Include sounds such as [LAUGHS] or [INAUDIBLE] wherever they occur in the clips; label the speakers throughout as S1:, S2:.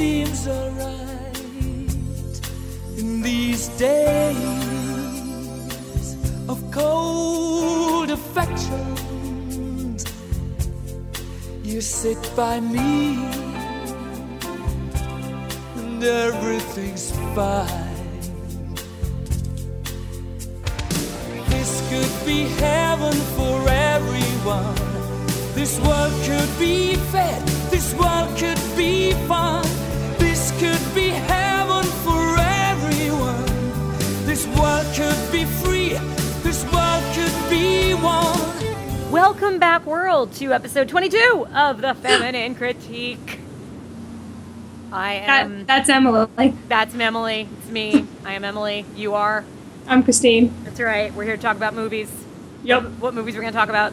S1: seems alright in these days of cold affections. You sit by me and everything's fine.
S2: Welcome back, world, to episode 22 of the Feminine Critique. I
S3: That,
S2: am.
S3: that's Emily.
S2: that's Emily. It's me. I am Emily. You are.
S3: I'm Christine.
S2: That's right. We're here to talk about movies.
S3: Yep.
S2: What movies we're going to talk about?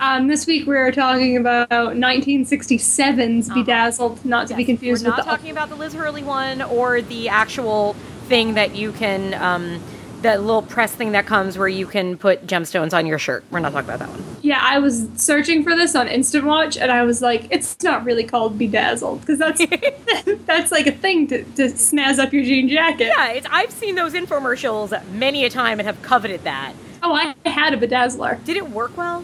S3: Um, this week we're talking about 1967's
S2: Uh-huh.
S3: Bedazzled, not to be
S2: Yes,
S3: confused
S2: We're
S3: with
S2: not
S3: the
S2: talking about the Liz Hurley one or the actual thing that you can, um, the little press thing that comes where you can put gemstones on your shirt. We're not talking about that one.
S3: Yeah, I was searching for this on Instant Watch, and I was like, it's not really called Bedazzled because that's [LAUGHS] that's like a thing to, to snazz up your jean jacket.
S2: Yeah, it's, I've seen those infomercials many a time and have coveted that.
S3: Oh, I had a bedazzler.
S2: Did it work well?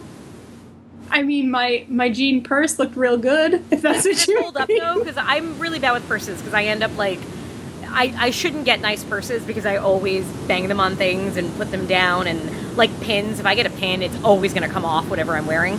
S3: I mean, my my jean purse looked real good. If that's what
S2: it
S3: you
S2: hold up though? Because I'm really bad with purses because I end up like. I, I shouldn't get nice purses because I always bang them on things and put them down and like pins. If I get a pin, it's always going to come off whatever I'm wearing.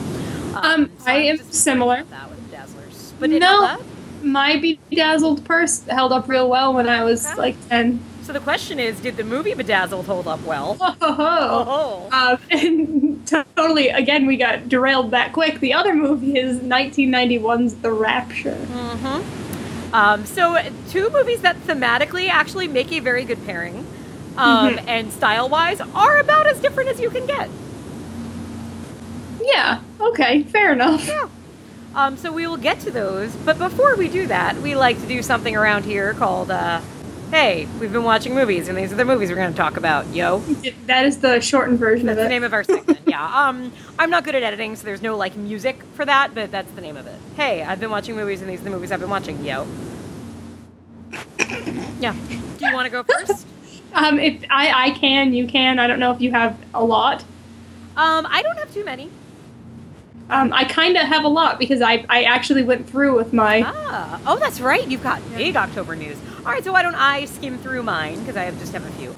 S3: Um,
S2: so
S3: I
S2: I'm
S3: similar.
S2: That with dazzlers, but
S3: No. My bedazzled purse held up real well when I was
S2: Okay.
S3: like ten.
S2: So the question is, did the movie Bedazzled hold up well?
S3: Oh.
S2: Oh,
S3: Um, [LAUGHS] and totally, again, we got derailed that quick. The other movie is 1991's The Rapture.
S2: Mm-hmm. Um, so two movies that thematically actually make a very good pairing, um,
S3: Mhm.
S2: and style-wise are about as different as you can get.
S3: Yeah, okay, fair enough.
S2: Yeah. Um, so we will get to those, but before we do that, we like to do something around here called, uh, "Hey, we've been watching movies, and these are the movies we're going to talk about." Yo,
S3: That is the shortened version
S2: that's
S3: of
S2: the name of our segment. yeah. [LAUGHS] Um, I'm not good at editing, so there's no like music for that, but that's the name of it. Hey, I've been watching movies, and these are the movies I've been watching. Yo. Yeah. Do you want to go first? [LAUGHS]
S3: Um, if I, I can, you can. I don't know if you have a lot.
S2: Um, I don't have too many.
S3: Um, I kind of have a lot because I, I actually went through with my.
S2: Ah, oh, that's right. You've got big October news. All right, so why don't I skim through mine because I have just have a few.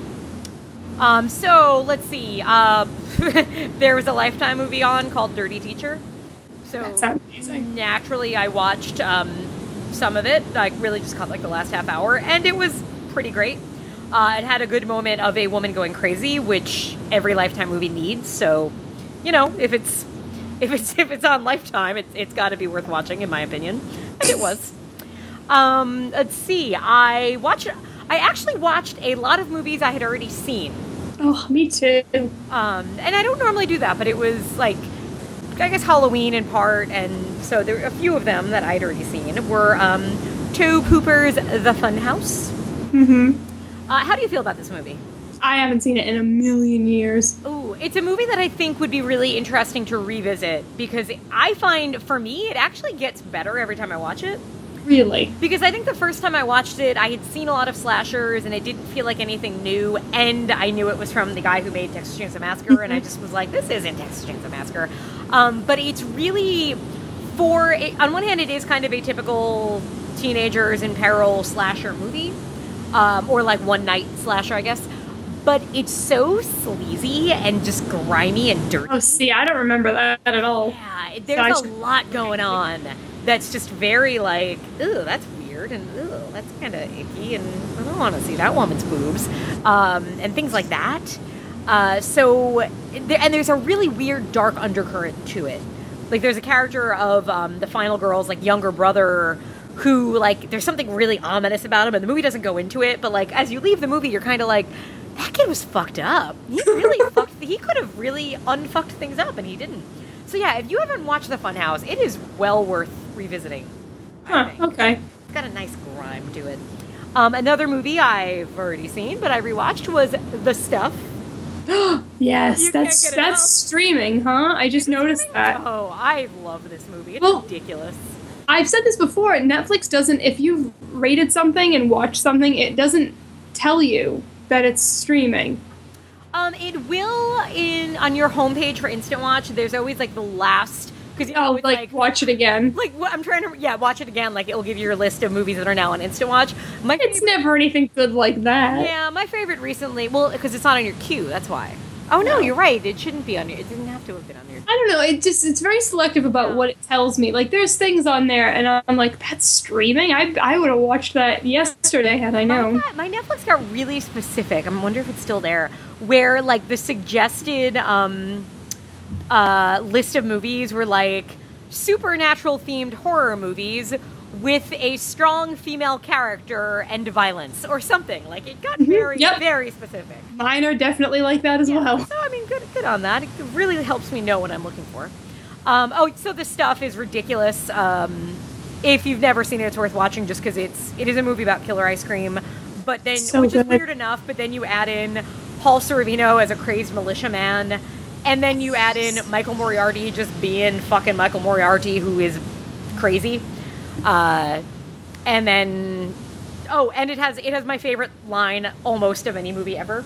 S2: Um, so let's see. Uh, [LAUGHS] there was a Lifetime movie on called Dirty Teacher. So naturally, I watched um, some of it. I really just caught like the last half hour, and it was pretty great. Uh, it had a good moment of a woman going crazy, which every Lifetime movie needs. So, you know, if it's [LAUGHS] if it's if it's on Lifetime, it's it's got to be worth watching, in my opinion, and it was. Um, let's see. I watched. I actually watched a lot of movies I had already seen.
S3: Oh, me too.
S2: Um, and I don't normally do that, but it was like, I guess Halloween in part, and so there were a few of them that I'd already seen were um, Tobe Hooper's The Funhouse.
S3: hmm
S2: Uh, how do you feel about this movie?
S3: I haven't seen it in a million years.
S2: Ooh, it's a movie that I think would be really interesting to revisit because I find, for me, it actually gets better every time I watch it.
S3: Really.
S2: Because I think the first time I watched it, I had seen a lot of slashers and it didn't feel like anything new. And I knew it was from the guy who made Texas Chainsaw Massacre, and I just was like, this isn't Texas Chainsaw Massacre. Um, but it's really, for, on one hand, it is kind of a typical teenagers in peril slasher movie, um, or like one night slasher, I guess. But it's so sleazy and just grimy and dirty.
S3: Oh, see, I don't remember that at all.
S2: Yeah, there's a lot going on that's just very like, ooh, that's weird, and ooh, that's kind of icky, and I don't want to see that woman's boobs, um, and things like that. Uh, so, and there's a really weird dark undercurrent to it. Like, there's a character of um, the final girl's like younger brother who like there's something really ominous about him, and the movie doesn't go into it, but like as you leave the movie, you're kind of like. That kid was fucked up. He really [LAUGHS] fucked. He could have really unfucked things up, and he didn't. So yeah, if you haven't watched The Funhouse, it is well worth revisiting.
S3: Huh, okay.
S2: It's got a nice grime to it. Um, another movie I've already seen, but I rewatched was The Stuff. [GASPS]
S3: yes,
S2: You
S3: that's that's streaming, huh? I just noticed that.
S2: Oh, I love this movie. It's
S3: Well-
S2: ridiculous.
S3: I've said this before. Netflix doesn't. If you've rated something and watched something, it doesn't tell you that it's streaming.
S2: Um, it will in on your homepage for Instant Watch. There's always like the last because you know
S3: Oh, like,
S2: like
S3: watch it again.
S2: like what I'm trying to yeah watch it again. Like it'll give you your list of movies that are now on Instant Watch. My
S3: It's
S2: favorite-
S3: never anything good like that.
S2: yeah, my favorite recently. Well, because it's not on your queue. That's why. Oh no, you're right. It shouldn't be on your. It didn't have to have been on your.
S3: I don't know. It just it's very selective about
S2: Yeah.
S3: what it tells me. Like there's things on there, and I'm like, that's streaming. I I would have watched that yesterday had I
S2: My,
S3: known.
S2: got- my Netflix got really specific. I wonder if it's still there. Where like the suggested um, uh, list of movies were like supernatural themed horror movies with a strong female character and violence or something. Like it got very
S3: Mm-hmm. Yep.
S2: very specific.
S3: Mine are definitely like that as
S2: Yeah.
S3: well.
S2: So I mean, good good on that. It really helps me know what I'm looking for. Um, oh, so the stuff is ridiculous. Um, if you've never seen it, it's worth watching just because it's it is a movie about killer ice cream. But then,
S3: So
S2: which is weird enough. But then you add in Paul Sorvino as a crazed militiaman, and then you add in Michael Moriarty just being fucking Michael Moriarty, who is crazy. Uh, and then oh and it has it has my favorite line almost of any movie ever.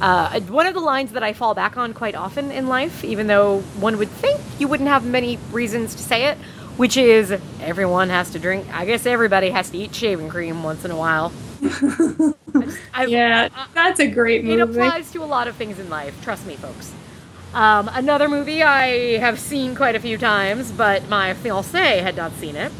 S2: Uh, one of the lines that i fall back on quite often in life even though one would think you wouldn't have many reasons to say it which is everyone has to drink i guess everybody has to eat shaving cream once in a while. [LAUGHS] I,
S3: Yeah, that's a great movie.
S2: it applies to a lot of things in life trust me folks. Um, another movie i have seen quite a few times but my fiance had not seen it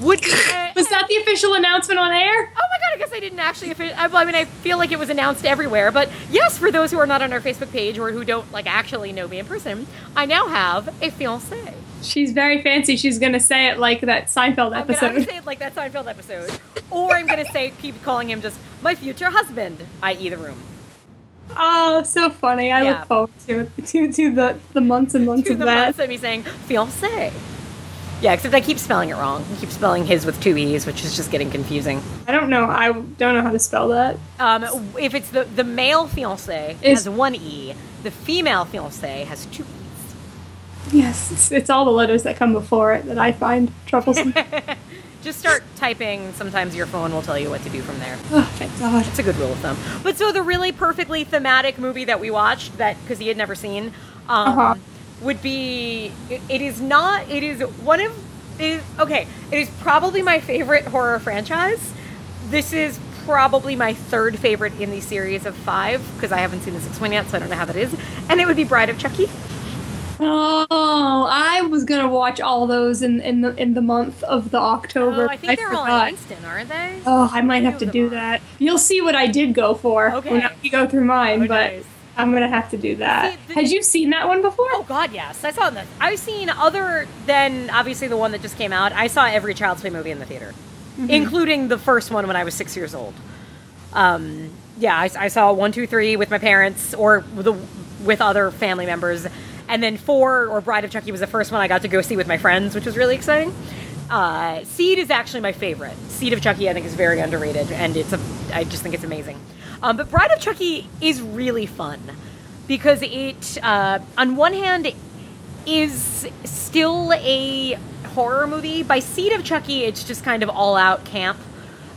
S2: would [LAUGHS]
S3: Was that the official announcement on air?
S2: Oh my god, I guess I didn't actually. I, mean, I feel like it was announced everywhere. But yes, for those who are not on our Facebook page or who don't like actually know me in person, I now have a fiance.
S3: She's very fancy. She's gonna say it like that Seinfeld
S2: I'm I'm
S3: episode.
S2: gonna say it like that Seinfeld episode, or I'm gonna say keep calling him just my future husband, i.e. the room.
S3: Oh, so funny! I
S2: Yeah.
S3: look forward to it. To to the the months and months
S2: To
S3: of
S2: the
S3: that.
S2: months of me saying fiance. Yeah, except I keep spelling it wrong. I keep spelling his with two e's, which is just getting confusing.
S3: I don't know. I don't know how to spell that.
S2: Um, if it's the the male fiance
S3: Is-
S2: has one e, the female fiance has two e's.
S3: Yes, it's, it's all the letters that come before it that I find troublesome. [LAUGHS] [LAUGHS]
S2: Just start typing. Sometimes your phone will tell you what to do from there.
S3: oh, thank God.
S2: It's a good rule of thumb. But so the really perfectly thematic movie that we watched, that because he had never seen, um,
S3: Uh-huh.
S2: Would be. It, it is not. It is one of. It is, okay, it is probably my favorite horror franchise. This is probably my third favorite in the series of five because I haven't seen the sixth one yet, so I don't know how that is. And it would be Bride of Chucky.
S3: Oh, I was gonna watch all those in in the in the month of the October.
S2: Oh, I think they're all
S3: forgot.
S2: on instant, aren't they?
S3: Oh, I might have to do that. You'll see what I did go for
S2: Okay.
S3: when we go through mine,
S2: Oh,
S3: but
S2: nice.
S3: I'm gonna have to do that.
S2: See, the-
S3: Had you seen that one before?
S2: Oh God, yes. I saw that. I've seen other than obviously the one that just came out. I saw every Child's Play movie in the theater, including the first one when I was six years old. Um, yeah, I, I saw one, two, three with my parents or with, the, with other family members, and then four or Bride of Chucky was the first one I got to go see with my friends, which was really exciting. Uh, Seed is actually my favorite. Seed of Chucky, I think, is very underrated, and it's a. I just think it's amazing. Um, but Bride of Chucky is really fun because it, uh, on one hand, is still a horror movie. By Seed of Chucky, it's just kind of all out camp.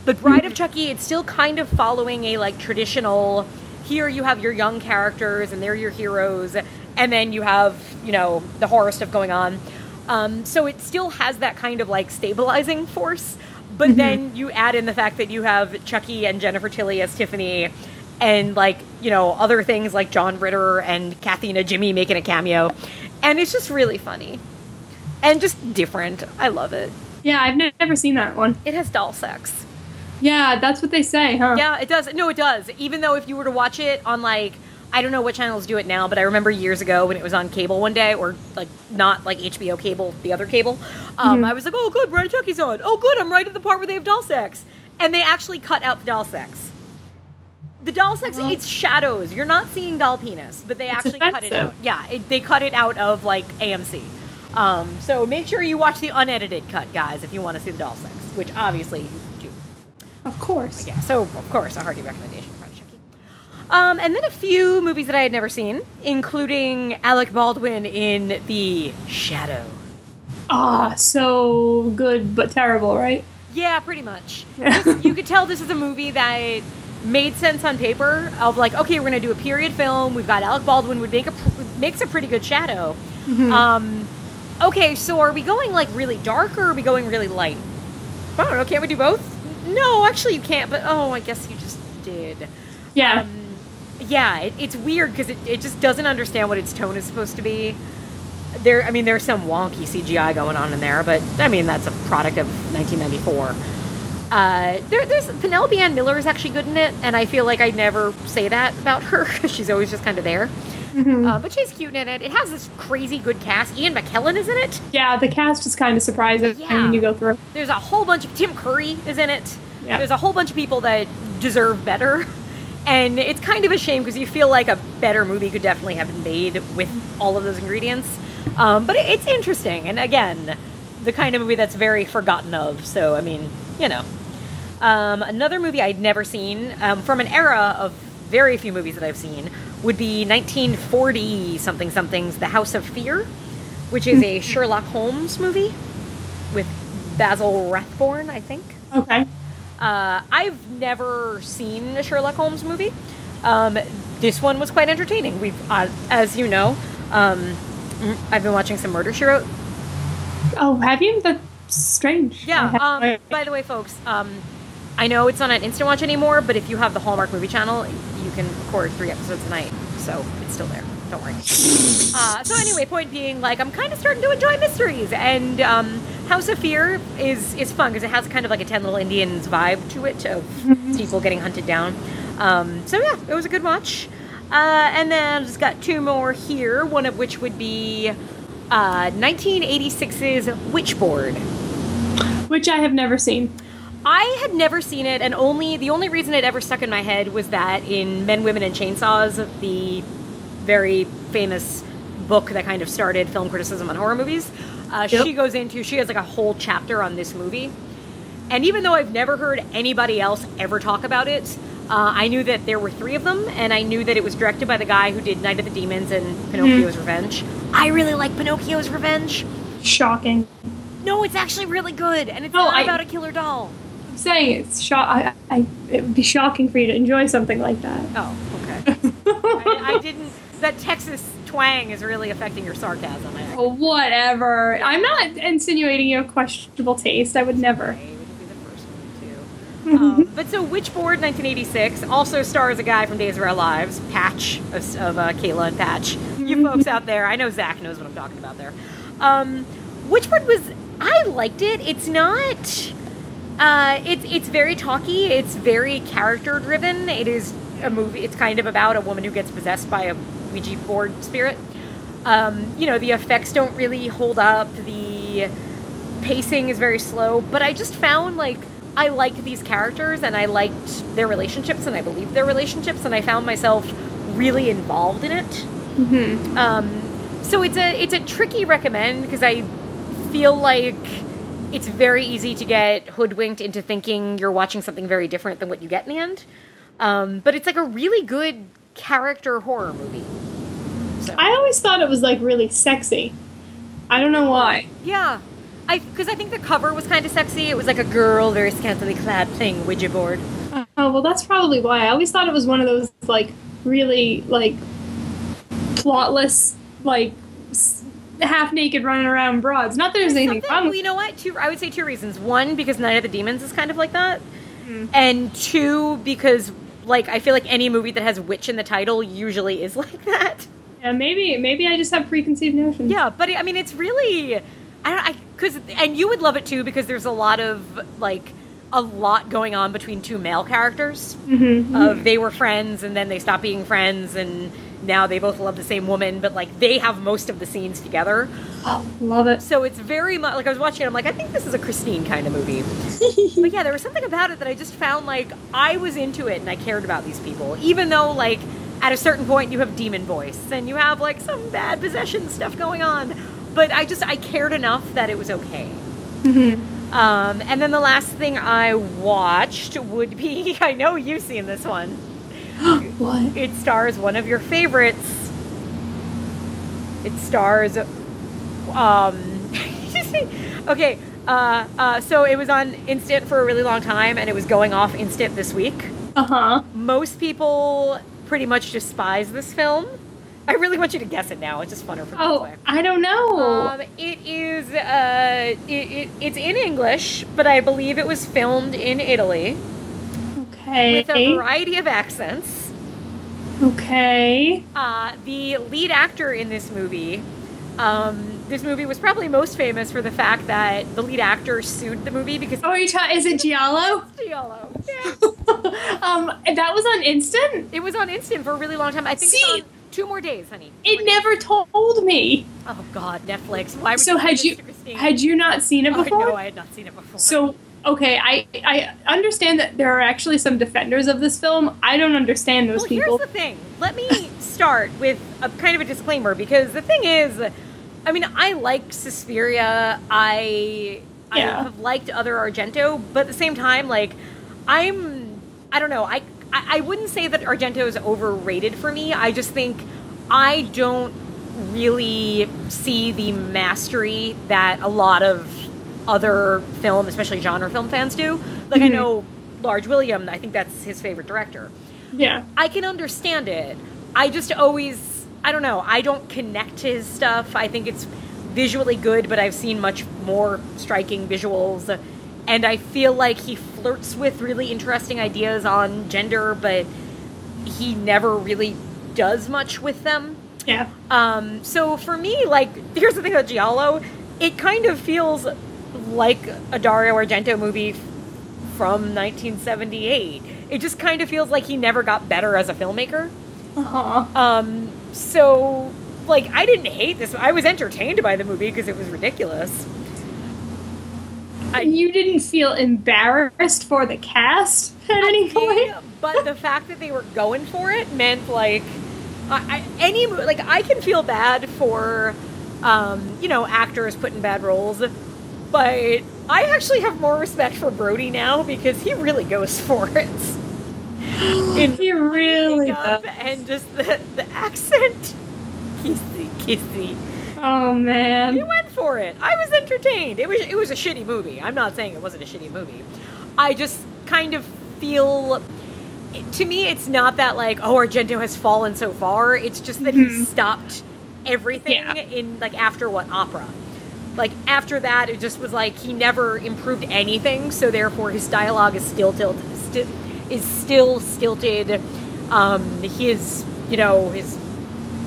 S2: But Bride of Chucky, it's still kind of following a like traditional. Here you have your young characters and they're your heroes, and then you have you know the horror stuff going on. Um, so it still has that kind of like stabilizing force, but mm-hmm. then you add in the fact that you have Chucky and Jennifer Tilly as Tiffany, and like you know other things like John Ritter and Kathy Najimy making a cameo, and it's just really funny and just different. I love it.
S3: Yeah, I've ne- never seen that one.
S2: It has doll sex.
S3: Yeah, that's what they say, huh?
S2: Yeah, it does. No, it does. Even though if you were to watch it on like I don't know what channels do it now, but I remember years ago when it was on cable one day, or like not like HBO cable, the other cable. Um, I was like, oh, good, of Chucky's on. Oh, good, I'm right at the part where they have doll sex, and they actually cut out the doll sex. The doll sex,
S3: Well-
S2: it's shadows. You're not seeing doll penis, but they actually cut it out. Yeah, it, they cut it out of like AMC. Um, so make sure you watch the unedited cut, guys, if you want to see the doll sex, which obviously you do.
S3: Of course.
S2: Yeah, so of course a hearty recommendation. Um, and then a few movies that I had never seen, including Alec Baldwin in The Shadow.
S3: Ah, so good but terrible, right?
S2: Yeah, pretty much. [LAUGHS] You could tell this is a movie that made sense on paper. Of like, okay, we're gonna do a period film. We've got Alec Baldwin would make a makes a pretty good shadow. Um, okay, so are we going like really dark or are we going really light? I don't know. Can't we do both? No, actually you can't. But oh, I guess you just did.
S3: Yeah.
S2: Um, yeah, it, it's weird because it, it just doesn't understand what its tone is supposed to be. There, I mean, there's some wonky CGI going on in there, but I mean that's a product of 1994. Uh, there, there's Penelope Ann Miller is actually good in it, and I feel like I never say that about her [LAUGHS] because she's always just kind of there. Uh, but she's cute in it. It has this crazy good cast. Ian McKellen is in it.
S3: yeah, the cast is kind of surprising
S2: Yeah.
S3: when you go through.
S2: There's a whole bunch of Tim Curry is in it.
S3: Yeah.
S2: There's a whole bunch of people that deserve better. [LAUGHS] And it's kind of a shame because you feel like a better movie could definitely have been made with all of those ingredients. Um, but it's interesting. And again, the kind of movie that's very forgotten of. So, I mean, you know. Um, another movie I'd never seen um, from an era of very few movies that I've seen would be 1940 something something's The House of Fear, which is a Sherlock Holmes movie with Basil Rathbone, I think.
S3: Okay.
S2: Uh, I've never seen a Sherlock Holmes movie. Um, this one was quite entertaining. We've, uh, as you know, um, mm, I've been watching some Murder She Wrote.
S3: Oh, have you? That's strange.
S2: Yeah. Um, by the way, folks, um, I know it's not on Instant Watch anymore, but if you have the Hallmark Movie Channel, you can record three episodes a night, so it's still there. Don't worry. [LAUGHS] uh, so anyway, point being, like, I'm kind of starting to enjoy mysteries, and um, House of Fear is is fun because it has kind of like a Ten Little Indians vibe to it of people getting hunted down. Um, so yeah, it was a good watch. Uh, and then I've just got two more here. One of which would be uh, 1986's Witchboard.
S3: which I have never seen.
S2: I had never seen it, and only the only reason it ever stuck in my head was that in Men, Women, and Chainsaws, the very famous book that kind of started film criticism on horror movies, uh,
S3: Yep.
S2: she goes into she has like a whole chapter on this movie, and even though I've never heard anybody else ever talk about it, uh, I knew that there were three of them, and I knew that it was directed by the guy who did Night of the Demons and Pinocchio's Revenge. I really like Pinocchio's Revenge.
S3: Shocking.
S2: No, it's actually really good, and it's
S3: No,
S2: not
S3: I-
S2: about a killer doll.
S3: I'm saying it's shock. I, I, it would be shocking for you to enjoy something like that.
S2: Oh, okay. [LAUGHS] I, I didn't. That Texas twang is really affecting your sarcasm. I
S3: Oh, whatever. I'm not insinuating you have questionable taste. I would never.
S2: Okay, we can the first one too. Um, but so Witchboard 1986 also stars a guy from Days of Our Lives, Patch of, of uh, Kayla and Patch. You folks out there, I know Zach knows what I'm talking about there. Um, Witchboard was I liked it. It's not. Uh, it's it's very talky. It's very character driven. It is a movie. It's kind of about a woman who gets possessed by a Ouija board spirit. Um, you know, the effects don't really hold up. The pacing is very slow, but I just found like I liked these characters and I liked their relationships and I believed their relationships and I found myself really involved in it.
S3: hmm
S2: Um, so it's a it's a tricky recommend because I feel like it's very easy to get hoodwinked into thinking you're watching something very different than what you get in the end. Um, but it's like a really good character horror movie. So.
S3: I always thought it was like really sexy. I don't know why.
S2: Yeah. I because I think the cover was kind of sexy. It was like a girl, very scantily clad thing, Ouija board.
S3: Oh well, that's probably why. I always thought it was one of those like really like plotless like half naked running around broads. Not that there's anything
S2: Something-
S3: wrong.
S2: well,
S3: with
S2: you know what? Two. I would say two reasons. One, because Night of the Demons is kind of like that,
S3: Mm.
S2: and two, because like I feel like any movie that has witch in the title usually is [LAUGHS] like that.
S3: Yeah, maybe maybe I just have preconceived notions.
S2: Yeah, but I mean, it's really, I don't, I because and you would love it too because there's a lot of like a lot going on between two male characters.
S3: hmm
S2: Of they were friends and then they stopped being friends and now they both love the same woman, but like they have most of the scenes together.
S3: Oh, [GASPS] love it.
S2: So it's very much like I was watching it. I'm like, I think this is a Christine kind of movie. [LAUGHS] but yeah, there was something about it that I just found like I was into it and I cared about these people, even though like at a certain point you have demon voice and you have like some bad possession stuff going on. But I just I cared enough that it was okay.
S3: Mhm.
S2: Um, and then the last thing I watched would be [LAUGHS] I know you've seen this one. [GASPS]
S3: what?
S2: It stars one of your favorites. It stars. Um, [LAUGHS] okay, uh, uh, so it was on Instant for a really long time, and it was going off Instant this week.
S3: Uh huh.
S2: Most people pretty much despise this film. I really want you to guess it now. It's just funner for me.
S3: Oh. I don't know.
S2: Um, it is. Uh, it, it, it's in English, but I believe it was filmed in Italy
S3: okay.
S2: with a variety of accents.
S3: okay.
S2: Uh, the lead actor in this movie. Um, this movie was probably most famous for the fact that the lead actor sued the movie because
S3: Oh, you ta- Is it Giallo?
S2: Giallo. Yeah. [LAUGHS]
S3: um, that was on Instant.
S2: It was on Instant for a really long time. I think
S3: See-
S2: two more days, honey.
S3: It never told me.
S2: Oh God, Netflix. Why would
S3: So
S2: you
S3: had you
S2: this to Christine?
S3: had you not seen it
S2: Oh,
S3: before?
S2: no, I had not seen it before.
S3: So okay, I I understand that there are actually some defenders of this film. I don't understand those
S2: well,
S3: people.
S2: here's the thing. Let me start with a kind of a disclaimer because the thing is, I mean, I like Suspiria. I I have liked other Argento, but at the same time, like, I'm I don't know. I I, I wouldn't say that Argento is overrated for me. I just think I don't really see the mastery that a lot of other film, especially genre film fans do. Like I
S3: Mhm.
S2: know Large William, I think that's his favorite director.
S3: yeah.
S2: I can understand it. I just always, I don't know, I don't connect to his stuff. I think it's visually good, but I've seen much more striking visuals. And I feel like he flirts with really interesting ideas on gender, but he never really does much with them.
S3: Yeah.
S2: Um, so for me, like, here's the thing about Giallo, it kind of feels like a Dario Argento movie from 1978. It just kind of feels like he never got better as a filmmaker.
S3: Uh-huh.
S2: Um, so, like, I didn't hate this. I was entertained by the movie because it was ridiculous. I-
S3: you didn't feel embarrassed for the cast at any point?
S2: But the fact that they were going for it meant like I, I, any like I can feel bad for um, you know actors put in bad roles, but I actually have more respect for Brody now because he really goes [LAUGHS] for it. In
S3: He really does.
S2: and just the the accent, [LAUGHS] kissy kissy.
S3: Oh man.
S2: He went for it. I was entertained. It was it was a shitty movie. I'm not saying it wasn't a shitty movie. I just kind of feel to me it's not that like oh Argento has fallen so far. It's just that he
S3: Mhm.
S2: stopped everything
S3: Yeah.
S2: in like after what opera. Like after that it just was like he never improved anything, so therefore his dialogue is still tilted is still stilted. Um his you know, his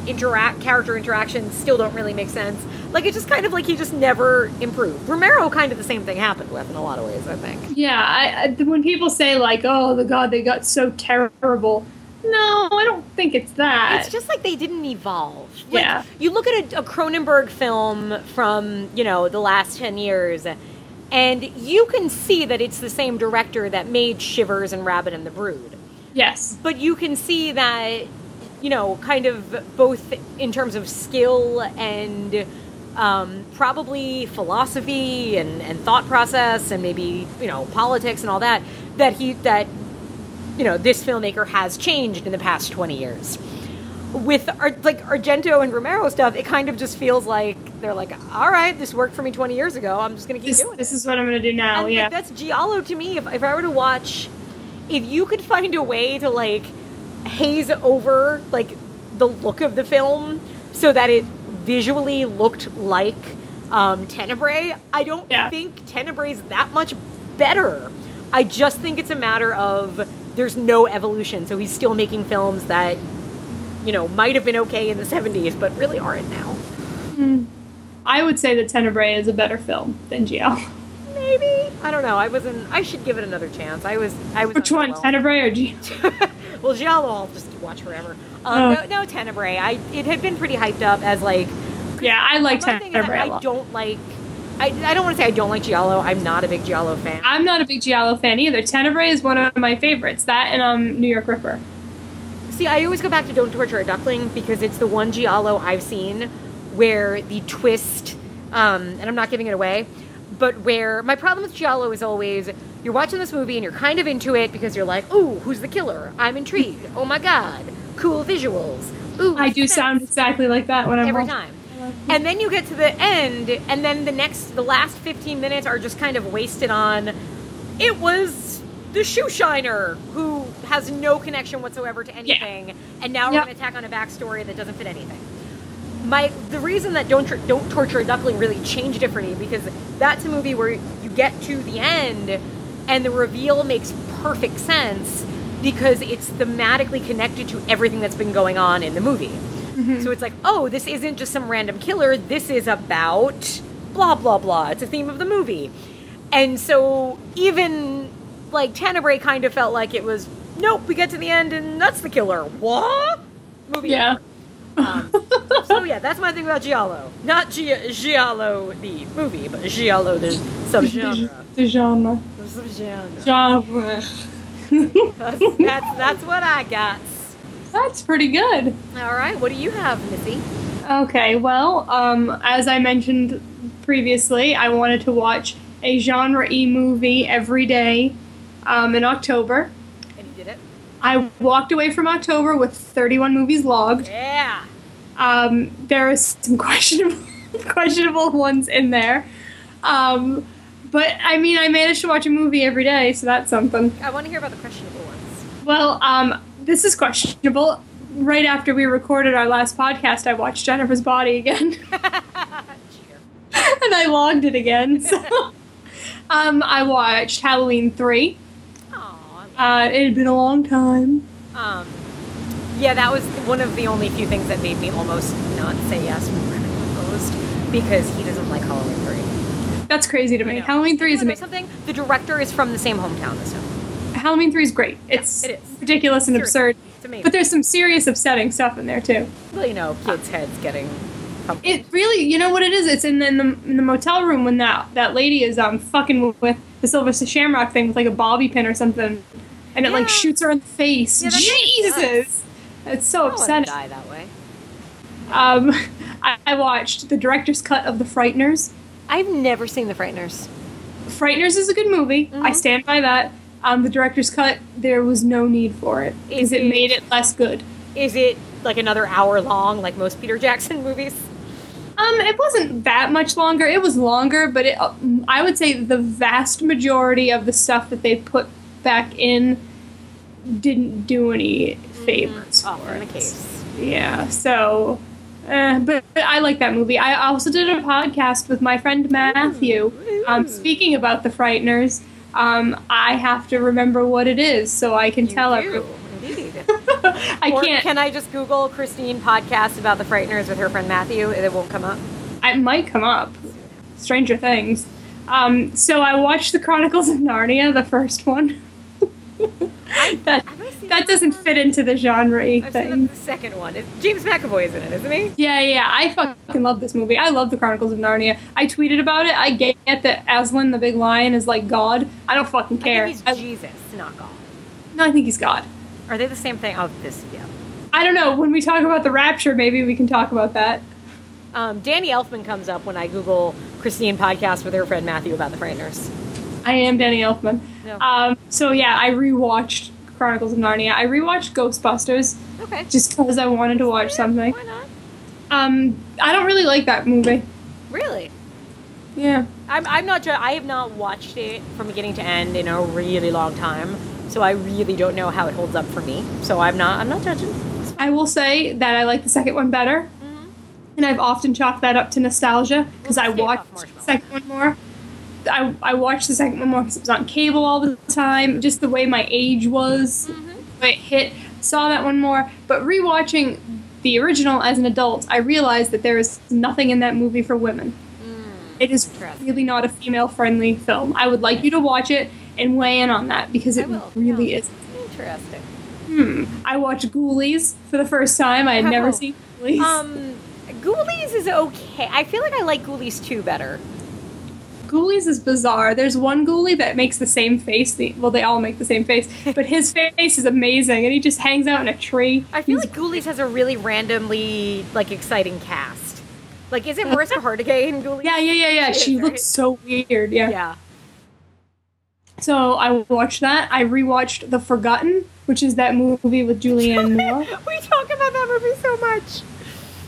S2: interact character interactions still don't really make sense. Like it's just kind of like he just never improved. Romero kind of the same thing happened with in a lot of ways, I think.
S3: Yeah, I, I, when people say like, "Oh, the god, they got so terrible," no, I don't think it's that.
S2: It's just like they didn't evolve. Like,
S3: Yeah.
S2: You look at a, a Cronenberg film from, you know, the last 10 years, and you can see that it's the same director that made Shivers and Rabid and the Brood.
S3: yes,
S2: But you can see that, you know, kind of both in terms of skill and um, probably philosophy and, and thought process and maybe, you know, politics and all that, that he, that, you know, this filmmaker has changed in the past 20 years. With Ar- like Argento and Romero stuff, it kind of just feels like they're like, all right, this worked for me 20 years ago. I'm just going to keep
S3: this,
S2: doing
S3: this is what I'm gonna do now.
S2: And
S3: yeah,
S2: like, that's Giallo to me. If, if I were to watch, if you could find a way to like haze over like the look of the film so that it visually looked like um, Tenebrae, I don't
S3: Yeah.
S2: think Tenebrae is that much better. I just think it's a matter of there's no evolution. So he's still making films that you know might have been okay in the 70s, but really aren't now.
S3: I would say that Tenebrae is a better film than Giallo.
S2: Maybe I don't know. I wasn't. I should give it another chance. I was. I was.
S3: Which one,
S2: underwhelmed.
S3: Tenebrae or Giallo? [LAUGHS]
S2: well, Giallo, I'll just watch forever.
S3: Oh.
S2: Um, no, no, Tenebrae. I it had been pretty hyped up as like.
S3: Yeah, I like Tenebrae
S2: I, I don't like. I, I don't want to say I don't like Giallo. I'm not a big Giallo fan.
S3: I'm not a big Giallo fan either. Tenebrae is one of my favorites. That and um, New York Ripper.
S2: See, I always go back to Don't Torture a Duckling because it's the one Giallo I've seen where the twist, um, and I'm not giving it away, but where my problem with Giallo is always you're watching this movie and you're kind of into it because you're like, ooh, who's the killer? I'm intrigued. Oh my god, cool visuals. Ooh,
S3: I do
S2: suspense."
S3: sound exactly like that when I'm
S2: every
S3: watching-
S2: time. And then you get to the end, and then the next, the last 15 minutes are just kind of wasted on. It was the shoe shiner who has no connection whatsoever to anything, and now we're
S3: Yep.
S2: going to tack on a backstory that doesn't fit anything. My the reason that don't Tr- don't torture a duckling really changed it for me because that's a movie where you get to the end, and the reveal makes perfect sense because it's thematically connected to everything that's been going on in the movie. Mm-hmm. So it's like, oh, this isn't just some random killer. This is about blah blah blah. It's a theme of the movie, and so even like Tenebrae kind of felt like it was. Nope, we get to the end and that's the killer. What? Movie.
S3: Yeah.
S2: Um, so yeah, that's my thing about Giallo. Not Gia- Giallo the movie, but Giallo the subgenre.
S3: The genre.
S2: The subgenre.
S3: Genre.
S2: That's, that's that's what I got.
S3: That's pretty good.
S2: All right, what do you have, Missy?
S3: Okay, well, um, as I mentioned previously, I wanted to watch a genre E movie every day um, in October.
S2: And you did it.
S3: I walked away from October with 31 movies logged.
S2: Yeah.
S3: Um, there are some [LAUGHS] questionable, questionable ones in there. Um, but I mean, I managed to watch a movie every day, so that's something.
S2: I want to hear about the questionable ones.
S3: Well, um, this is questionable. Right after we recorded our last podcast, I watched Jennifer's Body again. [LAUGHS] and I logged it again. So. [LAUGHS] Um, I watched Halloween
S2: 3.
S3: Uh, it had been a long time.
S2: Um, yeah, that was one of the only few things that made me almost not say yes when Ghost because he doesn't like Halloween 3.
S3: That's crazy to me. Halloween three is
S2: You wanna know
S3: amazing.
S2: something? The director is from the same hometown as him.
S3: Halloween three is great. It's
S2: it is.
S3: ridiculous and
S2: Seriously,
S3: absurd, but there's some serious, upsetting stuff in there too.
S2: well, you know, kids' heads getting. Pumped.
S3: It really, you know what it is? It's in the, in the, in the motel room when that that lady is um fucking with the Silver Shamrock thing with like a bobby pin or something, and it like shoots her in the face.
S2: Yeah,
S3: Jesus, it's so
S2: I
S3: upsetting.
S2: die that way.
S3: Um, [LAUGHS] I, I watched the director's cut of The Frighteners.
S2: I've never seen The Frighteners.
S3: Frighteners is a good movie. I
S2: Mhm.
S3: stand by that. Um, the director's cut, there was no need for it because it
S2: it-
S3: made it less good.
S2: Is it like another hour long, like most Peter Jackson [LAUGHS] movies?
S3: Um, it wasn't that much longer. It was longer, but it, I would say the vast majority of the stuff that they put back in didn't do any favors.
S2: Often
S3: for
S2: the case.
S3: Yeah, so. Uh, but, but I like that movie. I also did a podcast with my friend Matthew. Um, speaking about the Frighteners, um, I have to remember what it is so I can
S2: You
S3: tell
S2: do,
S3: everyone. [LAUGHS] I
S2: or
S3: can't.
S2: Can I just Google Christine podcast about the Frighteners with her friend Matthew? It won't come up.
S3: it might come up. Stranger Things. Um, so I watched the Chronicles of Narnia, the first one. [LAUGHS] that
S2: Have I seen
S3: that doesn't fit into the genre
S2: I've seen
S3: thing.
S2: the second one. It's, James McAvoy is in it, isn't he?
S3: Yeah, yeah, I fucking love this movie. I love the Chronicles of Narnia. I tweeted about it. I get that Aslan the Big Lion is like God. I don't fucking care.
S2: I think
S3: I-
S2: he's Jesus, not God.
S3: no, I think he's God.
S2: Are they the same thing? Oh, this, yeah.
S3: I don't know. When we talk about the rapture, maybe we can talk about that.
S2: Um, Danny Elfman comes up when I Google Christine podcast with her friend Matthew about the Frighteners.
S3: I am Danny Elfman.
S2: No.
S3: Um, so yeah, I rewatched Chronicles of Narnia. I rewatched Ghostbusters
S2: Okay.
S3: just because I wanted to watch something.
S2: Why not?
S3: Um, I don't really like that movie.
S2: Really?
S3: Yeah.
S2: I'm, I'm not. I have not watched it from beginning to end in a really long time, so I really don't know how it holds up for me. So I'm not. I'm not judging.
S3: I will say that I like the second one better, and I've often chalked that up to nostalgia because I watched the second one more. I, I watched the second one more because it was on cable all the time. Just the way my age was,
S2: Mm-hmm.
S3: it hit. Saw that one more, but rewatching the original as an adult, I realized that there is nothing in that movie for women. It is really not a female-friendly film. I would like you to watch it and weigh in on that because it really is.
S2: Interesting.
S3: Hmm. I watched Ghoulies for the first time. I had never
S2: Oh.
S3: seen Ghoulies.
S2: Um, Ghoulies is okay. I feel like I like Ghoulies 2 better.
S3: Ghoulies is bizarre. There's one ghoulie that makes the same face. The, well, they all make the same face, [LAUGHS] but his face is amazing, and he just hangs out in a tree.
S2: I feel
S3: He's-
S2: like Ghoulies has a really randomly like exciting cast. Like, isn't Mariska [LAUGHS] Hargitay in Ghoulies?
S3: Yeah, yeah, yeah, yeah.
S2: She
S3: looks so weird. Yeah.
S2: Yeah.
S3: So I watched that. I rewatched The Forgotten, which is that movie with Julianne [LAUGHS] Moore.
S2: we talk about that movie so much.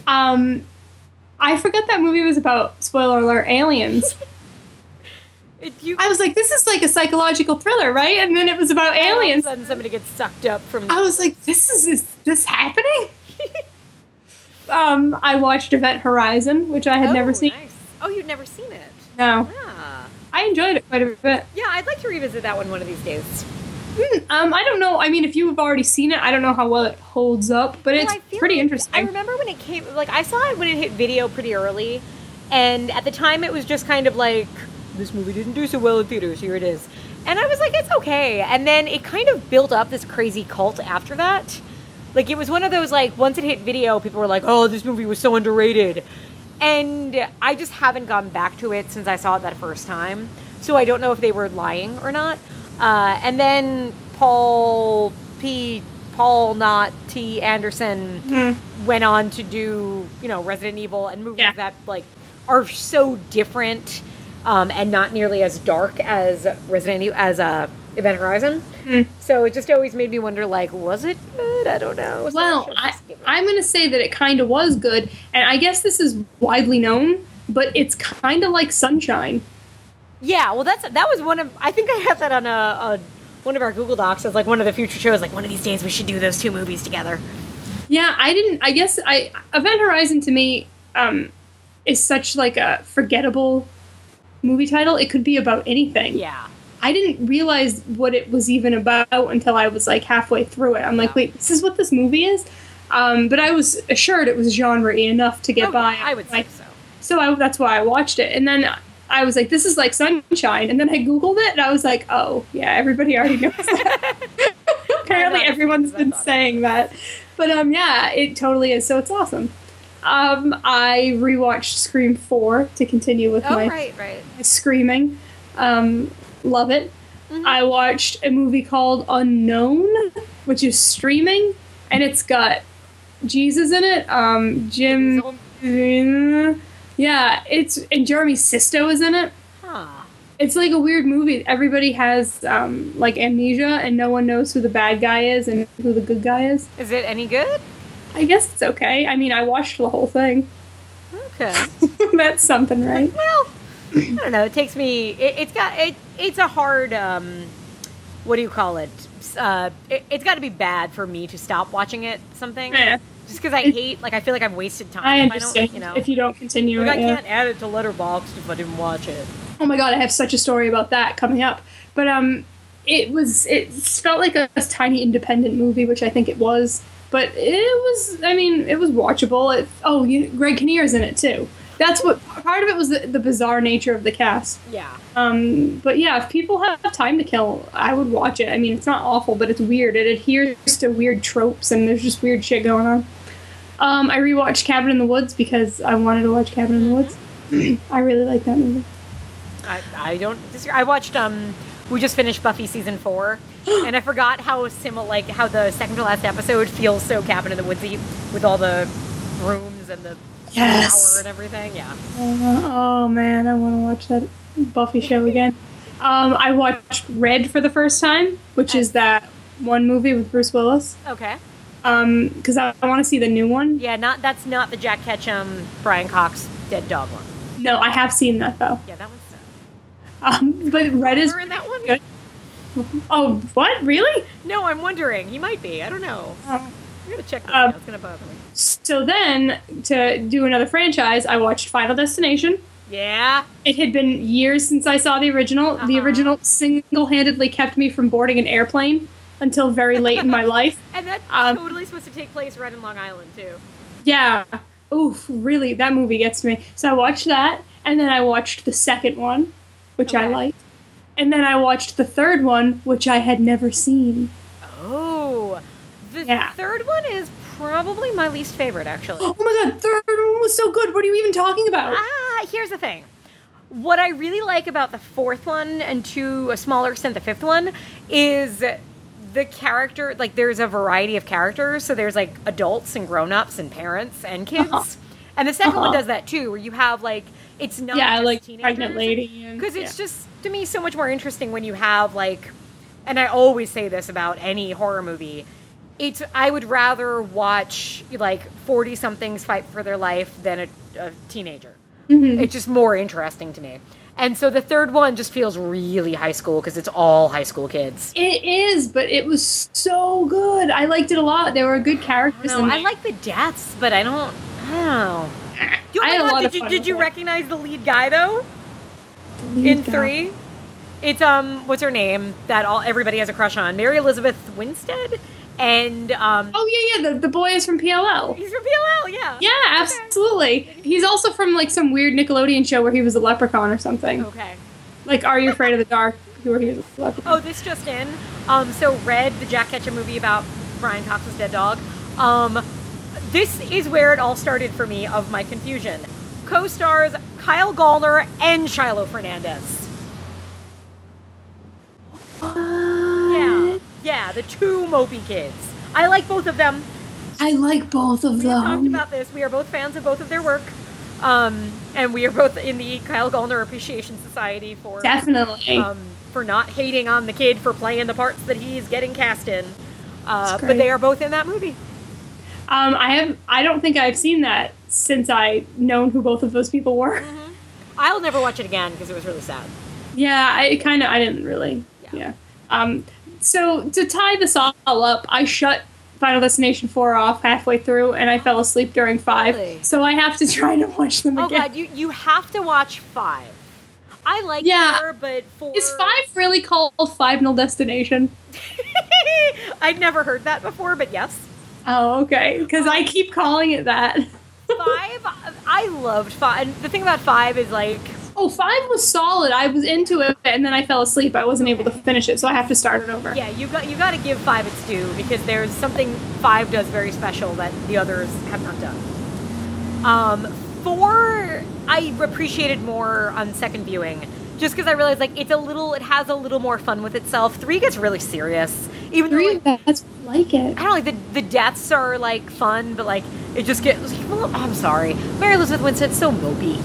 S3: Um, I forgot that movie was about spoiler alert aliens. [LAUGHS]
S2: You,
S3: I was like, this is like a psychological thriller, right? And then it was about aliens.
S2: All of a sudden somebody gets sucked up from.
S3: I was like, this is is this happening? [LAUGHS] um, I watched Event Horizon, which I had
S2: oh,
S3: never seen.
S2: Nice. Oh, you'd never seen it.
S3: No,
S2: Yeah.
S3: I enjoyed it quite a bit.
S2: Yeah, I'd like to revisit that one one of these days.
S3: Hmm, Um, I don't know. I mean, if you've already seen it, I don't know how well it holds up, but
S2: Well,
S3: it's pretty
S2: like- I remember when it came, like I saw it when it hit video pretty early, and at the time it was just kind of like this movie didn't do so well in theaters. Here it is, and I was like, it's okay. And then it kind of built up this crazy cult after that. Like it was one of those like once it hit video, people were like, oh, this movie was so underrated, and I just haven't gone back to it since I saw it that first time. So I don't know if they were lying or not. Uh, and then Paul P. Paul not T. Anderson
S3: Hmm.
S2: went on to do you know Resident Evil and movies
S3: Yeah.
S2: that like are so different um, and not nearly as dark as Resident Evil as uh, Event Horizon.
S3: Hmm.
S2: So it just always made me wonder like was it good? I don't know. So
S3: Well, I,
S2: just give it-
S3: I'm going to say that it kind of was good, and I guess this is widely known, but it's kind of like Sunshine.
S2: yeah. Well, that's that was one of I think I had that on a, a one of our Google Docs as like one of the future shows. Like one of these days we should do those two movies together.
S3: Yeah, I didn't. I guess I Event Horizon to me um, is such like a forgettable movie title. It could be about anything.
S2: Yeah.
S3: I didn't realize what it was even about until I was like halfway through it. I'm like, wait, this is what this movie is. Um, but I was assured it was genre enough to get
S2: Oh,
S3: by.
S2: I would
S3: Like,
S2: so.
S3: So I, that's why I watched it, and then I was like, "This is like Sunshine," and then I googled it, and I was like, "Oh, yeah, everybody already knows that." [LAUGHS] [LAUGHS] Apparently, everyone's been saying that, but um, yeah, it totally is. So it's awesome. Um, I rewatched Scream Four to continue with
S2: Oh
S3: my,
S2: right, right.
S3: my screaming. Um, love it.
S2: Mhm.
S3: I watched a movie called Unknown, which is streaming, and it's got Jesus in it. Um, Jim. Yeah, it's and Jeremy Sisto is in it.
S2: Huh.
S3: It's like a weird movie. Everybody has um, like amnesia, and no one knows who the bad guy is and who the good guy is.
S2: Is it any good?
S3: I guess it's okay. I mean, I watched the whole thing.
S2: Okay. [LAUGHS]
S3: That's something, right?
S2: Well, I don't know. It takes me. It, it's got. It, it's a hard. Um, what do you call it? Uh, it it's got to be bad for me to stop watching it. Something.
S3: Yeah,
S2: Just because I
S3: It-
S2: hate. Like I feel like I've wasted time.
S3: I
S2: if
S3: understand.
S2: don't, you know.
S3: If you don't continue,
S2: like
S3: it,
S2: I
S3: yeah.
S2: can't add it to Letterboxd if I didn't watch it.
S3: Oh my god, I have such a story about that coming up. But um, it was it felt like a, tiny independent movie, which I think it was. But it was, I mean, it was watchable. It, oh, you, Greg Kinnear's in it too. That's what part of it was the, the bizarre nature of the cast.
S2: Yeah.
S3: Um, but yeah, if people have time to kill, I would watch it. I mean, it's not awful, but it's weird. It adheres to weird tropes, and there's just weird shit going on. Um, I rewatched Cabin in the Woods because I wanted to watch Cabin in the Woods. I really like that movie.
S2: I, I don't. I watched um we just finished Buffy season four, [GASPS] and I forgot how similar like how the second to last episode feels so Cabin in the Woodsy with all the rooms and the
S3: Yes.
S2: and everything. Yeah.
S3: Uh, oh man, I want to watch that Buffy show again. Um, I watched Red for the first time, which is that one movie with Bruce Willis.
S2: Okay.
S3: Um, because I, I want to see the new one.
S2: Yeah, not that's not the Jack Ketchum Brian Cox dead dog one.
S3: No, I have seen that though.
S2: Yeah, that one's.
S3: Um, but Red is.
S2: In that one.
S3: good. Oh, what? Really?
S2: No, I'm wondering. He might be. I don't know.
S3: Um,
S2: I'm gonna check this
S3: Um,
S2: out. It's gonna bother me.
S3: So then, to do another franchise, I watched Final Destination.
S2: Yeah.
S3: It had been years since I saw the original. The
S2: Uh-huh.
S3: original single-handedly kept me from boarding an airplane until very late in my [LAUGHS] life.
S2: And that's
S3: Um,
S2: totally supposed to take place right in Long Island too.
S3: Yeah. Oof, really, that movie gets me. So I watched that, and then I watched the second one, which I liked. And then I watched the third one, which I had never seen.
S2: Oh, the
S3: Yeah.
S2: third one is probably my least favorite, actually. [GASPS]
S3: Oh my god, third one was so good. What are you even talking about?
S2: ah, here's the thing. What I really like about the fourth one, and to a smaller extent the fifth one, is the character. Like, there's a variety of characters. So there's like adults and grown-ups and parents and kids.
S3: Uh-huh.
S2: And the 2nd one
S3: Uh-huh.
S2: does that too, where you have like it's not
S3: yeah, like
S2: teenagers.
S3: pregnant lady.
S2: because it's
S3: yeah.
S2: just to me so much more interesting when you have like and i always say this about any horror movie it's i would rather watch like 40 somethings fight for their life than a, a teenager
S3: Mhm.
S2: it's just more interesting to me and so the third one just feels really high school because it's all high school kids
S3: It is, but it was so good. I liked it a lot. There were good characters. in
S2: i like the deaths but i don't i don't know You- oh
S3: I had a lot
S2: did
S3: of
S2: you, did you recognize the lead guy though
S3: Lead
S2: in
S3: guy.
S2: three. It's um, what's her name that all everybody has a crush on? Mary Elizabeth Winstead, and um,
S3: Oh yeah, yeah. The, the boy is from PLL.
S2: he's from PLL. Yeah.
S3: Yeah, absolutely. He's also from like some weird Nickelodeon show where he was a leprechaun or something.
S2: Okay.
S3: Like Are You Afraid of the Dark? Where he was a leprechaun.
S2: Oh, this just in. Um, so Red, the Jack Ketchum movie about Brian Cox's dead dog. Um, this is where it all started for me of my confusion. Co-stars Kyle Gallner and Shiloh Fernandez. Yeah, the two Mopey kids. I like both of them.
S3: I like both of
S2: We have talked
S3: them.
S2: about this. We are both fans of both of their work. Um, and we are both in the Kyle Gallner Appreciation Society for
S3: Definitely.
S2: um, for not hating on the kid for playing the parts that he's getting cast in. Uh, but they are both in that movie.
S3: Um, I have. I don't think I've seen that since I known who both of those people were.
S2: Mm-hmm. I'll never watch it again because it was really sad.
S3: Yeah, I kind of. I didn't really.
S2: Yeah.
S3: Yeah. Um. So to tie this all up, I shut Final Destination four off halfway through, and I fell asleep during five.
S2: Really?
S3: So I have to [LAUGHS] try to watch them
S2: Oh
S3: again.
S2: god, you you have to watch five. I like
S3: Yeah.
S2: four, but four
S3: Is five really called Final Destination? [LAUGHS]
S2: I'd never heard that before, but yes.
S3: Oh, okay. Because I keep calling it that. [LAUGHS]
S2: Five, I loved five. And the thing about five is like
S3: Oh, five was solid. I was into it, and then I fell asleep. I wasn't able to finish it, so I have to start it over.
S2: Yeah, you got you got to give five its due because there's something five does very special that the others have not done. Um, four I appreciated more on second viewing, just because I realized like it's a little, it has a little more fun with itself. Three gets really serious, even though
S3: Three
S2: like,
S3: that's like it.
S2: I don't know, like the the deaths are like fun, but like it just gets. Well, I'm sorry, Mary Elizabeth Winstead's so mopey.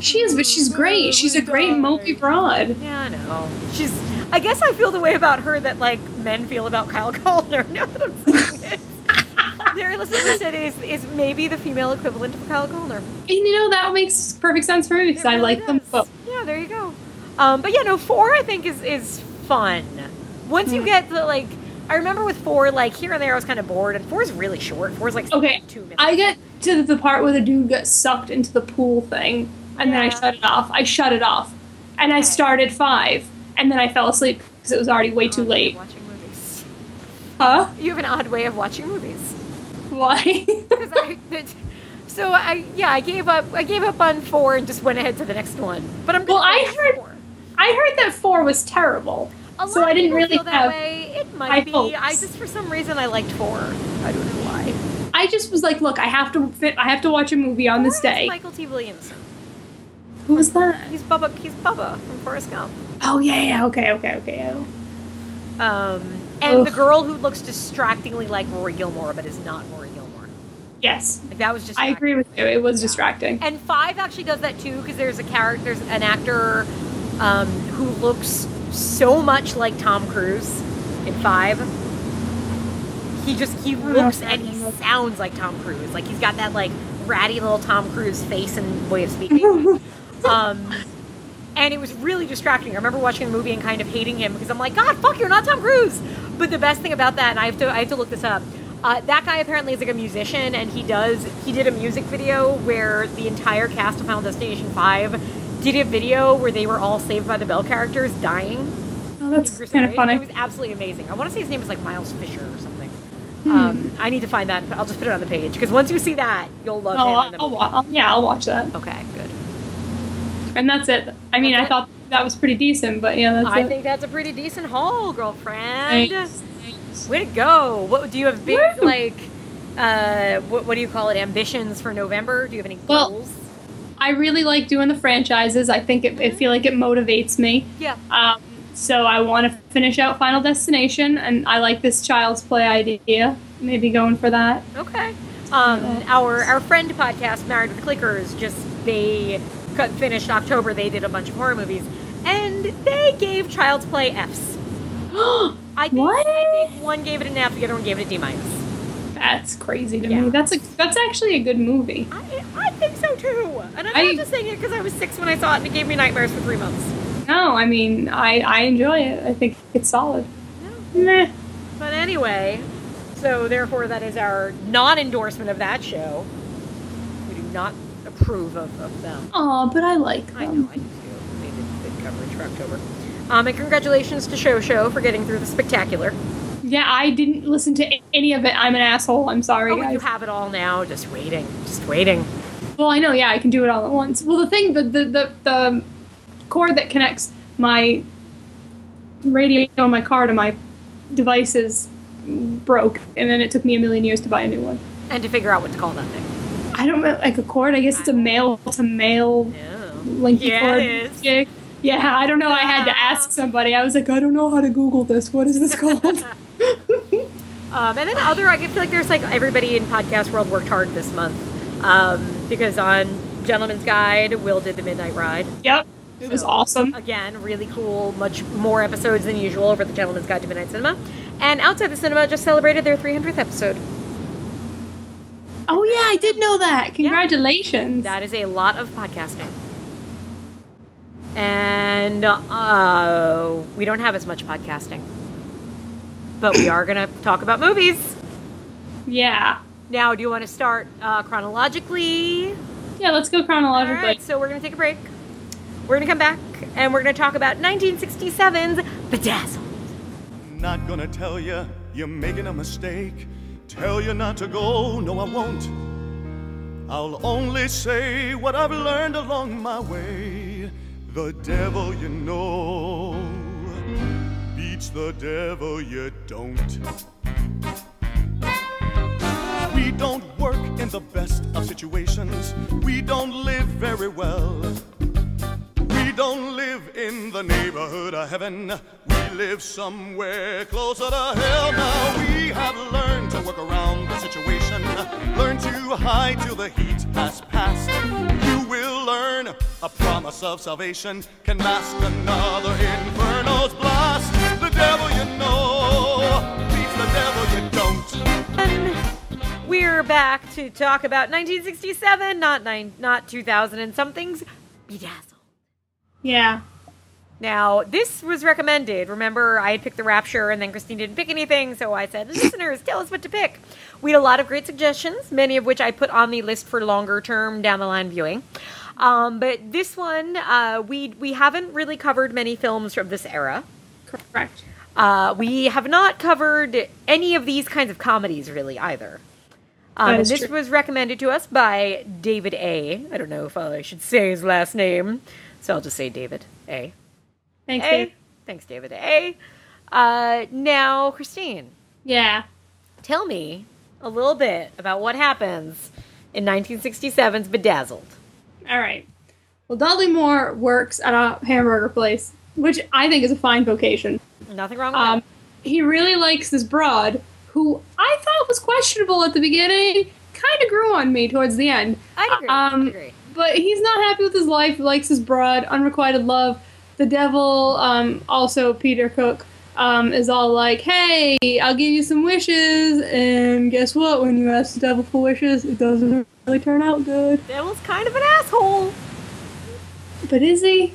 S3: She is, but she's great. She's a great mopey broad.
S2: Yeah, I know. She's. I guess I feel the way about her that like men feel about Kyle [LAUGHS] Gallner. Now that I'm saying it. Elizabeth Winstead is is maybe the female equivalent of Kyle Gallner.
S3: And you know that makes perfect sense for me because
S2: It
S3: I
S2: really
S3: like them both.
S2: Yeah, there you go. Um, but yeah, no, four I think is is fun. Once
S3: Hmm.
S2: you get the like, I remember with four, like here and there, I was kind of bored, and four is really short. Four is like
S3: Okay,
S2: two minutes.
S3: I get to the part where the dude got sucked into the pool thing, and then I shut it off. I shut it off, and I started five, and then I fell asleep because it was already way too
S2: Odd way of
S3: late.
S2: Watching movies.
S3: Huh?
S2: You have an odd way of watching movies.
S3: Why? [LAUGHS]
S2: 'Cause I, so I yeah I gave up I gave up on four and just went ahead to the next one. But I'm
S3: Well, I heard-
S2: four.
S3: I heard that four was terrible. So I didn't really
S2: feel that
S3: have
S2: way. It might be.
S3: hopes.
S2: I just for some reason I liked four. I don't know why.
S3: I just was like, look, I have to fit. I have to watch a movie on this
S2: Four has
S3: day.
S2: Michael T. Williamson.
S3: Who was that?
S2: He's Bubba. He's Bubba from Forrest Gump.
S3: Oh yeah, yeah. Okay, okay, okay. yeah.
S2: Um, and the girl who looks distractingly like Rory Gilmore but is not Rory Gilmore.
S3: Yes,
S2: Like that was just.
S3: I agree with you. It was distracting.
S2: And five actually does that too because there's a character, there's an actor um, who looks so much like Tom Cruise in five. He just he looks and he sounds like Tom Cruise. Like he's got that like ratty little Tom Cruise face and way of speaking. [LAUGHS] um, and it was really distracting. I remember watching the movie and kind of hating him because I'm like, God, fuck, you're not Tom Cruise. But the best thing about that, and I have to I have to look this up. Uh, that guy apparently is like a musician, and he does he did a music video where the entire cast of Final Destination Five did a video where they were all Saved by the Bell characters dying.
S3: Oh, that's kind of funny.
S2: It was absolutely amazing. I want to say his name is like Miles Fisher or something.
S3: Hmm.
S2: Um, I need to find that. I'll just put it on the page because once you see that, you'll love
S3: Oh,
S2: him.
S3: I'll,
S2: in the
S3: I'll,
S2: movie.
S3: wa- I'll- yeah, I'll watch that.
S2: Okay, good.
S3: And that's it. I mean,
S2: That's
S3: I thought that was pretty decent, but yeah, that's
S2: I
S3: it.
S2: think that's a pretty decent haul, girlfriend.
S3: Thanks. Thanks.
S2: Way to go! What do you have big
S3: Woo!
S2: like? Uh, what, what do you call it? Ambitions for November? Do you have any
S3: Well-
S2: goals?
S3: I really like doing the franchises. I think it, I feel like it motivates me.
S2: Yeah.
S3: Um, so I want to finish out Final Destination, and I like this Child's Play idea. Maybe going for that.
S2: Okay. Um, our our friend podcast, Married with Clickers, just they finished October. They did a bunch of horror movies, and they gave Child's Play Fs. [GASPS] I think,
S3: What?
S2: I think one gave it an F, the other one gave it a D minus.
S3: That's crazy to
S2: Yeah.
S3: me. That's a that's actually a good movie.
S2: I, I think so too, and I'm
S3: I-
S2: not just saying it because I was six when I saw it, and it gave me nightmares for three months.
S3: No, I mean I I enjoy it. I think it's solid. Meh.
S2: But anyway, so therefore that is our non-endorsement of that show. We do not approve of, of them.
S3: Oh, but I like them.
S2: I know, I do too. They did good coverage for October. Um, and congratulations to Show Show for getting through the spectacular.
S3: Yeah, I didn't listen to any of it. I'm an asshole. I'm sorry,
S2: Oh, you have it all now. Just waiting. Just waiting.
S3: Well, I know. Yeah, I can do it all at once. Well, the thing, the the the, the cord that connects my radio on my car to my devices broke, and then it took me a million years to buy a new one.
S2: And to figure out what to call that thing.
S3: I don't know, like a cord. I guess it's a male to male linky
S2: Yeah,
S3: cord. Yeah, I don't know. I had to ask somebody. I was like, I don't know how to Google this. What is this called? [LAUGHS] [LAUGHS]
S2: Um, and then other, I feel like there's like everybody in podcast world worked hard this month um, because on Gentleman's Guide, Will did the Midnight Ride.
S3: yep, it was awesome.
S2: Again, really cool, much more episodes than usual over the Gentleman's Guide to Midnight Cinema. And Outside the Cinema just celebrated their 300th episode.
S3: Oh yeah, I did know that. Congratulations.
S2: That is a lot of podcasting. And uh, we don't have as much podcasting. But we are going to talk about movies.
S3: Yeah.
S2: Now, do you want to start uh, chronologically?
S3: Yeah, let's go chronologically.
S2: right, so we're going to take a break. We're going to come back and we're going to talk about 1967's Bedazzled.
S4: Not gonna tell you you're making a mistake. Tell you not to go, no, I won't. I'll only say what I've learned along my way. The devil you know beats the devil you don't. We don't work in the best of situations. We don't live very well. We don't live in the neighborhood of heaven. We live somewhere closer to hell. Now we have learned to work around the situation. Learn to hide till the heat has passed. You will learn a promise of salvation can mask another inferno's blast. The devil you know beats the devil you don't.
S2: And we're back to talk about 1967, not nine, not 2000 and something's Bedazzled.
S3: Yeah.
S2: Now, this was recommended. Remember, I had picked The Rapture, and then Christine didn't pick anything, so I said, listeners, tell us what to pick. We had a lot of great suggestions, many of which I put on the list for longer term down the line viewing. Um, but this one, uh, we we haven't really covered many films from this era.
S3: Correct.
S2: Uh, we have not covered any of these kinds of comedies really either. Um, and this
S3: true.
S2: was recommended to us by David A. I don't know if I should say his last name, so I'll just say David A.
S3: Thanks,
S2: A.
S3: Dave.
S2: Thanks, David A. Uh, now, Christine,
S3: Yeah.
S2: tell me a little bit about what happens in 1967's Bedazzled.
S3: All right. Well, Dudley Moore works at a hamburger place, which I think is a fine vocation.
S2: Nothing wrong with
S3: Um, he really likes this broad, who I thought was questionable at the beginning. Kind of grew on me towards the end.
S2: I agree.
S3: um,
S2: I agree.
S3: But he's not happy with his life. He likes his broad, unrequited love. The devil, um, also Peter Cook, um, is all like, "Hey, I'll give you some wishes." And guess what? When you ask the devil for wishes, it doesn't really turn out good.
S2: Devil's kind of an asshole.
S3: But is he?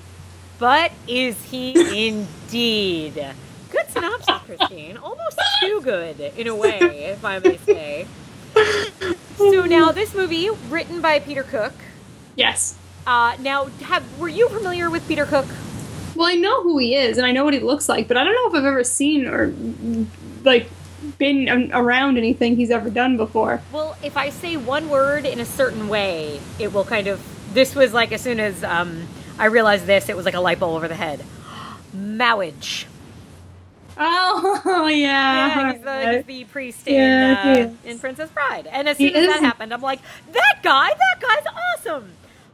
S2: But is he [LAUGHS] indeed? Good synopsis, Christine. Almost [LAUGHS] too good, in a way, if I may say. So now, this movie, written by Peter Cook.
S3: Yes.
S2: Uh, now, have were you familiar with Peter Cook?
S3: Well, I know who he is, and I know what he looks like, but I don't know if I've ever seen or like been around anything he's ever done before.
S2: Well, if I say one word in a certain way, it will kind of. This was like as soon as um, I realized this, it was like a light bulb over the head. [GASPS] Marriage.
S3: Oh [LAUGHS] yeah,
S2: Yeah, he's the, he's the priest in,
S3: Yeah,
S2: uh, in Princess Bride. And as
S3: He
S2: soon as that happened, I'm like, that guy, that guy's awesome.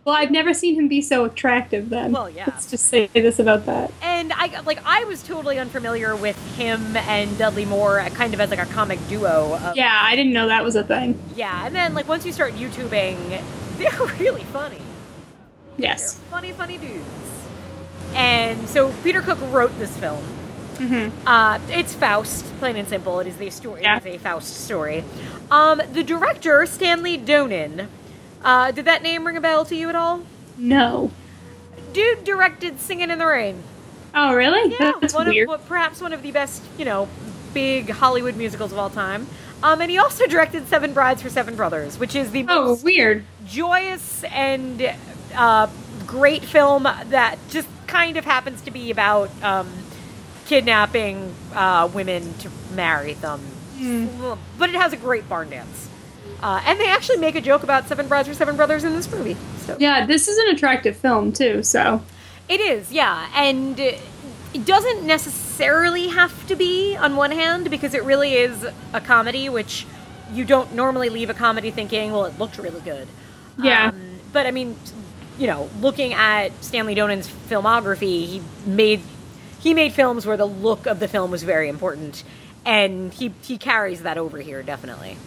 S3: Well, I've never seen him be so attractive. Then.
S2: Well, yeah.
S3: Let's just say this about that.
S2: And I like I was totally unfamiliar with him and Dudley Moore, uh, kind of as like a comic duo. Of,
S3: Yeah, I didn't know that was a thing.
S2: yeah. And then like once you start YouTubing, [LAUGHS] they're really funny.
S3: Yes.
S2: They're funny, funny dudes. And so Peter Cook wrote this film.
S3: Mm-hmm.
S2: Uh, it's Faust, plain and simple. It is the story.
S3: Yeah.
S2: It is a Faust story. Um, the director Stanley Donen. Uh, did that name ring a bell to you at all?
S3: No.
S2: Dude directed Singing in the Rain.
S3: Oh, really?
S2: Yeah, [LAUGHS]
S3: That's
S2: one
S3: weird.
S2: of what, perhaps one of the best, you know, big Hollywood musicals of all time. Um, and he also directed Seven Brides for Seven Brothers, which is the
S3: oh,
S2: most
S3: weird.
S2: joyous and uh, great film that just kind of happens to be about um, kidnapping uh, women to marry them. But it has a great barn dance. Uh, and they actually make a joke about Seven Brides for Seven Brothers in this movie. So.
S3: Yeah, this is an attractive film too. So
S2: It is, yeah, and it doesn't necessarily have to be on one hand because it really is a comedy, which you don't normally leave a comedy thinking, well, it looked really good.
S3: Yeah.
S2: Um, but I mean, you know, looking at Stanley Donen's filmography, he made he made films where the look of the film was very important, and he he carries that over here definitely.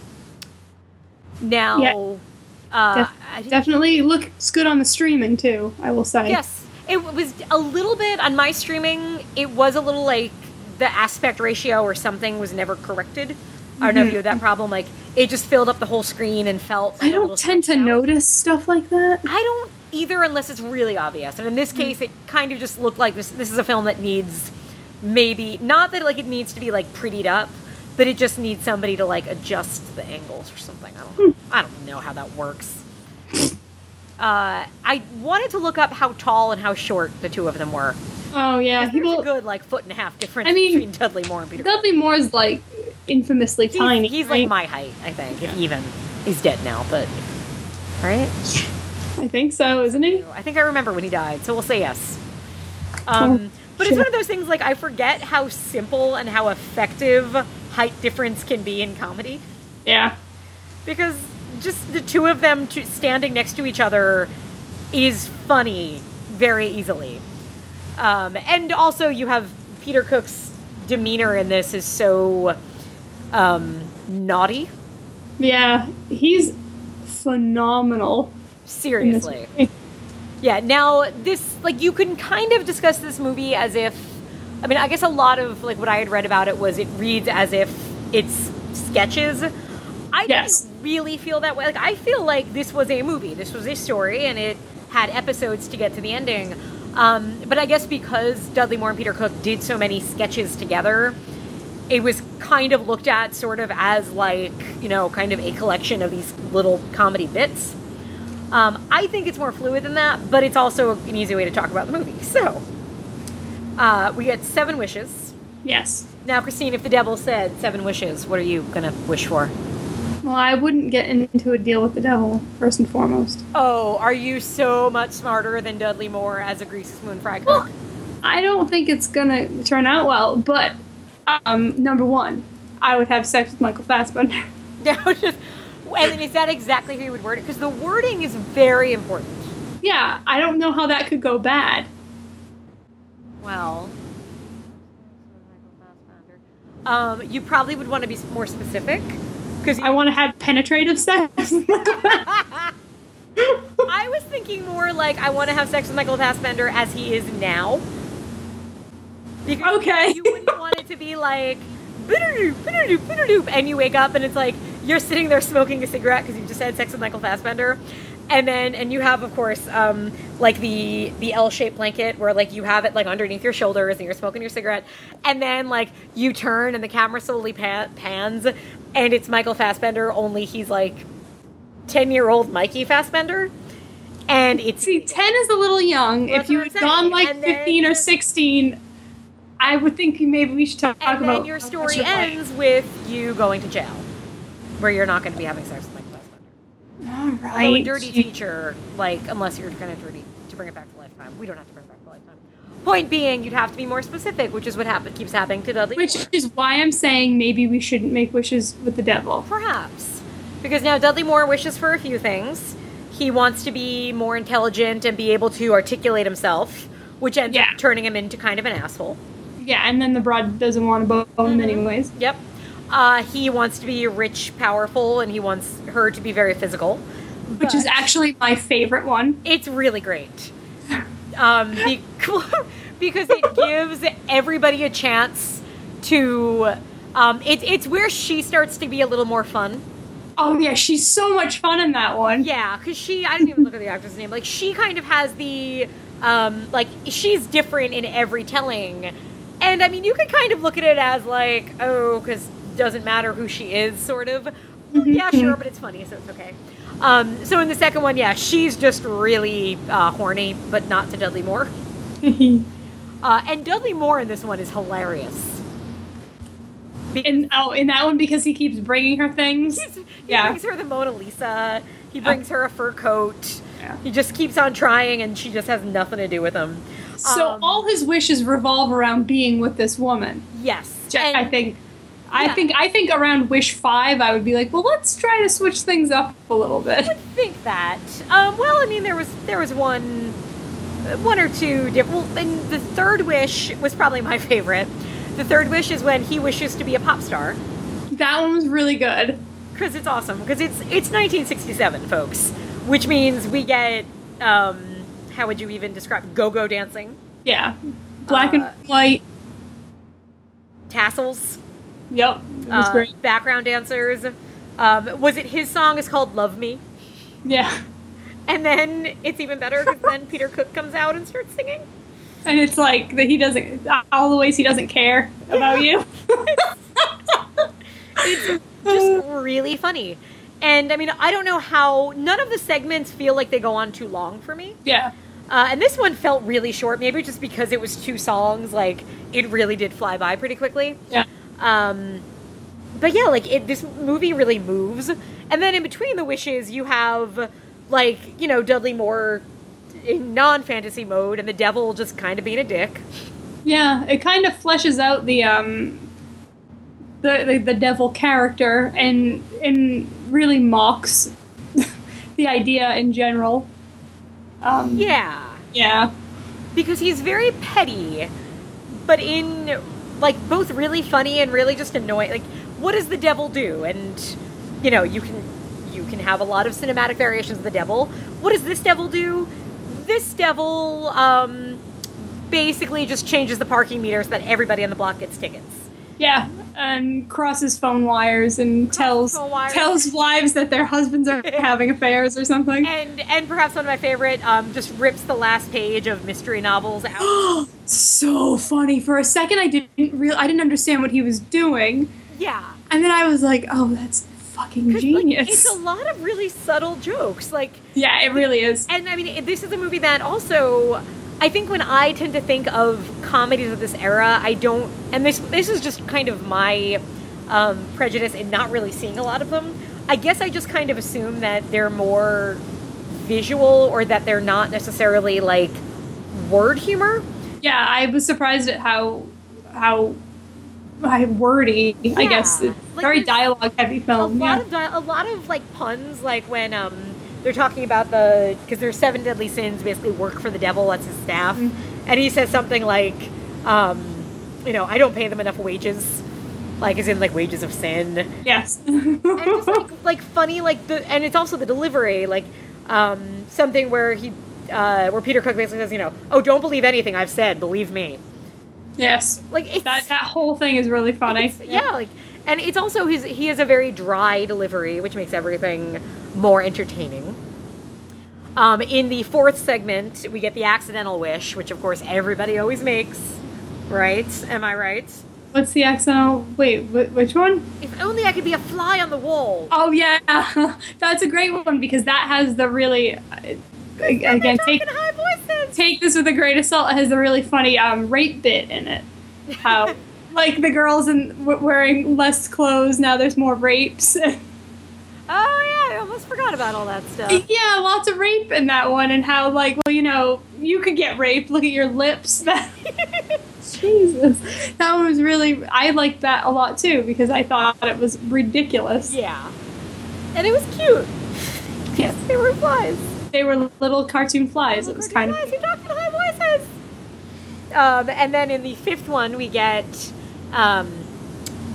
S2: Now,
S3: Yeah.
S2: uh,
S3: def- definitely looks good on the streaming too. I will say.
S2: Yes, it was a little bit on my streaming. It was a little like the aspect ratio or something was never corrected. I don't know if you had that problem. Like it just filled up the whole screen and felt.
S3: Mm-hmm. I
S2: like, a little
S3: don't tend to
S2: out.
S3: notice stuff like that.
S2: I don't either, unless it's really obvious. And in this case, it kind of just looked like this. This is a film that needs maybe not that like it needs to be like prettied up, but it just needs somebody to like adjust the angles or something. I don't. I don't know how that works. Uh, I wanted to look up how tall and how short the two of them were.
S3: Oh yeah,
S2: There's
S3: people.
S2: a good like foot and a half difference
S3: I mean,
S2: between Dudley Moore and Peter. Cook.
S3: Dudley Moore's like infamously
S2: He's,
S3: tiny.
S2: he's
S3: right?
S2: like my height, I think. If even he's dead now, but right.
S3: I think so, isn't he?
S2: I think I remember when he died, so we'll say yes. Um, but it's one of those things like I forget how simple and how effective height difference can be in comedy
S3: Yeah.
S2: because just the two of them to, standing next to each other is funny very easily. Um, and also, you have Peter Cook's demeanor in this is so um, naughty.
S3: Yeah, he's phenomenal.
S2: Seriously. Yeah, now this like you can kind of discuss this movie as if I mean, I guess a lot of like what I had read about it was it reads as if it's sketches. I
S3: Yes.
S2: didn't really feel that way. Like I feel like this was a movie. This was a story and it had episodes to get to the ending. Um, but I guess because Dudley Moore and Peter Cook did so many sketches together, it was kind of looked at sort of as like, you know, kind of a collection of these little comedy bits. Um, I think it's more fluid than that, but it's also an easy way to talk about the movie. [LAUGHS] So, uh, we get seven wishes.
S3: Yes.
S2: Now, Christine, if the devil said seven wishes, what are you gonna wish for?
S3: Well, I wouldn't get into a deal with the devil first and foremost.
S2: Oh, are you so much smarter than Dudley Moore as a greasy spoon fry cook?
S3: Well, I don't think it's gonna turn out well. But um, number one, I would have sex with Michael Fassbender. [LAUGHS] [LAUGHS]
S2: No, just and then is that exactly how you would word it? Because the wording is very important.
S3: yeah, I don't know how that could go bad.
S2: Well, um, you probably would want to be more specific because
S3: I want to have penetrative sex. [LAUGHS]
S2: I was thinking more like I want to have sex with Michael Fassbender as he is now. Because
S3: Okay.
S2: you wouldn't [LAUGHS] want it to be like and you wake up and it's like you're sitting there smoking a cigarette because you just had sex with Michael Fassbender. And then, and you have, of course, um, like the the L-shaped blanket where, like, you have it like underneath your shoulders, and you're smoking your cigarette. And then, like, you turn, and the camera slowly pa- pans, and it's Michael Fassbender. Only he's like ten year old Mikey Fassbender, and it's
S3: See, 10 is a little young.
S2: That's
S3: if you had gone like
S2: And
S3: 15 or 16, I would think maybe we should talk about.
S2: and
S3: about
S2: then your story
S3: your life-
S2: ends with you going to jail, where you're not going to be having sex with Michael.
S3: All right.
S2: a dirty teacher, like unless you're kind of dirty to bring it back to lifetime, we don't have to bring it back to lifetime. Point being, you'd have to be more specific, which is what happen- keeps happening to Dudley.
S3: Which
S2: Moore.
S3: is why I'm saying maybe we shouldn't make wishes with the devil.
S2: perhaps because now Dudley Moore wishes for a few things. he wants to be more intelligent and be able to articulate himself, which ends
S3: Yeah.
S2: up turning him into kind of an asshole.
S3: Yeah, and then the broad doesn't want to bone him
S2: Mhm.
S3: anyways.
S2: Yep. Uh, he wants to be rich, powerful, and he wants her to be very physical.
S3: Which is actually my favorite one.
S2: It's really great. Um, be- [LAUGHS] because it gives everybody a chance to. Um, it, it's where she starts to be a little more fun.
S3: Oh yeah, she's so much fun in that one.
S2: Yeah, because she. I didn't even look at the actress' name. Like, she kind of has the. Um, like, she's different in every telling. And, I mean, you could kind of look at it as, like, oh, because doesn't matter who she is, sort of. Well, yeah, sure, but it's funny, so it's okay. Um, so in the second one, yeah, she's just really uh, horny, but not to Dudley Moore. [LAUGHS] Uh, and Dudley Moore in this one is hilarious.
S3: In oh, in that one because he keeps bringing her things.
S2: He
S3: Yeah.
S2: brings her the Mona Lisa. He brings her a fur coat.
S3: Yeah.
S2: He just keeps on trying, and she just has nothing to do with him.
S3: So
S2: Um,
S3: all his wishes revolve around being with this woman.
S2: yes,
S3: I think. I
S2: Yeah.
S3: think I think around wish five, I would be like, well, let's try to switch things up a little bit.
S2: I think that. Um, well, I mean, there was there was one, uh, one or two different. Well, and the third wish was probably my [LAUGHS] favorite. The third wish is when he wishes to be a pop star
S3: That one was really good.
S2: because it's awesome because it's it's 1967, folks, which means we get um, how would you even describe go-go dancing,
S3: Yeah, black
S2: Uh,
S3: and white.
S2: tassels,
S3: Yep,
S2: uh,
S3: great.
S2: background dancers. Um, was it his song is called "Love Me"?
S3: Yeah,
S2: And then it's even better because then [LAUGHS] Peter Cook comes out and starts singing.
S3: and it's like that he doesn't all the ways he doesn't care about you. [LAUGHS]
S2: It's just really funny. And I mean, I don't know how none of the segments feel like they go on too long for me.
S3: yeah,
S2: Uh, and this one felt really short, maybe just because it was two songs. Like it really did fly by pretty quickly.
S3: yeah.
S2: Um, but yeah, like it, this movie really moves. And then in between the wishes, you have like you know Dudley Moore in non-fantasy mode, and the devil just kind of being a dick.
S3: Yeah, it kind of fleshes out the um the the, the devil character and and really mocks [LAUGHS] the idea in general. Um,
S2: Yeah.
S3: yeah,
S2: because he's very petty, but in like both really funny and really just annoying. Like, what does the devil do? And you know, you can you can have a lot of cinematic variations of the devil. What does this devil do? This devil um, basically just changes the parking meter so that everybody on the block gets tickets.
S3: yeah, and crosses phone wires and tells
S2: wires.
S3: tells wives that their husbands are [LAUGHS] having affairs or something.
S2: And and perhaps one of my favorite um, just rips the last page of mystery novels out. [GASPS]
S3: so funny. For a second, I didn't real I didn't understand what he was doing,
S2: yeah.
S3: and then I was like, "Oh, that's fucking
S2: 'Cause, like,
S3: genius."
S2: it's a lot of really subtle jokes. Like
S3: yeah, it really is.
S2: and I mean, this is a movie that also, I think when I tend to think of comedies of this era, I don't, and this this is just kind of my um, prejudice in not really seeing a lot of them. I guess I just kind of assume that they're more visual or that they're not necessarily like word humor.
S3: Yeah, I was surprised at how how wordy. I guess it's
S2: like
S3: very dialogue heavy film.
S2: a lot
S3: Yeah.
S2: of di- a lot of like puns, like when um they're talking about the because there's seven deadly sins, basically work for the devil. That's his staff, and he says something like, um, you know, I don't pay them enough wages, like is in like wages of sin,
S3: yes. [LAUGHS]
S2: and just like [LAUGHS] like funny, like the and it's also the delivery, like um something where he. Uh, where Peter Cook basically says, you know, oh, don't believe anything I've said, believe me.
S3: yes.
S2: Like it's,
S3: That that whole thing is really funny.
S2: it's- yeah, like, and it's also his. He has a very dry delivery, which makes everything more entertaining. Um, in the fourth segment, we get the accidental wish, which of course everybody always makes. Right? Am I right?
S3: What's the accidental? Wait, wh- which one?
S2: If only I could be a fly on the wall.
S3: Oh yeah, [LAUGHS] that's a great one because that has the really. Uh, again, take take this with a grain of salt. It has the really funny um, rape bit in it. How [LAUGHS] like the girls in w- wearing less clothes now. There's more rapes. [LAUGHS]
S2: Oh yeah, I almost forgot about all that stuff.
S3: Yeah, lots of rape in that one, and how like, well, you know, you could get raped. Look at your lips. [LAUGHS] Jesus, that one was really. I liked that a lot too because I thought it was ridiculous.
S2: Yeah, and it was cute.
S3: Yes,
S2: They were flies.
S3: They were little cartoon flies. It was kind of.
S2: Nice, you talking high voices. Um, and then in the fifth one, we get um,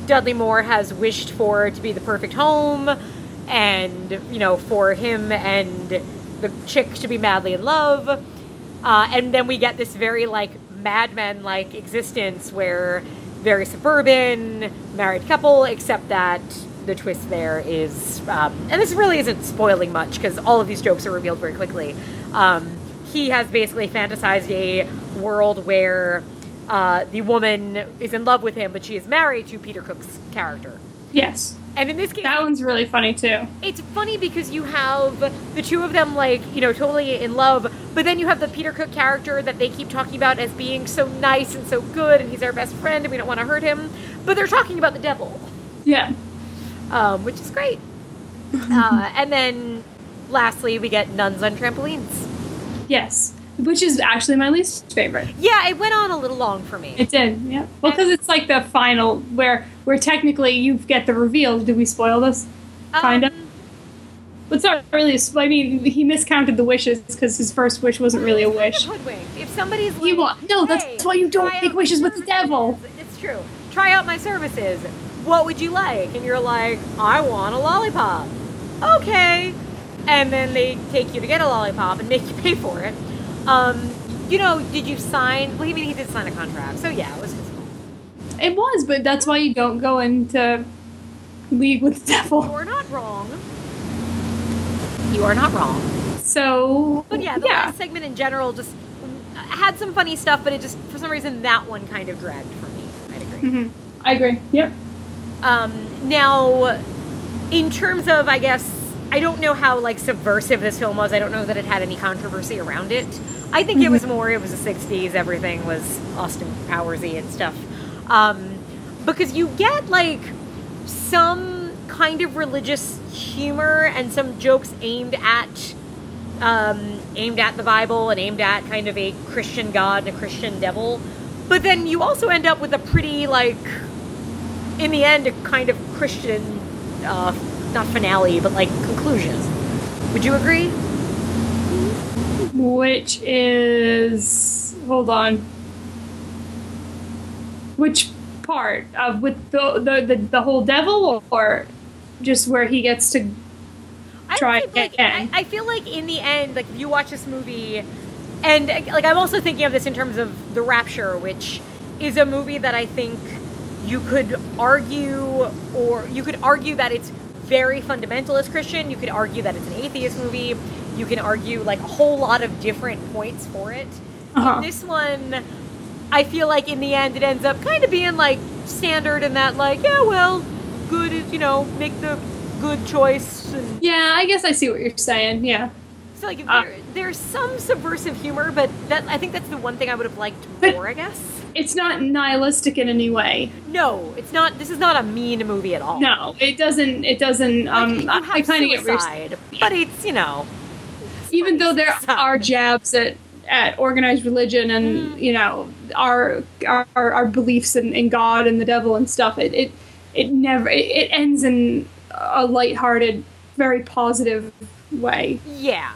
S2: Dudley Moore has wished for to be the perfect home, and you know for him and the chick to be madly in love. Uh, and then we get this very like Mad Men like existence where very suburban married couple, except that the twist there is, um, and this really isn't spoiling much because all of these jokes are revealed very quickly. Um, he has basically fantasized a world where uh, the woman is in love with him, but she is married to Peter Cook's character.
S3: Yes.
S2: And in this case,
S3: That one's really funny too.
S2: it's funny because you have the two of them like you know totally in love but then you have the peter cook character that they keep talking about as being so nice and so good and he's our best friend and we don't want to hurt him but they're talking about the devil
S3: Yeah.
S2: um, which is great [LAUGHS] uh, and then lastly we get nuns on trampolines
S3: Yes. Which is actually my least favorite.
S2: yeah it went on a little long for me
S3: It did, yeah. Well, because it's like the final where where technically you get the reveal. Did we spoil this? kind of.
S2: Um,
S3: But it's not really. I mean, he miscounted the wishes because his first wish wasn't really a wish.
S2: hoodwinked. if somebody's
S3: You
S2: like,
S3: want- no, that's why you don't make wishes with the devil."
S2: it's true try out my services what would you like and you're like i want a lollipop okay and then they take you to get a lollipop and make you pay for it um you know did you sign well i mean he did sign a contract so yeah it was his
S3: It was, but that's why you don't go into league with the devil.
S2: You are not wrong you are not wrong
S3: So,
S2: but yeah the last segment in general just had some funny stuff but it just for some reason that one kind of dragged for me i'd agree
S3: Mhm. I agree. Yep.
S2: Um, now, in terms of, I guess, I don't know how like subversive this film was. I don't know that it had any controversy around it. I think it was more. It was the '60s. Everything was Austin Powersy and stuff. Um, because you get like some kind of religious humor and some jokes aimed at um, aimed at the Bible and aimed at kind of a Christian God and a Christian devil. But then you also end up with a pretty like in the end, a kind of Christian, uh, not finale, but like conclusion. Would you agree?
S3: Which is hold on. Which part of with the the the, the whole devil or just where he gets to
S2: I
S3: Try
S2: think, like,
S3: again.
S2: I, I feel like in the end, like if you watch this movie, and like I'm also thinking of this in terms of The Rapture, which is a movie that I think you could argue, or you could argue that it's very fundamentalist Christian. You could argue that it's an atheist movie. You can argue like a whole lot of different points for it.
S3: Uh-huh.
S2: This one, I feel like in the end it ends up kind of being like standard in that like yeah well good is you know make the good choice and
S3: Yeah, I guess I see what you're saying. Yeah.
S2: so like
S3: Ah.
S2: there, there's some subversive humor but that I think that's the one thing I would have liked more I guess
S3: It's not nihilistic in any way.
S2: no it's not this is not a mean movie at all
S3: No, it doesn't. It doesn't.
S2: Like,
S3: Um, I, I kind of get
S2: suicide, but it's you know
S3: even though there
S2: Suicide.
S3: are jabs at at organized religion and
S2: Mm.
S3: you know our our, our beliefs in, in God and the devil and stuff. It it it never it, it ends in a lighthearted, very positive way.
S2: yeah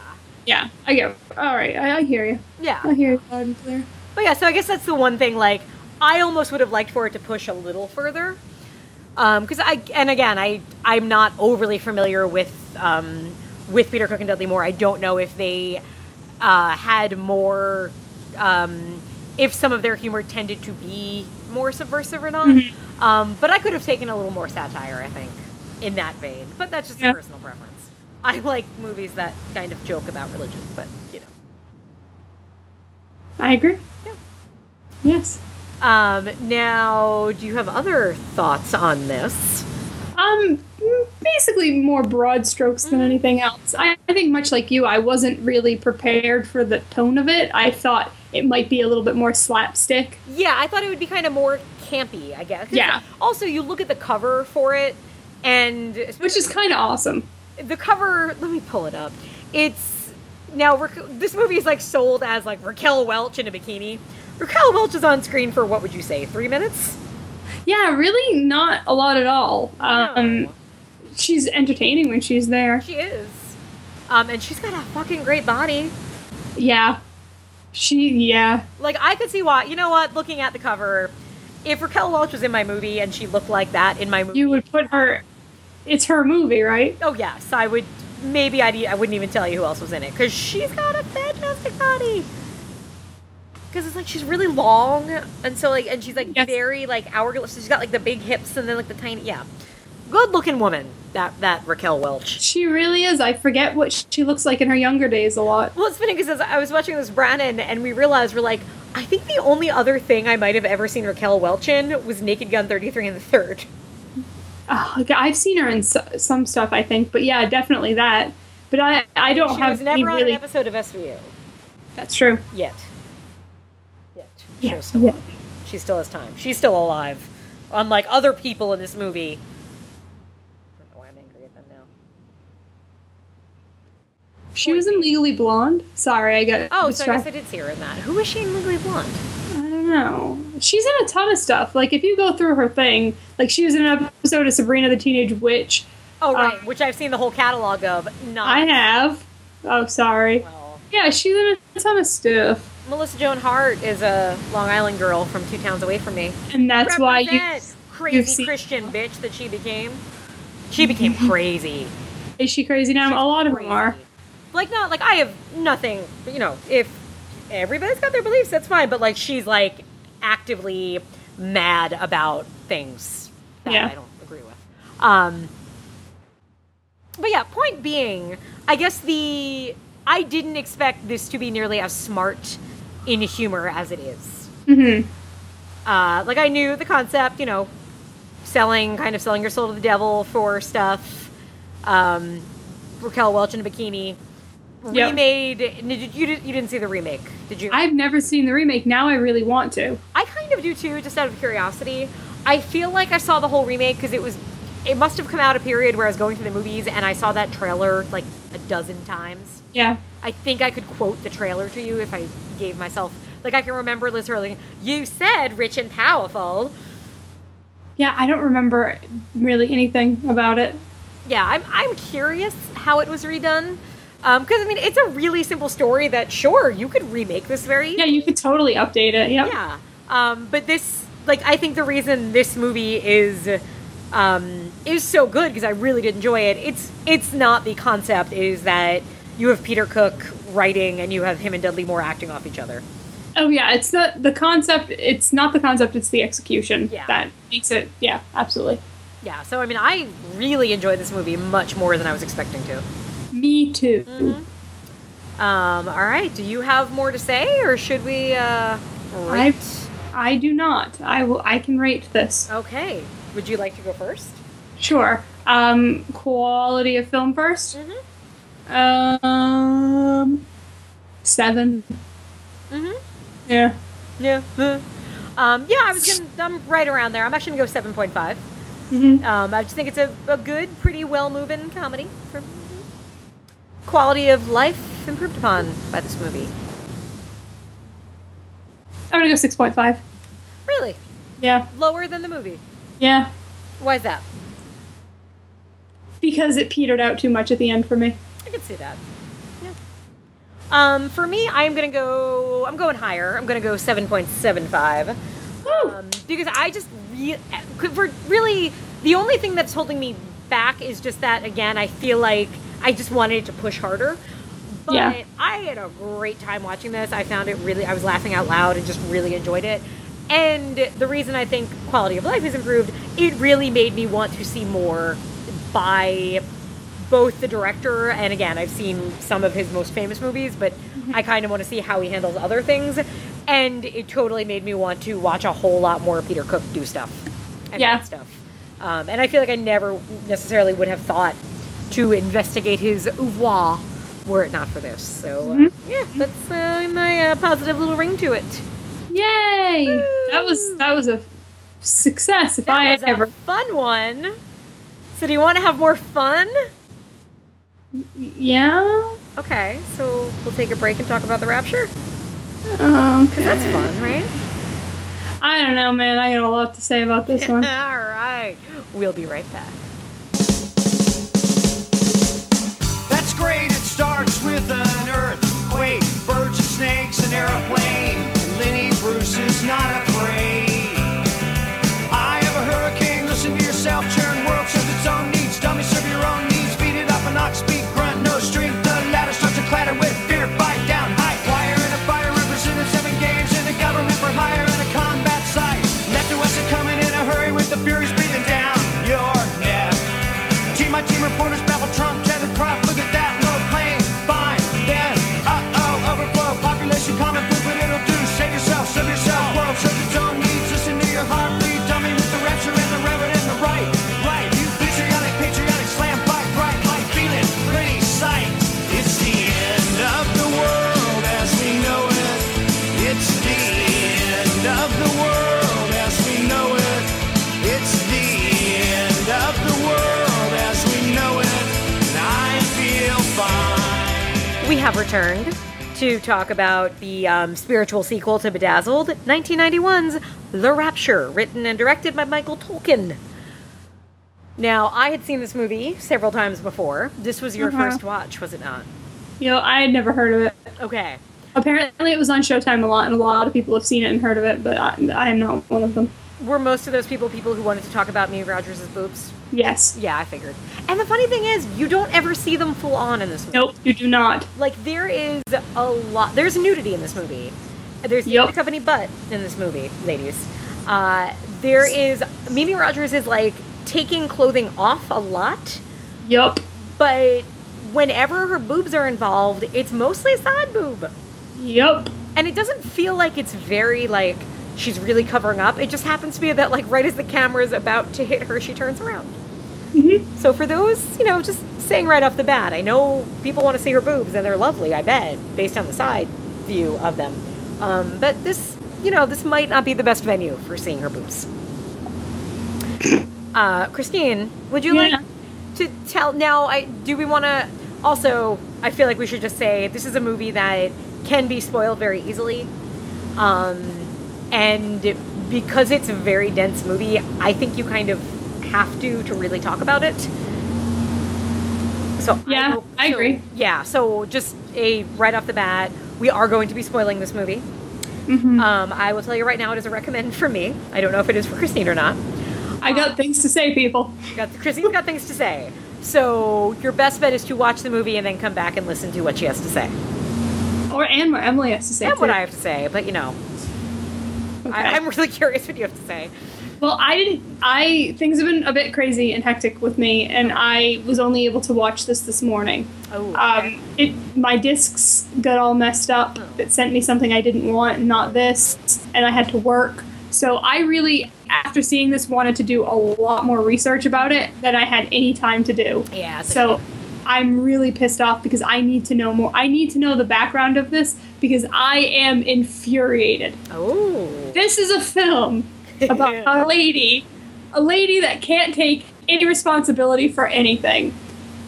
S3: Yeah, I get. All right, I, I hear you.
S2: yeah
S3: I hear you loud and clear.
S2: But yeah, so I guess that's the one thing. Like, I almost would have liked for it to push a little further, because I and again, I I'm not overly familiar with um, with Peter Cook and Dudley Moore. I don't know if they uh, had more, um, if some of their humor tended to be more subversive or not. Um, but I could have taken a little more satire, I think, in that vein. But that's just
S3: Yeah.
S2: a personal preference. I like movies that kind of joke about religion, but.
S3: I agree.
S2: Yeah.
S3: Yes.
S2: Um, now, do you have other thoughts on this?
S3: Um, mm, basically more broad strokes than anything else. I, I think much like you, I wasn't really prepared for the tone of it. I thought it might be a little bit more slapstick.
S2: Yeah, I thought it would be kind of more campy, I guess.
S3: Yeah.
S2: Also, you look at the cover for it, and
S3: which is kind of awesome.
S2: the cover. Let me pull it up. It's now Ra- this movie is like sold as like Raquel Welch in a bikini. Raquel Welch is on screen for what would you say, three minutes?
S3: Yeah, really not a lot at all. Um,
S2: No.
S3: she's entertaining when she's there.
S2: She is. Um, and she's got a fucking great body.
S3: Yeah. She, yeah.
S2: Like I could see why. You know what? Looking at the cover, if Raquel Welch was in my movie and she looked like that in my movie,
S3: You would put her. It's her movie, right?
S2: oh yes, I would. Maybe I'd, I wouldn't even tell you who else was in it because she's got a fantastic body. Because it's like she's really long, and so like, and she's like
S3: Yes.
S2: very like hourglass. She's got like the big hips and then like the tiny, yeah, good looking woman. That that Raquel Welch.
S3: She really is. I forget what she looks like in her younger days a lot.
S2: Well, it's funny because I was watching this Brannon, and we realized we're like, I think the only other thing I might have ever seen Raquel Welch in was Naked Gun 33 and the Third.
S3: Oh, okay, I've seen her in so, some stuff, I think, but yeah, definitely that. But I, I don't
S2: She
S3: have
S2: was
S3: any
S2: never on
S3: really.
S2: an episode of SVU
S3: That's true.
S2: yet. Yet.
S3: Yeah,
S2: still,
S3: yeah.
S2: she still has time. She's still alive. Unlike other people in this movie. I don't know why I'm angry at them now.
S3: She was in Legally Blonde. Sorry, I got.
S2: Oh, so I guess. I did see her in that. Who was she in Legally Blonde?
S3: Don't know. She's in a ton of stuff. Like if you go through her thing, like she was in an episode of Sabrina the Teenage Witch.
S2: Oh, right, um, which I've seen the whole catalog of. Not
S3: I have. Oh, sorry.
S2: well.
S3: Yeah, she's in a ton of stuff,
S2: Melissa Joan Hart is a Long Island girl from two towns away from me.
S3: and that's why you.
S2: Represent, crazy Christian bitch that she became. She became [LAUGHS] crazy.
S3: Is she crazy now? a lot of them are.
S2: Like not like I have nothing. You know, if everybody's got their beliefs, that's fine. But like she's like actively mad about things that
S3: Yeah.
S2: I don't agree with. Um, but yeah, point being, I guess the I didn't expect this to be nearly as smart in humor as it is.
S3: Mm-hmm.
S2: Uh, like I knew the concept, you know, selling kind of selling your soul to the devil for stuff. Um, Raquel Welch in a bikini.
S3: Yep.
S2: Remade. Did you, you didn't see the remake, did you?
S3: I've never seen the remake. Now I really want to.
S2: I kind of do too, just out of curiosity. I feel like I saw the whole remake because it was. It must have come out a period where I was going to the movies and I saw that trailer like a dozen times.
S3: Yeah.
S2: I think I could quote the trailer to you if I gave myself. Like I can remember Liz Hurley. You said rich and powerful.
S3: Yeah, I don't remember really anything about it.
S2: yeah, I'm I'm curious how it was redone. Because I mean, it's a really simple story that sure you could remake this very
S3: Yeah, you could totally update it. Yep.
S2: yeah. Um, but this like I think the reason this movie is um, is so good because I really did enjoy it. It's it's not the concept is that you have Peter Cook writing and you have him and Dudley Moore acting off each other.
S3: Oh yeah, it's the the concept. It's not the concept. It's the execution
S2: Yeah.
S3: that makes it. Yeah, absolutely.
S2: Yeah, so I mean, I really enjoyed this movie much more than I was expecting to.
S3: Me too.
S2: Um, all right, do you have more to say, or should we uh,
S3: I
S2: rate?
S3: I do not. I will. I can rate this.
S2: Okay, would you like to go first?
S3: Sure. Um, quality of film 1st Um, seven.
S2: Mm-hmm.
S3: Yeah.
S2: Yeah. Um, yeah, I was gonna. I'm right around there. I'm actually gonna go seven point five.
S3: hmm
S2: Um, I just think it's a, a good, pretty well moving comedy. For quality of life improved upon by this movie.
S3: I'm gonna go six point five.
S2: Really
S3: Yeah.
S2: lower than the movie.
S3: Yeah.
S2: Why is that?
S3: Because it petered out too much at the end for me.
S2: I can see that. Yeah. Um, for me, I'm gonna go. I'm going higher. I'm gonna go seven point seven five.
S3: Woo!
S2: Um, because I just re- for really the only thing that's holding me back is just that again. I feel like I just wanted it to push harder. But
S3: Yeah.
S2: I had a great time watching this. I found it really. I was laughing out loud and just really enjoyed it. And the reason I think quality of life is improved, it really made me want to see more by both the director and again I've seen some of his most famous movies, but I kind of want to see how he handles other things. And it totally made me want to watch a whole lot more Peter Cook do stuff and
S3: Yeah.
S2: stuff. Um, and I feel like I never necessarily would have thought to investigate his oeuvre were it not for this. So uh, yeah, that's uh, my uh, positive little ring to it.
S3: Yay! That was that was a success. If I
S2: That was
S3: ever.
S2: a fun one. So do you want to have more fun?
S3: Yeah.
S2: Okay, so we'll take a break and talk about the Rapture.
S3: Um.
S2: Because that's fun, right?
S3: I don't know, man. I got a lot to say about this one. [LAUGHS]
S2: All right, We'll be right back.
S5: With an earthquake, birds and snakes, an airplane. Lenny Bruce is not afraid. I have a hurricane, listen to yourself, churn world serves its own needs. Dummy serve your own needs, beat it up and not speak, grunt, no strength. The ladder starts to clatter with
S2: have returned to talk about the um, spiritual sequel to Bedazzled, 1991's The Rapture, written and directed by Michael Tolkin. Now, I had seen this movie several times before. This was your
S3: Uh-huh.
S2: first watch, was it not?
S3: You know, I had never heard of it.
S2: Okay.
S3: Apparently, it was on Showtime a lot, and a lot of people have seen it and heard of it, but I, I am not one of them.
S2: Were most of those people people who wanted to talk about Mimi Rogers' boobs?
S3: Yes.
S2: Yeah, I figured. And the funny thing is, you don't ever see them full on in this movie.
S3: Nope, you do not.
S2: Like there is a lot. There's nudity in this movie. There's
S3: Yep.
S2: the company butt in this movie, ladies. Uh, there is Mimi Rogers is like taking clothing off a lot,
S3: Yep.
S2: but whenever her boobs are involved, it's mostly side boob,
S3: Yep.
S2: and it doesn't feel like it's very like she's really covering up. It just happens to be that like right as the camera is about to hit her, she turns around. So for those, you know, just saying right off the bat, I know people want to see her boobs and they're lovely, I bet, based on the side view of them. Um, but this, you know, this might not be the best venue for seeing her boobs. [CLEARS THROAT] Uh, Christine, would you
S3: Yeah.
S2: like to tell now? I do we want to also? I feel like we should just say this is a movie that can be spoiled very easily, um, and because it's a very dense movie, I think you kind of have to to really talk about it. So
S3: Yeah,
S2: hope-
S3: I
S2: so-
S3: agree.
S2: Yeah, so just a right off the bat, we are going to be spoiling this movie.
S3: Mm-hmm.
S2: Um, I will tell you right now, it is a recommend for me. I don't know if it is for Christine or not.
S3: I got things to say, people.
S2: Got Christine's got things to say. So your best bet is to watch the movie and then come back and listen to what she has to say
S3: Or and what Emily has to say.
S2: and what. I have to say. But you know,
S3: Okay. [LAUGHS]
S2: I, I'm really curious what you have to say.
S3: Well, I didn't. I things have been a bit crazy and hectic with me, and I was only able to watch this this morning.
S2: Oh, okay.
S3: Um, it my discs got all messed up. It sent me something I didn't want, and not this, and I had to work. So I really, after seeing this, wanted to do a lot more research about it than I had any time to do.
S2: yeah.
S3: So I'm really pissed off because I need to know more. I need to know the background of this because I am infuriated.
S2: oh,
S3: This is a film about [LAUGHS] a lady, a lady that can't take any responsibility for anything.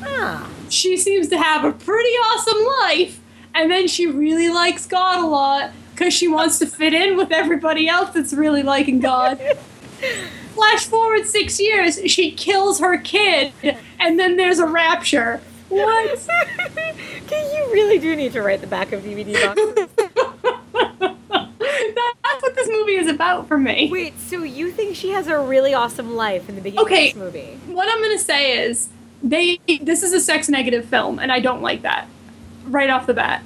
S2: ah,
S3: She seems to have a pretty awesome life, and then she really likes God a lot because she wants to fit in with everybody else that's really liking God. [LAUGHS] Flash forward six years, she kills her kid, and then there's a rapture. What? [LAUGHS]
S2: Okay, you really do need to write the back of DVD boxes.
S3: That's what this movie is about for me.
S2: Wait, so you think she has a really awesome life in the beginning
S3: Okay.
S2: of this movie?
S3: what I'm gonna say is they this is a sex negative film, and I don't like that right off the bat.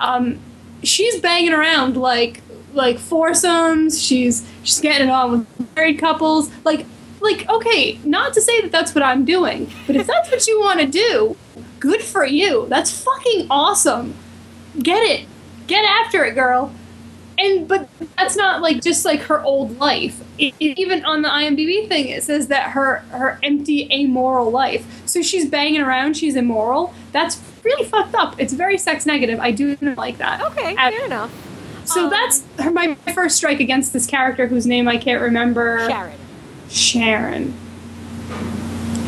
S3: Um, she's banging around like like foursomes. She's she's getting it on with married couples. Like like okay, not to say that that's what I'm doing, but if that's what you want to do, good for you. That's fucking awesome. Get it, get after it, girl and but that's not like just like her old life it, it- even on the imdb thing it says that her her empty amoral life so she's banging around she's immoral that's really fucked up it's very sex negative i do not like that
S2: Okay,
S3: Uh,
S2: fair enough.
S3: so
S2: Um,
S3: that's her, my first strike against this character whose name i can't remember
S2: Sharon.
S3: Sharon.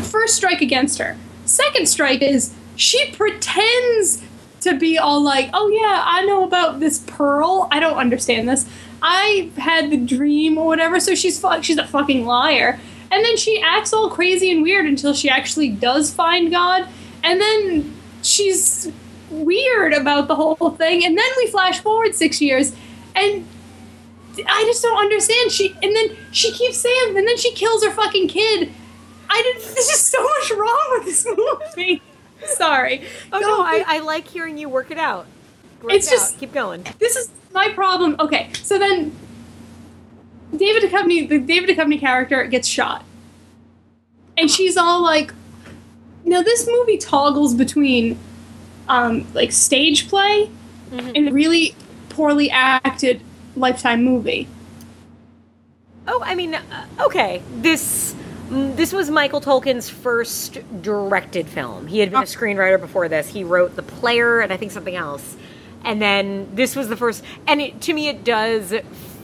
S3: First strike against her. Second strike is she pretends to be all like, oh yeah, I know about this pearl. I don't understand this. I had the dream or whatever. So she's fu- she's a fucking liar. And then she acts all crazy and weird until she actually does find God. And then she's weird about the whole thing. And then we flash forward six years, and I just don't understand. She and then she keeps saying, and then she kills her fucking kid. I did. There's just so much wrong with this movie. [LAUGHS] Sorry.
S2: Oh no, I, I like hearing you work it out. Work
S3: It's
S2: it
S3: just-
S2: out. keep going.
S3: this is my problem. Okay, so then David Duchovny, the David Duchovny character, gets shot, and she's all like, "Now this movie toggles between, um, like stage play and really poorly acted Lifetime movie."
S2: Oh, I mean, uh, okay. This mm, this was Michael Tolkin's first directed film. He had been a screenwriter before this. He wrote The Player and I think something else. And then this was the first and it, to me it does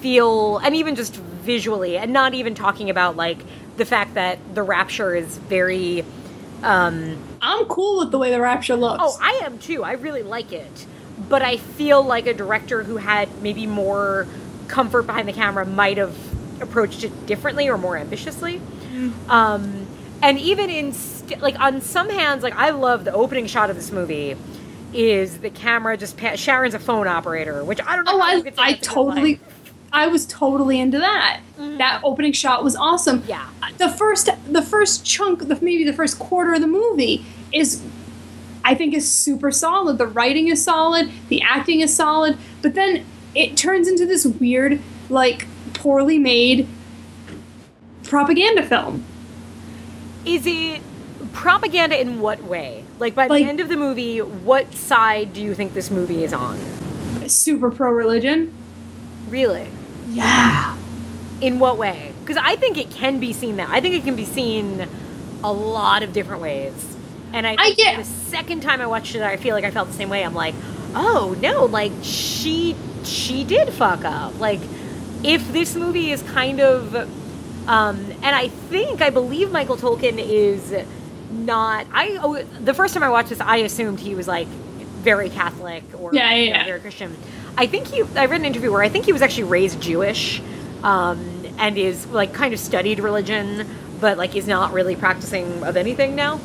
S2: feel and even just visually and not even talking about like the fact that The Rapture is very um
S3: I'm cool with the way the Rapture looks.
S2: Oh, I am too. I really like it. But I feel like a director who had maybe more comfort behind the camera might have approached it differently or more ambitiously. Um, and even in st- like on some hands, like I love the opening shot of this movie is the camera just pa- Sharon's a phone operator, which I don't know.
S3: Oh, I, I
S2: that's a good
S3: totally. I was totally into that. That opening shot was awesome.
S2: Yeah.
S3: The first, the first chunk, the, maybe the first quarter of the movie is, I think, is super solid. The writing is solid. The acting is solid. But then it turns into this weird, like, poorly made propaganda film.
S2: Is it propaganda in what way? Like by
S3: Like-
S2: the end of the movie, what side do you think this movie is on?
S3: Super pro religion.
S2: Really?
S3: Yeah.
S2: In what way? Because I think it can be seen that. I think it can be seen a lot of different ways. And I,
S3: I get-
S2: the second time I watched it, I feel like I felt the same way. I'm like, oh no, like she she did fuck up. Like if this movie is kind of, um, and I think I believe Michael Tolkin is not. I oh, the first time I watched this, I assumed he was like very Catholic or
S3: Yeah, yeah,
S2: you know,
S3: yeah.
S2: very Christian. I think he. I read an interview where I think he was actually raised Jewish, um, and is like kind of studied religion, but like is not really practicing of anything now.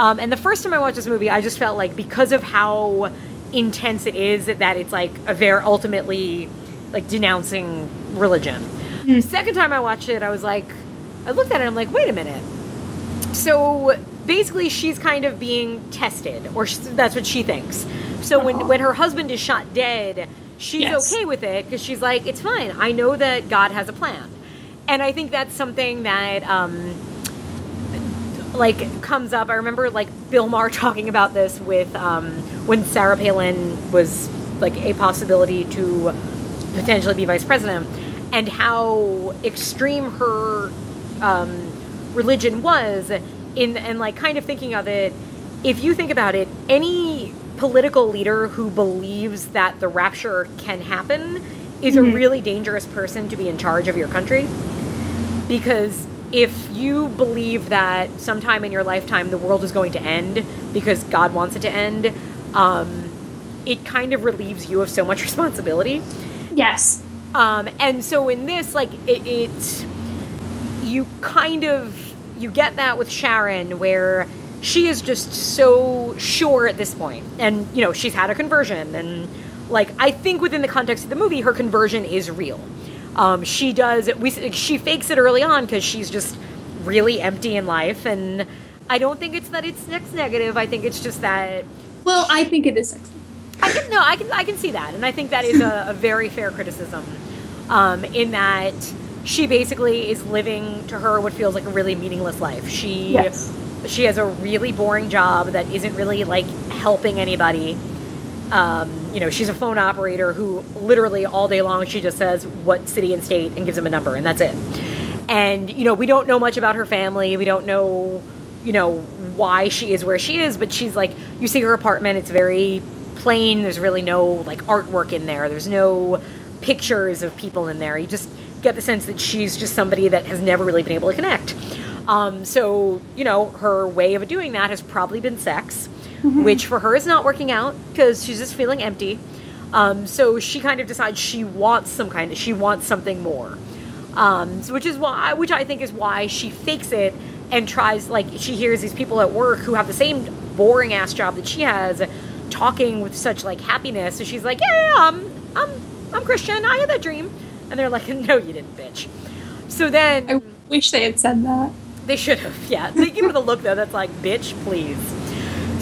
S2: Um, and the first time I watched this movie, I just felt like because of how intense it is, that it's like a very ultimately like denouncing religion. The second time I watched it, I was like, I looked at it, I'm like, wait a minute. So basically, she's kind of being tested, or sh that's what she thinks. So when when her husband is shot dead, she's
S3: Yes.
S2: okay with it because she's like, it's fine. I know that God has a plan, and I think that's something that. Um, like comes up. I remember like Bill Maher [LAUGHS] talking about this with um, when Sarah Palin was like a possibility to potentially be vice president, and how extreme her um, religion was. In and like kind of thinking of it, if you think about it, any political leader who believes that the rapture can happen is a really dangerous person to be in charge of your country because if you believe that sometime in your lifetime the world is going to end because God wants it to end, um, it kind of relieves you of so much [LAUGHS] responsibility.
S3: Yes.
S2: Um, and so in this, like it, it, you kind of you get that with Sharon where she is just so sure at this point, and you know she's had a conversion, and like I think within the context of the movie, her conversion is real. Um, she does we she fakes it early on because she's just really empty in life, and I don't think it's that it's sex negative. I think it's just that
S3: Well, I think it is sexy.
S2: I can no, I can I can see that, and I think that is a, a very fair criticism. Um, in that she basically is living to her what feels like a really meaningless life. She
S3: Yes.
S2: she has a really boring job that isn't really like helping anybody. Um, you know, she's a phone operator who literally all day long she just says what city and state and gives them a number, and that's it. And you know, we don't know much about her family. We don't know, you know, why she is where she is. But she's like, you see her apartment; it's very plain. There's really no like artwork in there. There's no pictures of people in there. You just get the sense that she's just somebody that has never really been able to connect. Um, so you know, her way of doing that has probably been sex, [LAUGHS] which for her is not working out because she's just feeling empty. Um, so she kind of decides she wants some kind of she wants something more, um, so which is why which I think is why she fakes it and tries like she hears these people at work who have the same boring ass job that she has talking with such like happiness. So she's like, yeah, yeah, I'm, I'm, I'm Christian. I had that dream. And they're like, [LAUGHS] no, you didn't, bitch. So then
S3: I wish they had said that.
S2: they should have, yeah. They give her the look though that's like, bitch, please.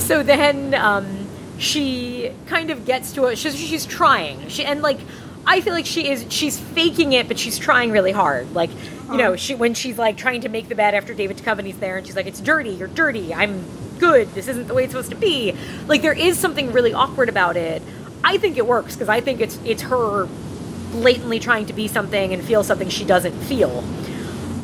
S2: So then um, she kind of gets to it. She's, she's trying. She and like I feel like she is. She's faking it, but she's trying really hard. Like you know, she when she's like trying to make the bed after David Duchovny's there, and she's like, "It's dirty. You're dirty. I'm good. This isn't the way it's supposed to be." Like there is something really awkward about it. I think it works because I think it's it's her blatantly trying to be something and feel something she doesn't feel.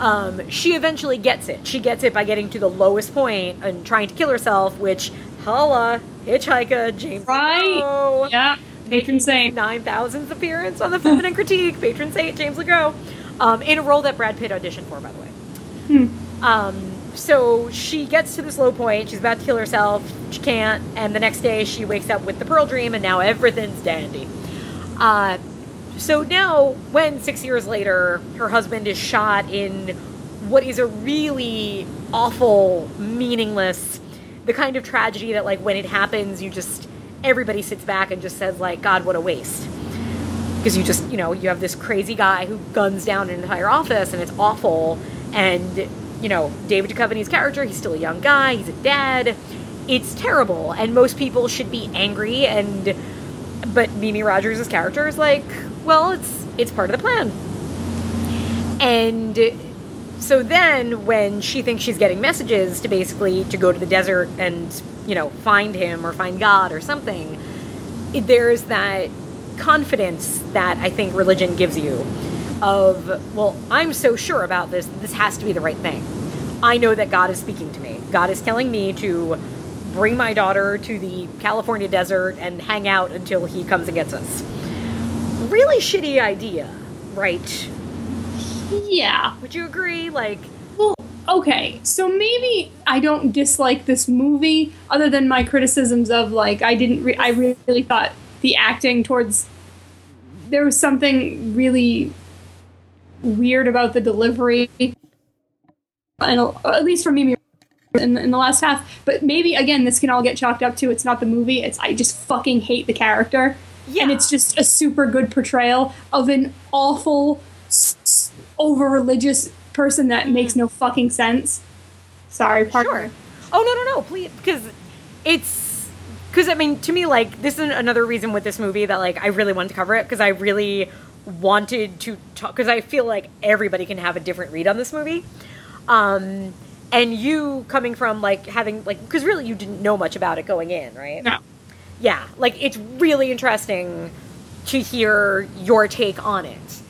S2: Um, she eventually gets it. She gets it by getting to the lowest point and trying to kill herself, which, holla, Hitchhiker, James
S3: Right.
S2: LeGros,
S3: Yeah. Patron saint.
S2: nine thousandth appearance on the Feminine Critique, patron saint James LeGros, um, in a role that Brad Pitt auditioned for, by the way. Hmm. Um, so she gets to this low point. She's about to kill herself. She can't, and the next day she wakes up with the Pearl Dream, and now everything's dandy. Uh, so now, when six years later, her husband is shot in what is a really awful, meaningless, the kind of tragedy that, like, when it happens, you just everybody sits back and just says, like, God, what a waste. Because you just, you know, you have this crazy guy who guns down an entire office, and it's awful. And you know, David Duchovny's character, he's still a young guy, he's a dad. It's terrible, and most people should be angry and but Mimi Rogers' character is like, well, it's it's part of the plan. And so then when she thinks she's getting messages to basically to go to the desert and, you know, find him or find God or something, there's that confidence that I think religion gives you of, well, I'm so sure about this, this has to be the right thing. I know that God is speaking to me. God is telling me to bring my daughter to the California desert and hang out until he comes and gets us. Really shitty idea, right?
S3: Yeah.
S2: Would you agree? Like,
S3: Well, okay. So maybe I don't dislike this movie, other than my criticisms of like I didn't. Re- I really thought the acting towards there was something really weird about the delivery, and uh, at least for me. In, in the last half, but maybe again, this can all get chalked up to it's not the movie. It's I just fucking hate the character,
S2: Yeah.
S3: and it's just a super good portrayal of an awful, over religious person that makes no fucking sense. Sorry, pardon.
S2: Sure. Oh no no no, please, because it's because I mean to me like this is another reason with this movie that like I really wanted to cover it because I really wanted to talk because I feel like everybody can have a different read on this movie. Um, and you coming from like having like because really you didn't know much about it going in, right?
S3: No.
S2: yeah, like it's really interesting to hear your take on it.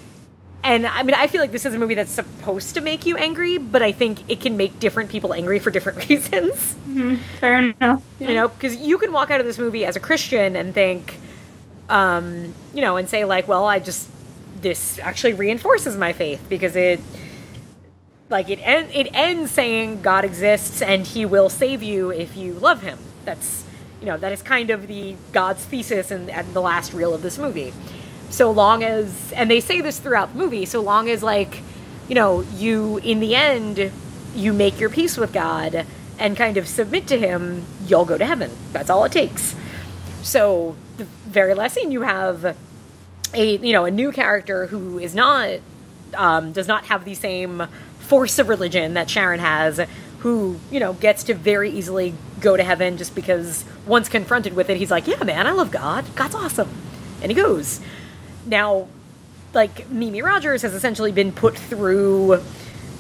S2: And I mean, I feel like this is a movie that's supposed to make you angry, but I think it can make different people angry for different [LAUGHS] reasons.
S3: Fair enough.
S2: You know, because you can walk out of this movie as a Christian and think, um, you know, and say like, well, I just this actually reinforces my faith because it, like, it en- it ends saying God exists and He will save you if you love Him. That's you know that is kind of the God's thesis and, and the last reel of this movie. So long as, and they say this throughout the movie, so long as like, you know, you in the end you make your peace with God and kind of submit to Him, you'll go to heaven. That's all it takes. So the very last scene, you have a you know a new character who is not um, does not have the same force of religion that Sharon has, who you know gets to very easily go to heaven just because once confronted with it, he's like, yeah, man, I love God. God's awesome, and he goes. Now, like Mimi Rogers has essentially been put through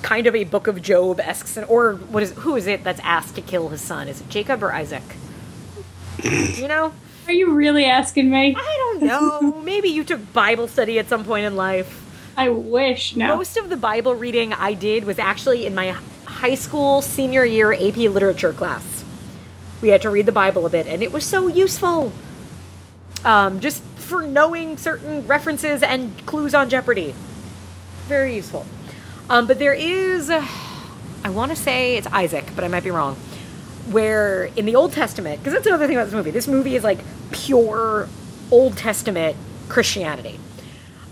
S2: kind of a Book of Job esque, or what is who is it that's asked to kill his son? Is it Jacob or Isaac? [CLEARS THROAT] you know.
S3: Are you really asking me?
S2: I don't know. [LAUGHS] Maybe you took Bible study at some point in life.
S3: I wish. No.
S2: Most of the Bible reading I did was actually in my high school senior year AP literature class. We had to read the Bible a bit, and it was so useful. Um, just for knowing certain references and clues on Jeopardy. Very useful. Um, but there is, uh, I want to say it's Isaac, but I might be wrong. Where in the Old Testament, because that's another thing about this movie. This movie is like pure Old Testament Christianity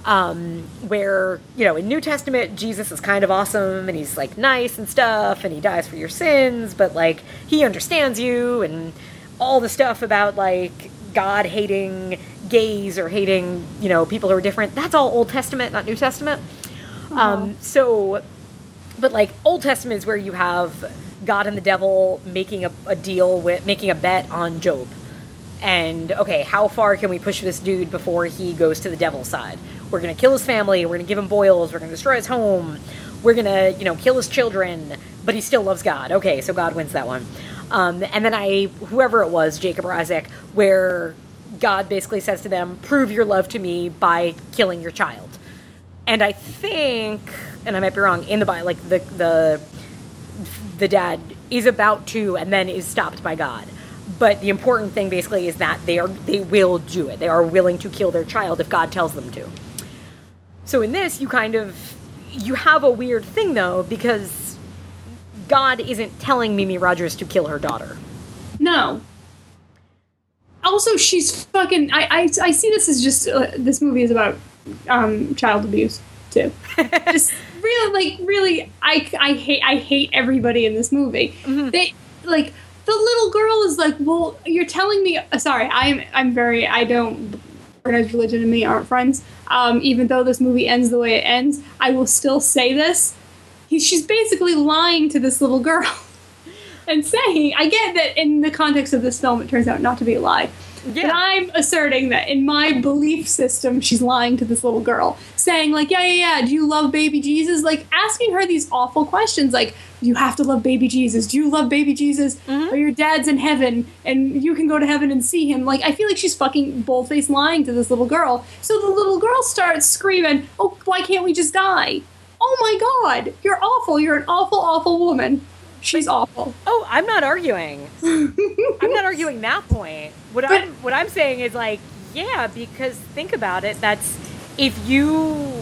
S2: um, where you know in New Testament Jesus is kind of awesome and he's like nice and stuff and he dies for your sins, but like he understands you and all the stuff about like God hating gays or hating, you know, people who are different. That's all Old Testament, not New Testament. Um, so, but like Old Testament is where you have God and the devil making a, a deal with, making a bet on Job. And okay, how far can we push this dude before he goes to the devil's side? We're gonna kill his family. We're gonna give him boils. We're gonna destroy his home. We're gonna, you know, kill his children. But he still loves God. Okay, so God wins that one. Um, and then I, whoever it was, Jacob or Isaac, where God basically says to them, "Prove your love to me by killing your child." And I think, and I might be wrong, in the Bible, like the the the dad is about to, and then is stopped by God. But the important thing basically is that they are they will do it. They are willing to kill their child if God tells them to. So in this, you kind of you have a weird thing though because God isn't telling Mimi Rogers to kill her daughter.
S3: No. Also, she's fucking. I I, I see this as just uh, this movie is about um, child abuse too. [LAUGHS] just really, like, really, I I hate I hate everybody in this movie. They like the little girl is like, well, you're telling me. uh, Sorry, I'm I'm very I don't. Organized religion and me aren't friends. Um, even though this movie ends the way it ends, I will still say this. He, she's basically lying to this little girl. [LAUGHS] and saying, I get that in the context of this film, it turns out not to be a lie.
S2: Yeah.
S3: But I'm asserting that in my belief system, she's lying to this little girl, saying like, "Yeah, yeah, yeah. Do you love baby Jesus?" Like asking her these awful questions, like, "You have to love baby Jesus. Do you love baby Jesus? Mm-hmm. Or your dad's in heaven, and you can go to heaven and see him." Like, I feel like she's fucking boldface lying to this little girl. So the little girl starts screaming, "Oh, why can't we just die?" Oh my God, you're awful. You're an awful, awful woman. She's awful.
S2: Oh, I'm not arguing. I'm not arguing that point. What
S3: But-
S2: I'm what I'm saying is like, yeah, because think about it. That's if you,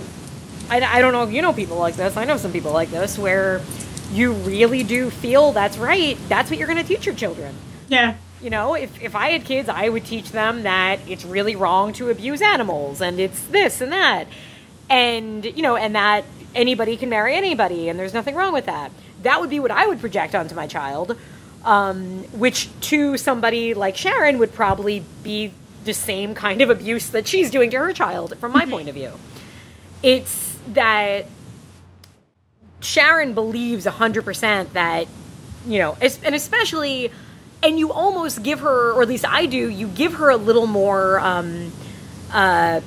S2: I, I don't know if you know people like this. I know some people like this where you really do feel that's right. That's what you're going to teach your children.
S3: Yeah.
S2: You know, if, if I had kids, I would teach them that it's really wrong to abuse animals and it's this and that. And, you know, and that anybody can marry anybody and there's nothing wrong with that. That would be what I would project onto my child, um, which to somebody like Sharon would probably be the same kind of abuse that she's doing to her child, from my point of view. It's that Sharon believes 100% that, you know, and especially, and you almost give her, or at least I do, you give her a little more, um, uh,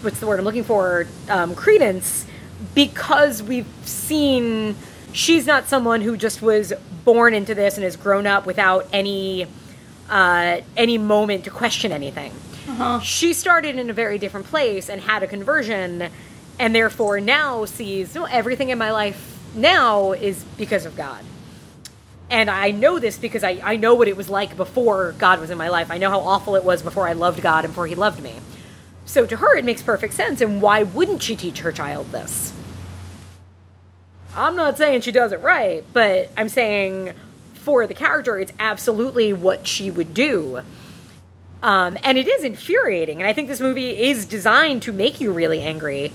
S2: what's the word I'm looking for, um, credence, because we've seen she's not someone who just was born into this and has grown up without any, uh, any moment to question anything. She started in a very different place and had a conversion and therefore now sees no everything in my life now is because of god. And i know this because I, I know what it was like before god was in my life. I know how awful it was before i loved god and before he loved me. So to her it makes perfect sense and why wouldn't she teach her child this i'm not saying she does it right but i'm saying for the character it's absolutely what she would do um, and it is infuriating. And I think this movie is designed to make you really angry.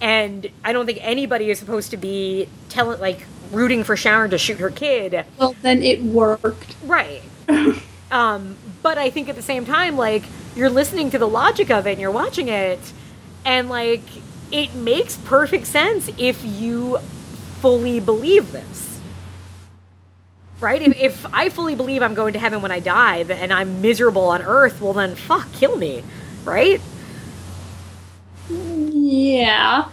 S2: And I don't think anybody is supposed to be telling, like, rooting for Sharon to shoot her kid.
S3: Well, then it worked.
S2: Right. [LAUGHS] um, but I think at the same time, like, you're listening to the logic of it and you're watching it, and, like, it makes perfect sense if you fully believe this. Right? If, if I fully believe I'm going to heaven when I die and I'm miserable on earth, well, then fuck, kill me. Right?
S3: Yeah.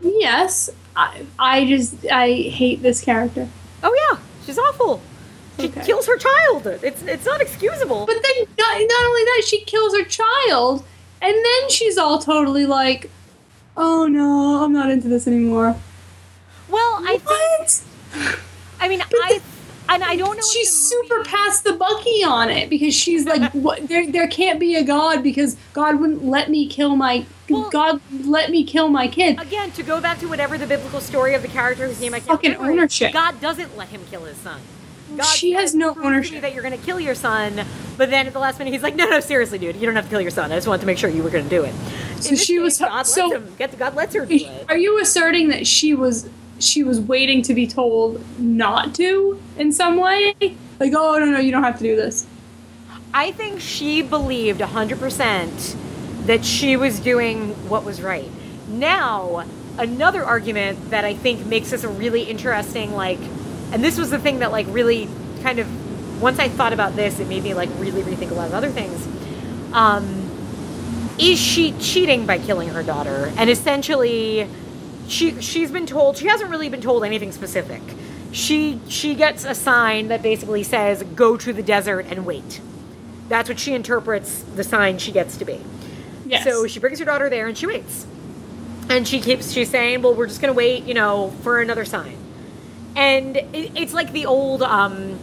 S3: Yes. I, I just I hate this character.
S2: Oh, yeah. She's awful. She
S3: Okay.
S2: kills her child. It's, it's not excusable.
S3: But then not, not only that, she kills her child, and then she's all totally like, "Oh no, I'm not into this anymore."
S2: Well, I think.
S3: What?
S2: I mean, I. And I don't know.
S3: She's super past the Bucky on it because she's like, [LAUGHS] what, there, there can't be a God because God wouldn't let me kill my,
S2: Well-
S3: God let me kill my kid.
S2: again to go back to whatever the biblical story of the character whose name I can't
S3: Fucking
S2: remember.
S3: ownership.
S2: God doesn't let him kill his son. God
S3: She has no
S2: "Prove to me
S3: ownership."
S2: that you're going to kill your son, but then at the last minute he's like, "No, no, seriously, dude, you don't have to kill your son. I just wanted to make sure you were going to do it." In
S3: So she was-
S2: God
S3: so-
S2: him. God lets her do it.
S3: Are you asserting that she was she was waiting to be told not to in some way? Like, oh no, no, you don't have to do this.
S2: I think she believed 100% that she was doing what was right. Now, another argument that I think makes this a really interesting, like, and this was the thing that, like, really kind of, once I thought about this, it made me, like, really rethink a lot of other things. Um, is she cheating by killing her daughter? And essentially, she she's been told she hasn't really been told anything specific. She she gets a sign that basically says go to the desert and wait. That's what she interprets the sign she gets to be.
S3: Yes.
S2: So she brings her daughter there and she waits. And she keeps she's saying, "Well, we're just going to wait, you know, for another sign." And it, it's like the old um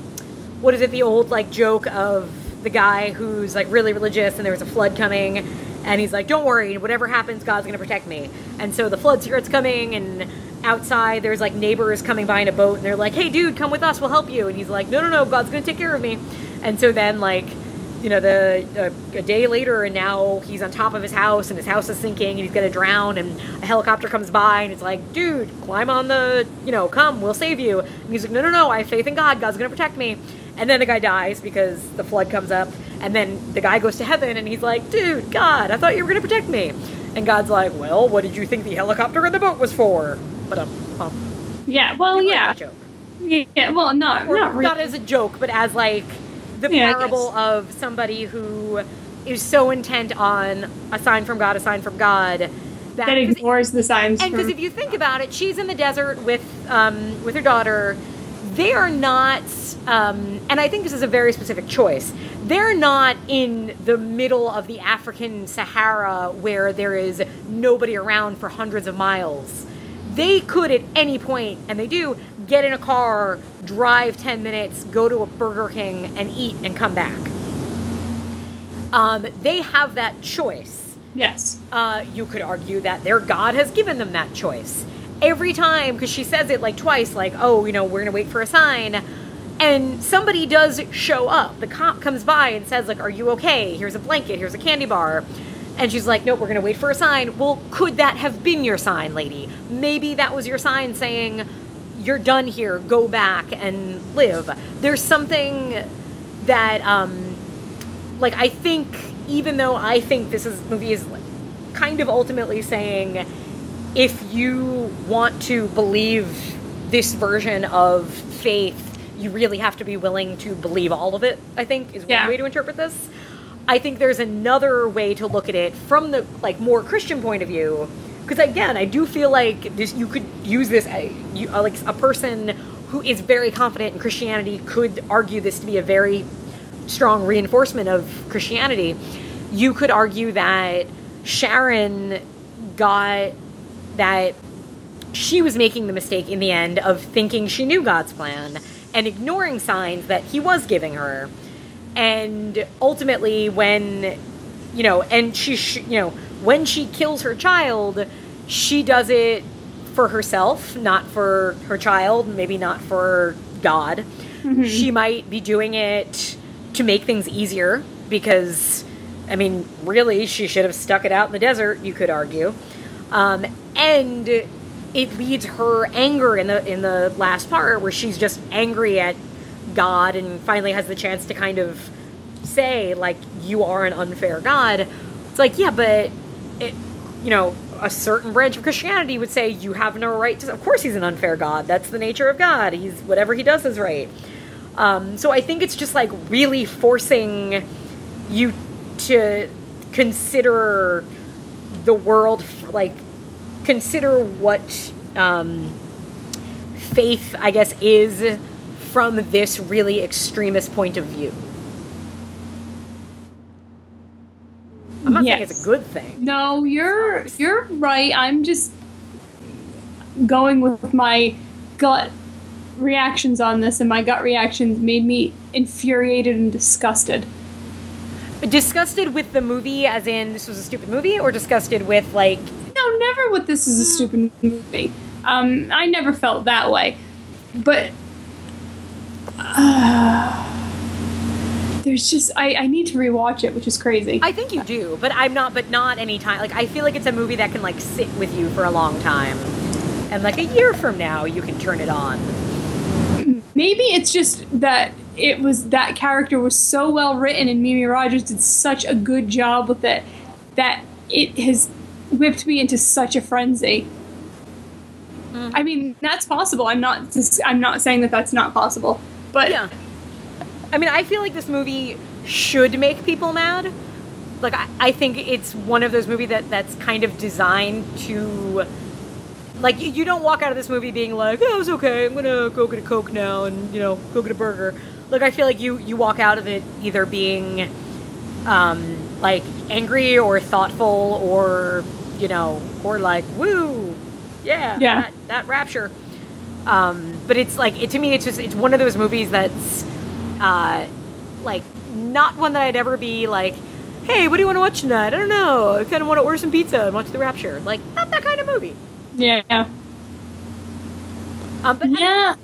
S2: what is it? The old like joke of the guy who's like really religious and there was a flood coming and he's like, "Don't worry, whatever happens, God's going to protect me." And so the flood starts coming and outside there's like neighbors coming by in a boat and they're like, "Hey dude, come with us, we'll help you." And he's like, "No, no, no, God's going to take care of me." And so then like you know, the uh, a day later, and now he's on top of his house, and his house is sinking, and he's gonna drown. And a helicopter comes by, and it's like, dude, climb on the, you know, come, we'll save you. And he's like, no, no, no, I have faith in God. God's gonna protect me. And then the guy dies because the flood comes up, and then the guy goes to heaven, and he's like, dude, God, I thought you were gonna protect me. And God's like, well, what did you think the helicopter and the boat was for? But um, um
S3: yeah. Well, yeah.
S2: joke.
S3: Yeah. Well, not
S2: Or
S3: not really.
S2: not as a joke, but as like the
S3: Yeah,
S2: parable of somebody who is so intent on a sign from God, a sign from God that,
S3: that ignores the signs.
S2: and because if you think about it, she's in the desert with um, with her daughter. They are not, um, and I think this is a very specific choice. They're not in the middle of the African Sahara where there is nobody around for hundreds of miles. They could at any point, and they do, get in a car, drive 10 minutes, go to a Burger King, and eat and come back. Um, they have that choice
S3: yes.
S2: uh, you could argue that their God has given them that choice. Every time, because she says it like twice, like, oh, you know, we're to wait for a sign. And somebody does show up. The cop comes by and says, like, are you okay? Here's a blanket, here's a candy bar. And she's like, nope, we're to wait for a sign. Well, could that have been your sign, lady? Maybe that was your sign saying, you're done here, go back and live. There's something that, um, like I think even though I think this is movie is kind of ultimately saying if you want to believe this version of faith, you really have to be willing to believe all of it. I think is one
S3: Yeah.
S2: way to interpret this. I think there's another way to look at it from the like more Christian point of view. Because again, I do feel like this you could use this uh, you, uh, like a person who is very confident in Christianity could argue this to be a very strong reinforcement of Christianity. You could argue that Sharon got that she was making the mistake in the end of thinking she knew God's plan and ignoring signs that he was giving her. And ultimately when you know, and she sh- you know, when she kills her child, she does it for herself, not for her child, maybe not for God. Mm-hmm. She might be doing it to make things easier because I mean, really, she should have stuck it out in the desert, you could argue. Um, and it leads her anger in the in the last part where she's just angry at God and finally has the chance to kind of say like you are an unfair God. It's like yeah, but it, you know a certain branch of Christianity would say you have no right to. Of course, he's an unfair God. That's the nature of God. He's whatever he does is right. Um, so I think it's just like really forcing you to consider the world like consider what um, faith i guess is from this really extremist point of view i'm not saying it's a good thing
S3: No, you're you're right. I'm just going with my gut reactions on this, and my gut reactions made me infuriated and disgusted.
S2: disgusted with the movie as in this was a stupid movie or disgusted with like
S3: No, never with this is a stupid movie. Um, I never felt that way, but uh, there's just I, I need to rewatch it, which is crazy.
S2: i think you do but i'm not but not anytime like i feel like it's a movie that can like sit with you for a long time. And like a year from now you can turn it on.
S3: Maybe it's just that it was that character was so well written and Mimi Rogers did such a good job with it that it has whipped me into such a frenzy. I mean, that's possible. I'm not just, I'm not saying that that's not possible. But
S2: Yeah. I mean, I feel like this movie should make people mad. Like, I, I think it's one of those movies that that's kind of designed to. Like, you, you don't walk out of this movie being like, oh, it's okay, I'm gonna go get a Coke now and, you know, go get a burger. Like, I feel like you, you walk out of it either being, um, like, angry or thoughtful or, you know, or like, woo, yeah,
S3: Yeah.
S2: That, that rapture. Um, but it's like it, to me, it's just it's one of those movies that's uh, like not one that I'd ever be like, hey, what do you want to watch tonight? I don't know. I kind of want to order some pizza and watch The Rapture. Like not that kind of movie.
S3: yeah.
S2: Um, but
S3: Yeah.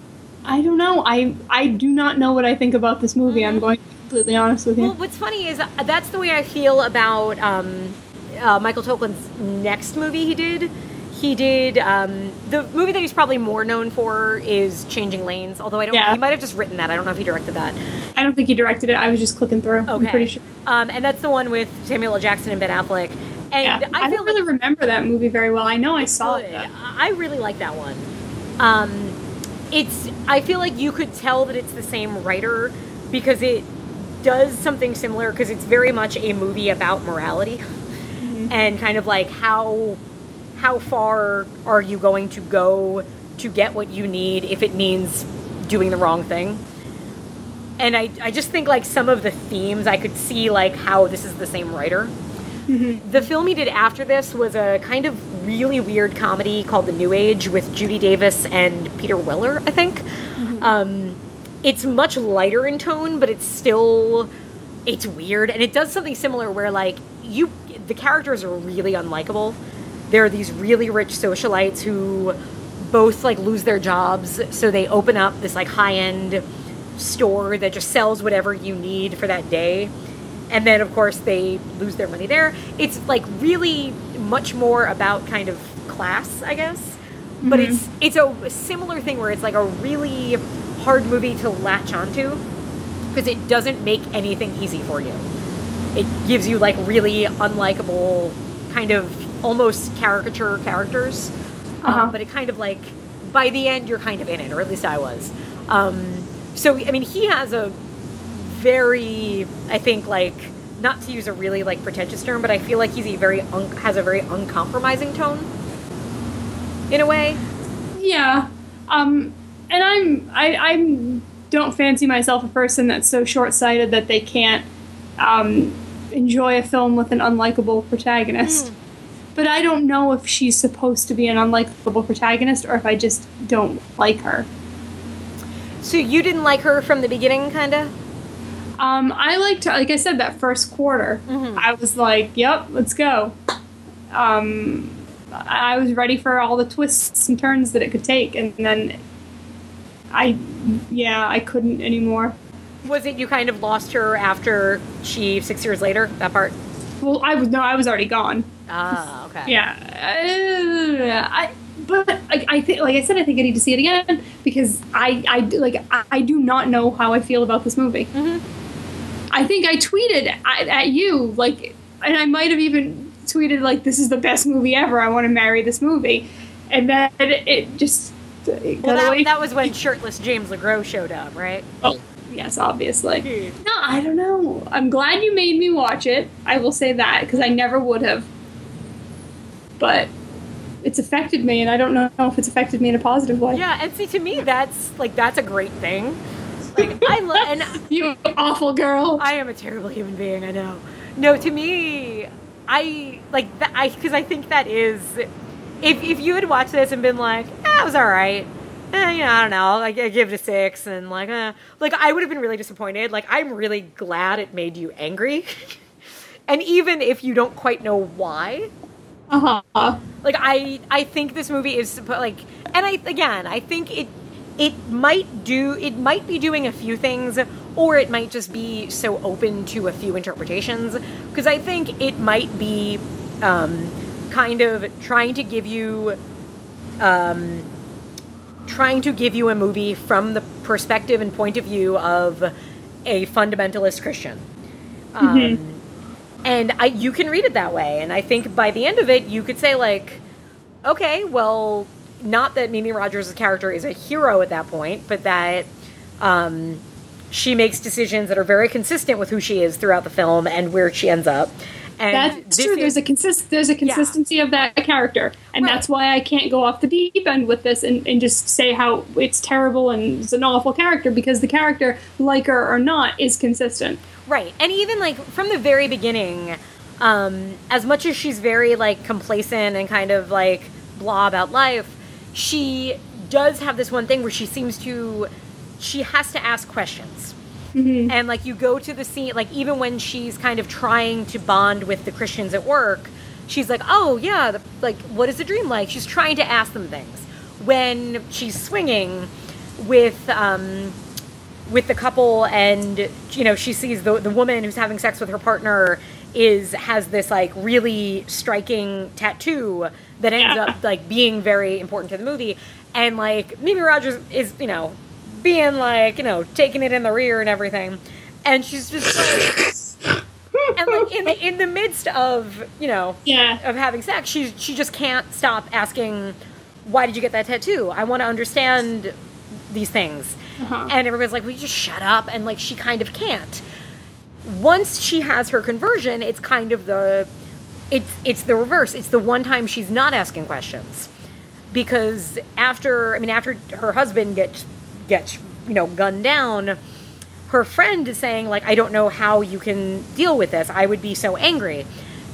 S3: I don't know. I I do not know what I think about this movie. I'm going to completely honest with you.
S2: well, what's funny is uh, that's the way I feel about um, uh, Michael Tolkin's next movie he did. He did um, the movie that he's probably more known for is Changing Lanes. Although I don't,
S3: Yeah.
S2: he might have just written that. I don't know if he directed that.
S3: I don't think he directed it. I was just clicking through. I'm pretty sure.
S2: Um, and that's the one with Samuel L. Jackson and Ben Affleck. And
S3: Yeah. I,
S2: I
S3: don't really remember that movie very well. I know I saw
S2: good.
S3: it.
S2: I really like that one. Um, it's. I feel like you could tell that it's the same writer because it does something similar because it's very much a movie about morality mm-hmm. and kind of like how how far are you going to go to get what you need if it means doing the wrong thing? And I, I just think like some of the themes i could see like how this is the same writer. Mm-hmm. The film he did after this was a kind of really weird comedy called The New Age with Judy Davis and Peter Weller, I think. Mm-hmm. Um, it's much lighter in tone, but it's still it's weird, and it does something similar where like you the characters are really unlikable. There are these really rich socialites who both like lose their jobs, so they open up this like high end store that just sells whatever you need for that day. And then of course they lose their money there. It's like really much more about kind of class i guess. But mm-hmm. it's it's a similar thing where it's like a really hard movie to latch onto because it doesn't make anything easy for you it gives you like really unlikable kind of almost caricature characters
S3: Uh-huh.
S2: um, but it kind of like by the end you're kind of in it or at least i was um, so i mean he has a very i think like not to use a really like pretentious term but i feel like he's a very un- has a very uncompromising tone in a way
S3: Yeah. Um, and I'm I I'm don't fancy myself a person that's so short sighted that they can't um, enjoy a film with an unlikable protagonist. But I don't know if she's supposed to be an unlikable protagonist or if I just don't like her.
S2: so you didn't like her from the beginning kind of
S3: Um, I liked, like I said, that first quarter. I was like, "Yep, let's go." Um, I was ready for all the twists and turns that it could take, and then I, yeah, I couldn't anymore.
S2: was it you kind of lost her after she six years later that part
S3: Well, I was no, I was already gone.
S2: ah okay
S3: Yeah, uh, I. But like I think, like I said, I think I need to see it again because I, I like I, I do not know how I feel about this movie. I think I tweeted at, at you like, and I might have even tweeted like, "This is the best movie ever. I want to marry this movie," and then it, just
S2: well that, that was when shirtless james legros showed up right
S3: Oh, yes, obviously. Hmm. No, I don't know. I'm glad you made me watch it. I will say that because I never would have. But it's affected me, and I don't know if it's affected me in a positive way.
S2: yeah and see to me that's like that's a great thing like i love [LAUGHS] and
S3: You awful girl.
S2: I am a terrible human being. I know. No, to me, I like that. I because I think that is, if if you had watched this and been like, it was all right. Eh, you know, I don't know. Like I give it a six, and like, eh, like I would have been really disappointed. Like I'm really glad it made you angry, [LAUGHS] and even if you don't quite know why,
S3: Uh huh.
S2: like I I think this movie is like and I again I think it it might do it might be doing a few things or it might just be so open to a few interpretations because I think it might be um, kind of trying to give you um, trying to give you a movie from the perspective and point of view of a fundamentalist Christian. Um, and I, you can read it that way. And I think by the end of it, you could say like, okay, well, not that Mimi Rogers' character is a hero at that point, but that um, she makes decisions that are very consistent with who she is throughout the film and where she ends up. And
S3: That's true.
S2: is-
S3: There's a consist. There's a consistency of that character, and
S2: Right.
S3: that's why I can't go off the deep end with this and, and just say how it's terrible and it's an awful character because the character, like her or not, is consistent.
S2: Right. And even like from the very beginning, um, as much as she's very like complacent and kind of like blah about life, she does have this one thing where she seems to she has to ask questions. And like you go to the scene like even when she's kind of trying to bond with the Christians at work, she's like, "Oh, yeah, the, like what is the dream like?" She's trying to ask them things. When she's swinging with um with the couple and you know she sees the the woman who's having sex with her partner is has this like really striking tattoo that ends
S3: Yeah.
S2: up like being very important to the movie and like Mimi Rogers is you know being like you know taking it in the rear and everything. And she's just like and like in the in the midst of you know
S3: Yeah.
S2: of having sex she she just can't stop asking why did you get that tattoo? I want to understand these things.
S3: Uh-huh.
S2: and everybody's like will you just shut up and like she kind of can't. Once she has her conversion it's kind of the it's it's the reverse. It's the one time she's not asking questions. Because after i mean after her husband gets gets you know gunned down her friend is saying like i don't know how you can deal with this. I would be so angry.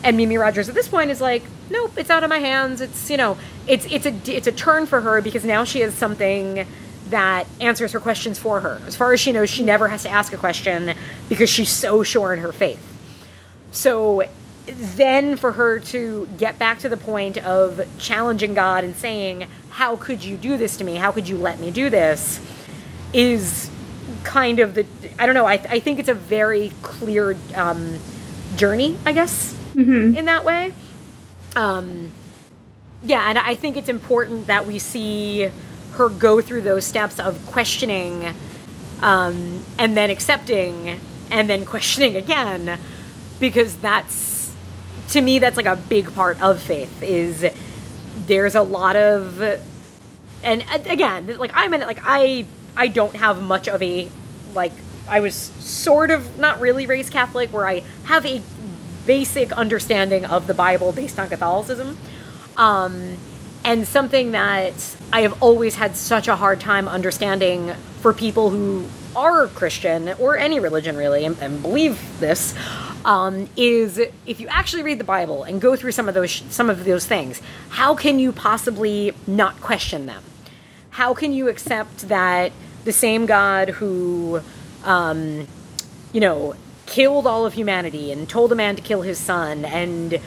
S2: And mimi rogers at this point is like nope it's out of my hands. It's you know it's it's a it's a turn for her because now she has something that answers her questions for her. As far as she knows she never has to ask a question because she's so sure in her faith. So then for her to get back to the point of challenging God and saying, How could you do this to me? How could you let me do this? Is kind of the, I don't know, I, I think it's a very clear um, journey, I guess, in that way. Um, yeah, and I think it's important that we see her go through those steps of questioning um, and then accepting and then questioning again because that's to me that's like a big part of faith is there's a lot of and again like i'm in it like i i don't have much of a like i was sort of not really raised catholic where i have a basic understanding of the bible based on catholicism. Um and something that i have always had such a hard time understanding for people who are christian or any religion really and, and believe this um, is if you actually read the bible and go through some of those some of those things how can you possibly not question them? How can you accept that the same God who, um, you know, killed all of humanity and told a man to kill his son and,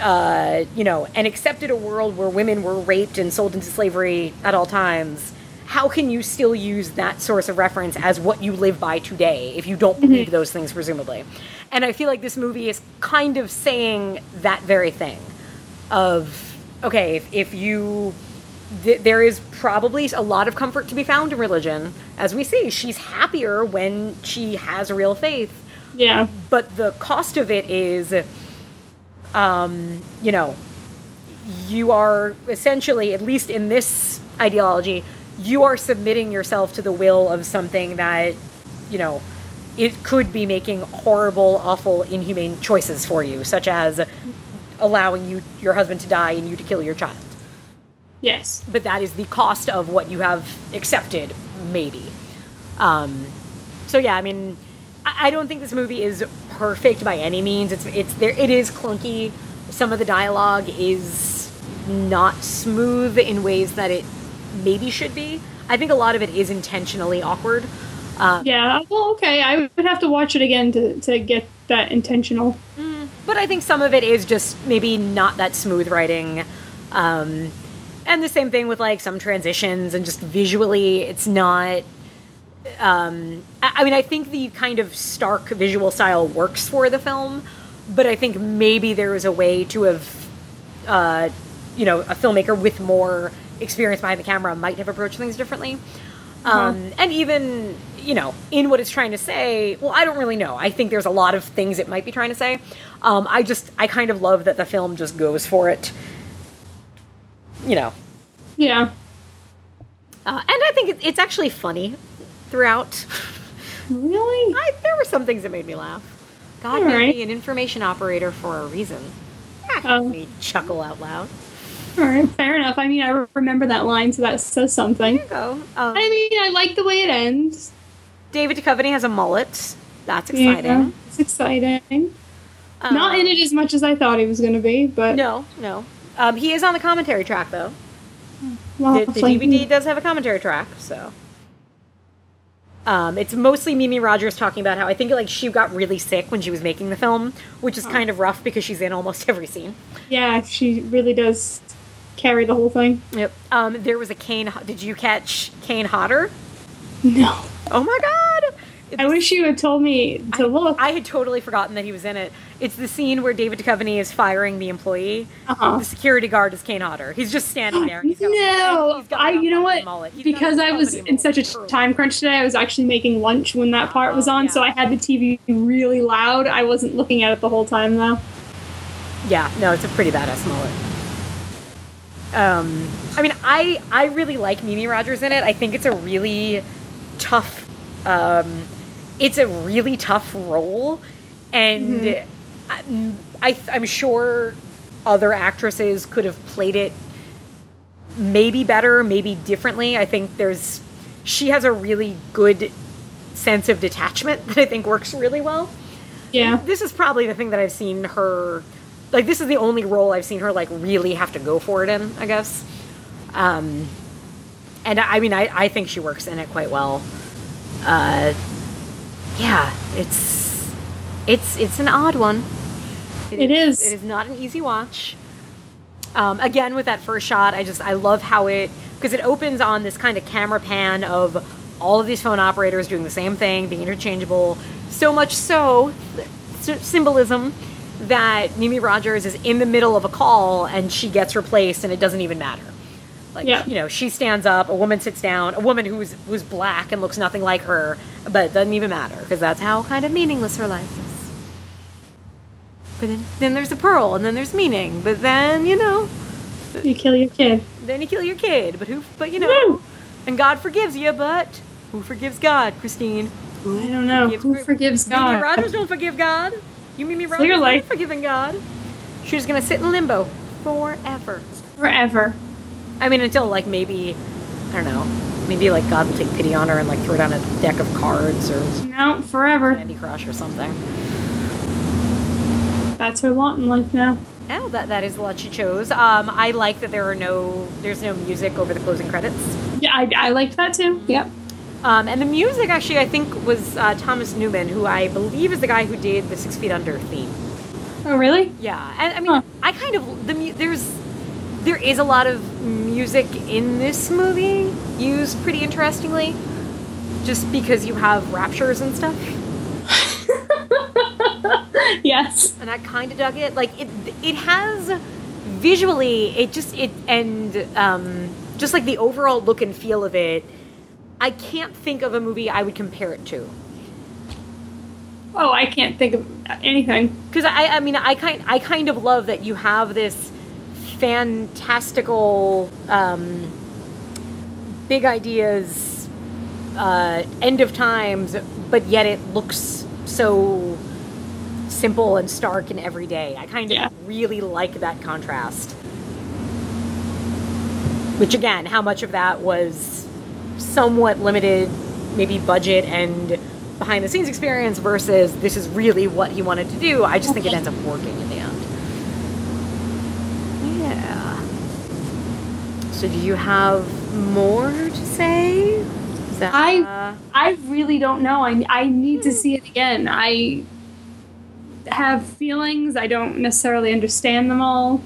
S2: uh, you know, and accepted a world where women were raped and sold into slavery at all times, how can you still use that source of reference as what you live by today if you don't believe those things, presumably? And I feel like this movie is kind of saying that very thing of, okay, if, if you th- there is probably a lot of comfort to be found in religion. As we see, she's happier when she has real faith.
S3: Yeah.
S2: But the cost of it is, um, you know, you are essentially, at least in this ideology, you are submitting yourself to the will of something that, you know, it could be making horrible, awful, inhumane choices for you, such as allowing you your husband to die and you to kill your child
S3: Yes.
S2: but that is the cost of what you have accepted, maybe. Um, so yeah, I mean, I, I don't think this movie is perfect by any means. It's it's there. It is clunky. Some of the dialogue is not smooth in ways that it maybe should be. I think a lot of it is intentionally awkward.
S3: Yeah. Well, okay. I would have to watch it again to, to get that intentional.
S2: but I think some of it is just maybe not that smooth writing. Um, and the same thing with like some transitions and just visually, it's not. Um, I, mean, I think the kind of stark visual style works for the film, but I think maybe there is a way to have, uh, you know, a filmmaker with more experience behind the camera might have approached things differently. Um, and even, you know, in what it's trying to say, well, I don't really know. I think there's a lot of things it might be trying to say. Um, I just, I kind of love that the film just goes for it. You know,
S3: Yeah.
S2: uh, and I think it's actually funny throughout.
S3: Really? [LAUGHS]
S2: I, there were some things that made me laugh. God made
S3: right.
S2: me an information operator for a reason. That
S3: Oh.
S2: made me chuckle out loud.
S3: All right, fair enough. I mean, I remember that line, so that says something.
S2: There you go. Um,
S3: I mean, I like the way it ends.
S2: David Duchovny has a mullet. That's
S3: Yeah,
S2: exciting.
S3: it's exciting.
S2: Um,
S3: Not in it as much as I thought he was going to be, but
S2: No, no. Um, he is on the commentary track though.
S3: well,
S2: The, the
S3: it's like-
S2: DVD does have a commentary track, so. Um, it's mostly Mimi Rogers talking about how I think like she got really sick when she was making the film, which is kind of rough because she's in almost [LAUGHS] every scene.
S3: Yeah, she really does carry the whole thing.
S2: Yep. Um, there was a Kane. Did you catch Kane Hodder?
S3: No.
S2: Oh my God!
S3: I wish you had told me to look.
S2: I had totally forgotten that he was in it. It's the scene where David Duchovny is firing the employee.
S3: Uh-huh.
S2: The security guard is Kane Hodder. He's just standing there. he's got-
S3: no,
S2: he's got
S3: I. You know what?
S2: mullet. He's got
S3: Because I was in such a time crunch today, I was actually making lunch when that part was
S2: Oh,
S3: on,
S2: yeah.
S3: so I had the TV really loud. I wasn't looking at it the whole time though.
S2: Yeah, no, it's a pretty badass mullet. Um, I mean, I I really like Mimi Rogers in it. I think it's a really tough. Um, it's a really tough role, and I, I I'm sure other actresses could have played it maybe better, maybe differently. I think there's she has a really good sense of detachment [LAUGHS] that I think works really well
S3: Yeah.
S2: this is probably the thing that I've seen her like this is the only role I've seen her like really have to go for it in, I guess. Um and I mean I, I think she works in it quite well. Uh yeah, it's it's it's an odd one.
S3: It is.
S2: It is not an easy watch. Um, again, with that first shot, I just I love how it because it opens on this kind of camera pan of all of these phone operators doing the same thing, being interchangeable. So much so, symbolism that Mimi Rogers is in the middle of a call and she gets replaced, and it doesn't even matter. Like
S3: Yeah.
S2: you know, she stands up, a woman sits down, a woman who's who's black and looks nothing like her, but it doesn't even matter because that's how kind of meaningless her life is. But then, then there's a pearl, and then there's meaning. But then you know,
S3: You kill your kid.
S2: then you kill your kid. But who? But you know,
S3: Woo!
S2: and God forgives you. But who forgives God, Christine? Who
S3: I don't know. Who
S2: Chri-
S3: forgives
S2: Mimi
S3: God?
S2: Rogers don't forgive God. You Mimi Rogers
S3: Clearly.
S2: not forgiving God. She's gonna sit in limbo forever.
S3: Forever.
S2: I mean, until like maybe, I don't know, maybe like God will take pity on her and like throw down a deck of cards or
S3: No, forever.
S2: Candy Crush or something.
S3: That's her lot in life now.
S2: Oh, that that is the lot she chose. Um, I like that there are no there's no music over the closing credits.
S3: Yeah, I, I liked that too. Yep.
S2: Um, and the music actually I think was uh, Thomas Newman, who I believe is the guy who did the Six Feet Under theme.
S3: Oh, really?
S2: Yeah, and I mean
S3: Huh.
S2: I kind of the there's there is a lot of music in this movie used pretty interestingly, just because you have raptures and stuff. [LAUGHS]
S3: yes.
S2: and I kind of dug it. Like it, it has visually, it just it and um, just like the overall look and feel of it. I can't think of a movie I would compare it to
S3: Oh, I can't think of anything.
S2: because I, I mean, I kind, I kind of love that you have this fantastical, um, big ideas, uh, end of times, but yet it looks so simple and stark and everyday. I kind of
S3: Yeah.
S2: really like that contrast. Which again, how much of that was somewhat limited, maybe budget and behind the scenes experience versus this is really what he wanted to do. I just think it ends up working in the end. Yeah. So do you have more to say? That,
S3: I uh, I really don't know. I I need to hmm. see it again. I have feelings. I don't necessarily understand them all.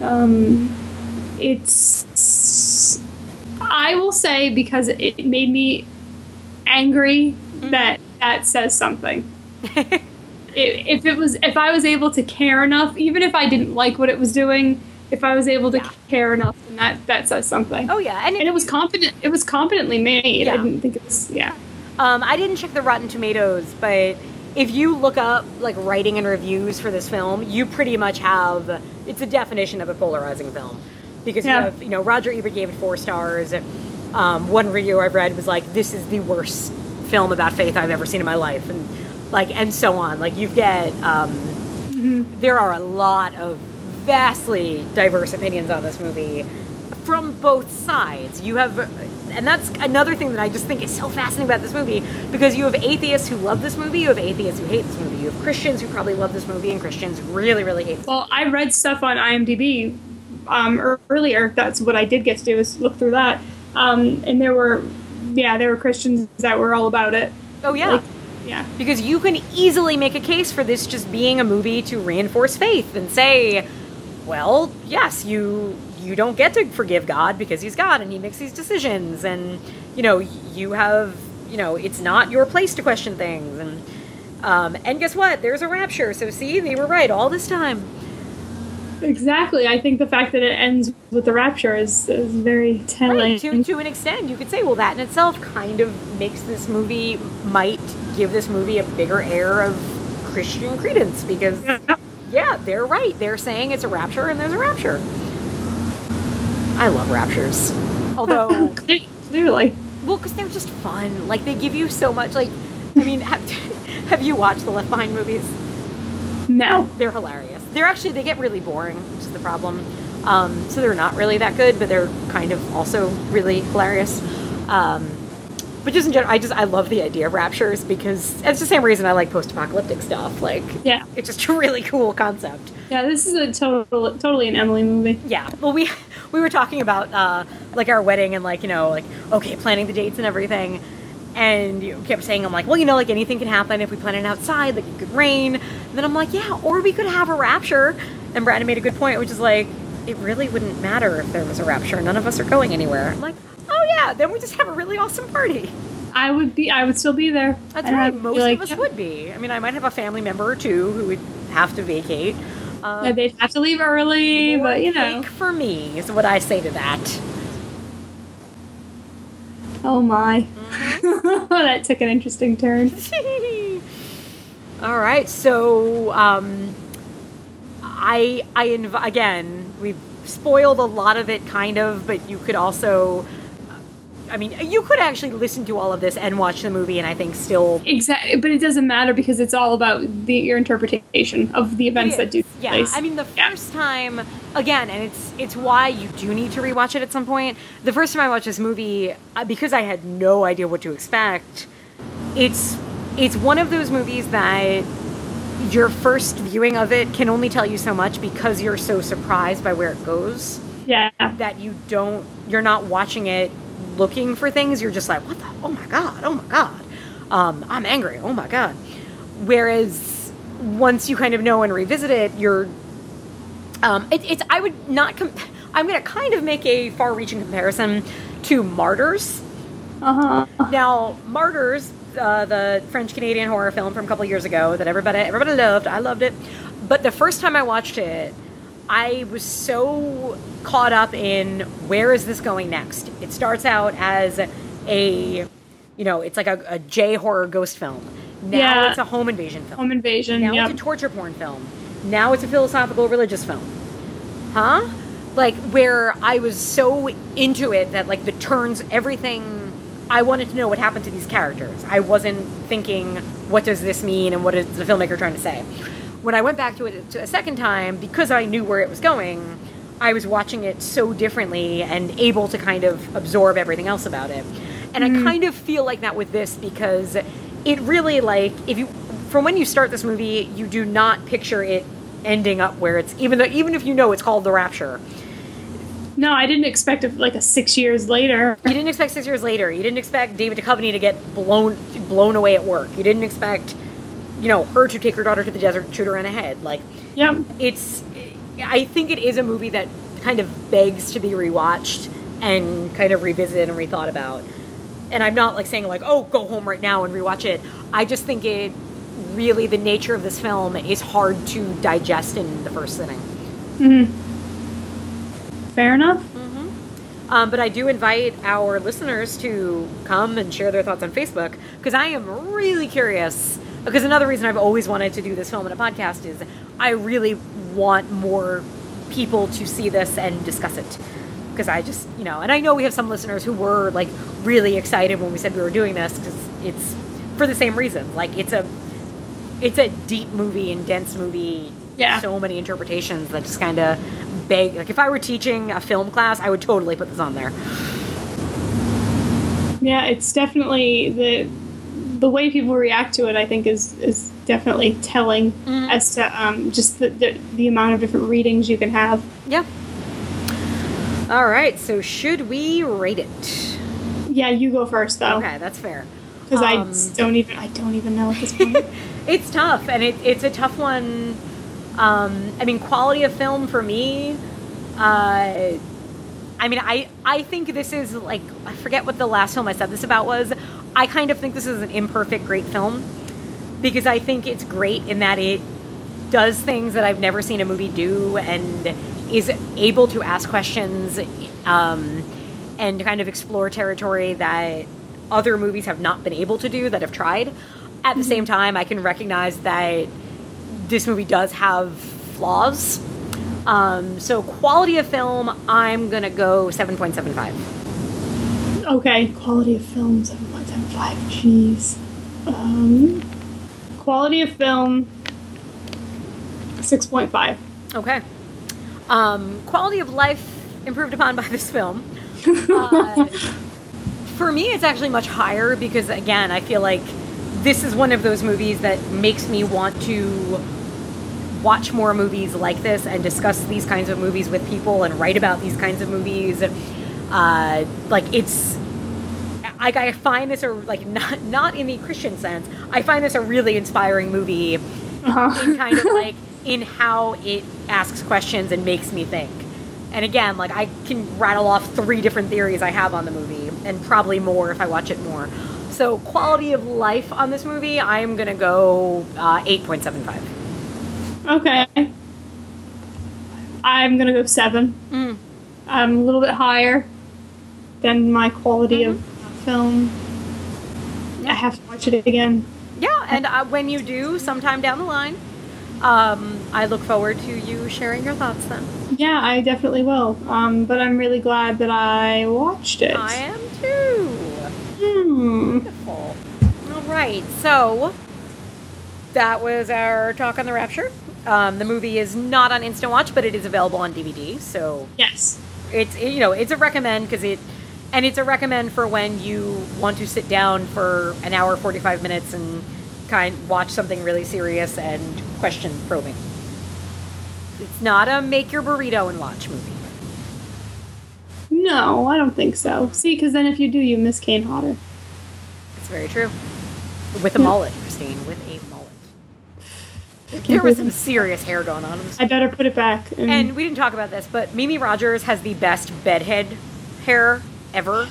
S3: Um, it's I will say because it made me angry that that says something. [LAUGHS] I- if it was if I was able to care enough, even if I didn't like what it was doing, if I was able to
S2: Yeah.
S3: care enough, then that that says something.
S2: Oh yeah, and,
S3: and it was confident. It was competently made.
S2: Yeah.
S3: I didn't think it was. Yeah.
S2: Um, I didn't check the Rotten Tomatoes, but if you look up like writing and reviews for this film, you pretty much have it's a definition of a polarizing film because
S3: Yeah.
S2: you have you know Roger Ebert gave it four stars. Um, one review I've read was like, "This is the worst film about faith I've ever seen in my life," and like and so on. Like you get um, there are a lot of vastly diverse opinions on this movie from both sides. You have, and that's another thing that I just think is so fascinating about this movie because you have atheists who love this movie, you have atheists who hate this movie, you have Christians who probably love this movie, and Christians really, really hate this.
S3: Well, I read stuff on IMDb um, earlier. That's what I did get to do is look through that. Um, and there were, yeah, there were Christians that were all about it.
S2: Oh yeah.
S3: Like, yeah.
S2: because you can easily make a case for this just being a movie to reinforce faith and say well yes you you don't get to forgive god because he's god and he makes these decisions and you know you have you know it's not your place to question things and um, and guess what there's a rapture so see they were right all this time
S3: Exactly. I think the fact that it ends with the rapture is, is very telling.
S2: Right, to, to an extent, you could say, well, that in itself kind of makes this movie, might give this movie a bigger air of Christian credence because, yeah, they're right. They're saying it's a rapture and there's a rapture. I love raptures. [LAUGHS] Although,
S3: Clearly.
S2: well, because they're just fun. Like, they give you so much. Like, I mean, [LAUGHS] have, have you watched the Left Behind movies?
S3: No.
S2: They're hilarious. They're actually they get really boring, which is the problem. Um, so they're not really that good, but they're kind of also really hilarious. Um, but just in general, I just I love the idea of raptures because it's the same reason I like post-apocalyptic stuff. Like,
S3: Yeah.
S2: it's just a really cool concept.
S3: Yeah, this is a total, totally an Emily movie.
S2: Yeah. Well, we we were talking about uh, like our wedding and like you know like okay planning the dates and everything, and you kept saying I'm like well you know like anything can happen if we plan it outside like it could rain. And then I'm like yeah, or we could have a rapture. And Brandon made a good point, which is like it really wouldn't matter if there was a rapture. None of us are going anywhere. I'm like oh yeah, then we just have a really awesome party.
S3: I would be. I would still be there.
S2: That's
S3: I'd
S2: right. Most
S3: like,
S2: of us would be. I mean, I might have a family member or two who would have to vacate. Um,
S3: Yeah, they'd have to leave early, but you know.
S2: for me is what I say to that.
S3: Oh my.
S2: Mm-hmm. [LAUGHS]
S3: that took an interesting turn. [LAUGHS]
S2: All right, so um, I I inv- again we've spoiled a lot of it, kind of, but you could also. I mean, you could actually listen to all of this and watch the movie, and I think still
S3: Exactly, but it doesn't matter because it's all about the, your interpretation of the events that do.
S2: Yeah,
S3: place.
S2: I mean the
S3: Yeah.
S2: first time again, and it's it's why you do need to rewatch it at some point. The first time I watched this movie, uh, because I had no idea what to expect, it's it's one of those movies that your first viewing of it can only tell you so much because you're so surprised by where it goes
S3: yeah,
S2: that you don't you're not watching it looking for things you're just like what the oh my god oh my god um, i'm angry oh my god whereas once you kind of know and revisit it you're um, it, it's i would not com- i'm going to kind of make a far reaching comparison to martyrs
S3: uh huh.
S2: now, Martyrs, uh, the French Canadian horror film from a couple years ago that everybody everybody loved. I loved it, but the first time I watched it, I was so caught up in where is this going next. It starts out as a, you know, it's like a, a J horror ghost film. Now
S3: Yeah.
S2: it's a home invasion film.
S3: Home invasion.
S2: Now
S3: Yep.
S2: it's a torture porn film. Now it's a philosophical religious film. Huh? Like where I was so into it that like the turns everything I wanted to know what happened to these characters. I wasn't thinking what does this mean and what is the filmmaker trying to say. When I went back to it a second time because I knew where it was going, I was watching it so differently and able to kind of absorb everything else about it. And I mm. kind of feel like that with this because it really like if you from when you start this movie, you do not picture it ending up where it's even though even if you know it's called the rapture.
S3: No, I didn't expect it like a six years later.
S2: You didn't expect six years later. You didn't expect David Duchovny to get blown blown away at work. You didn't expect, you know, her to take her daughter to the desert, shoot her in the head. Like
S3: yeah,
S2: it's I think it is a movie that kind of begs to be rewatched and kind of revisited and rethought about. And I'm not like saying like, oh, go home right now and rewatch it. I just think it really the nature of this film is hard to digest in the first sitting.
S3: Mhm fair enough.
S2: Um, but I do invite our listeners to come and share their thoughts on Facebook because I am really curious. Because another reason I've always wanted to do this film in a podcast is I really want more people to see this and discuss it. Because I just, you know, and I know we have some listeners who were like really excited when we said we were doing this because it's for the same reason. Like it's a, it's a deep movie and dense movie.
S3: Yeah.
S2: So many interpretations that just kind of beg. Like if I were teaching a film class, I would totally put this on there.
S3: Yeah, it's definitely the the way people react to it. I think is is definitely telling as to um, just the, the the amount of different readings you can have.
S2: Yeah. All right. So should we rate it?
S3: Yeah, you go first though,
S2: Okay, that's fair.
S3: because I
S2: Um,
S3: s- don't even I don't even know at this point. [LAUGHS]
S2: It's tough, and it, it's a tough one. Um, I mean, quality of film for me. Uh, I mean, I I think this is like I forget what the last film I said this about was. I kind of think this is an imperfect, great film because I think it's great in that it does things that I've never seen a movie do and is able to ask questions um, and kind of explore territory that other movies have not been able to do that have tried. At the same mm-hmm. time, I can recognize that this movie does have flaws. Um, so, quality of film, I'm going to go 7.75.
S3: Okay, quality of film, 7.75. Five. jeez. Um, quality of film, 6.5.
S2: Okay. Um, quality of life improved upon by this film. [LAUGHS] Uh, for me, it's actually much higher because, again, I feel like this is one of those movies that makes me want to watch more movies like this and discuss these kinds of movies with people and write about these kinds of movies. Uh, like, it's like I find this a like not not in the Christian sense. I find this a really inspiring movie
S3: Uh-huh.
S2: in kind of like in how it asks questions and makes me think. And again, like I can rattle off three different theories I have on the movie, and probably more if I watch it more. So, quality of life on this movie, I'm gonna go uh, eight point seven five.
S3: Okay. I'm gonna go seven.
S2: Mm.
S3: I'm a little bit higher than my quality of film. I have to watch it again.
S2: Yeah, and uh, when you do, sometime down the line, um, I look forward to you sharing your thoughts. Then
S3: Yeah, I definitely will. Um, but I'm really glad that I watched it.
S2: I am too.
S3: Hmm.
S2: Wonderful. All right, so that was our talk on the Rapture. Um, the movie is not on Instant Watch, but it is available on DVD. So
S3: Yes.
S2: it's you know it's a recommend because it and it's a recommend for when you want to sit down for an hour 45 minutes and kind watch something really serious and question probing it's not a make your burrito and watch movie
S3: No, I don't think so. See, because then if you do, you miss Kane Hodder.
S2: it's very true with a mullet christine with a mullet there was some serious hair going on
S3: I better put it back. And,
S2: and we didn't talk about this but mimi rogers has the best bedhead hair ever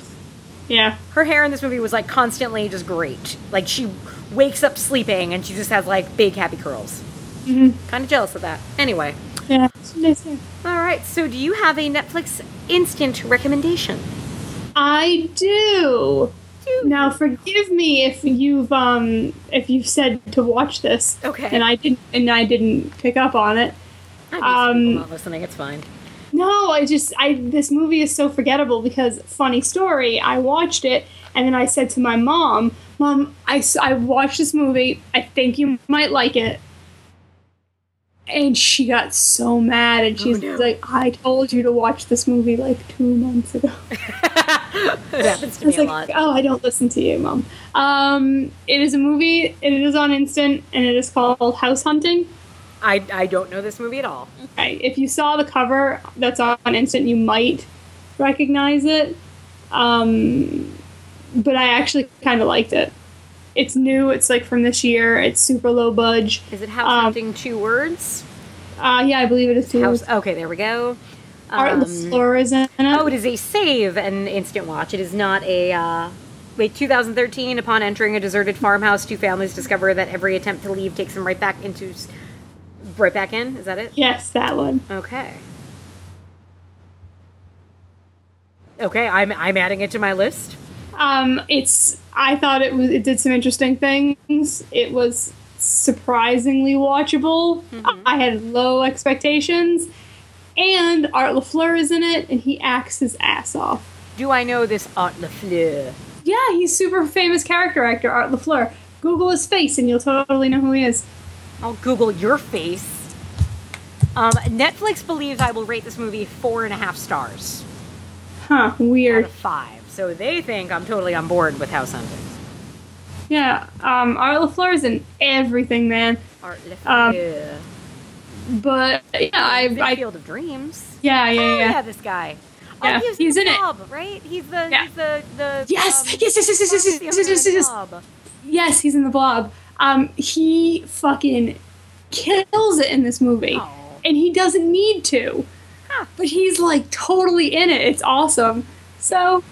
S3: yeah,
S2: her hair in this movie was like constantly just great. Like she wakes up sleeping and she just has like big happy curls.
S3: Mhm.
S2: Kind of jealous of that. Anyway,
S3: yeah, nice
S2: all right. So, do you have a Netflix instant recommendation?
S3: I do. Now, forgive me if you've um if you've said to watch this,
S2: Okay.
S3: and I didn't and I didn't pick up on it.
S2: I'm
S3: Um,
S2: not listening. It's fine.
S3: No, I just I this movie is so forgettable because funny story. I watched it and then I said to my mom, "Mom, I I watched this movie. I think you might like it." And she got so mad and she's
S2: no.
S3: like, "I told you to watch this movie like 2 months ago." [LAUGHS]
S2: it happens to me a lot.
S3: "Oh, I don't listen to you, mom." Um, it is a movie. It is on Instant and it is called House Hunting.
S2: I, I don't know this movie at all.
S3: Okay, if you saw the cover that's on Instant, you might recognize it. Um, but I actually kind of liked it. It's new. It's like from this year. It's super low budge.
S2: Is it House
S3: Um,
S2: Hunting two words?
S3: Uh, yeah, I believe it is two.
S2: House. Okay, there we go.
S3: Art
S2: Um,
S3: LaFleur is in it.
S2: Oh, it is a save and instant watch. It is not a. Uh, wait, 2013. Upon entering a deserted farmhouse, two families discover that every attempt to leave takes them right back into, right back in. Is that it?
S3: yes, that one.
S2: Okay. Okay, I'm I'm adding it to my list.
S3: Um, it's I thought it was it did some interesting things. It was surprisingly watchable. I had low expectations, and Art Lafleur is in it, and he acts his ass off.
S2: Do I know this Art Lafleur?
S3: Yeah, he's super famous character actor Art Lafleur. Google his face, and you'll totally know who he is.
S2: I'll Google your face. Um, Netflix believes I will rate this movie four and a half stars
S3: Huh?
S2: out
S3: Weird.
S2: of five. So they think I'm totally on board with House Hunting.
S3: Yeah. Um, Art Lafleur is in everything, man.
S2: Art LaFleur. Um.
S3: But yeah, I,
S2: Big
S3: I
S2: Field of Dreams. Oh,
S3: yeah, yeah, yeah.
S2: yeah, this guy.
S3: Yeah,
S2: oh, he's,
S3: in it.
S2: Blob, right? He's the
S3: Yeah.
S2: he's the the
S3: Yes,
S2: um,
S3: yes, yes, yes, yes, yes, yes,
S2: the
S3: yes, yes, yes, yes. Yes, he's in the blob. Um, he fucking kills it in this movie.
S2: Oh.
S3: And he doesn't need to.
S2: Huh.
S3: But he's like totally in it. It's awesome. So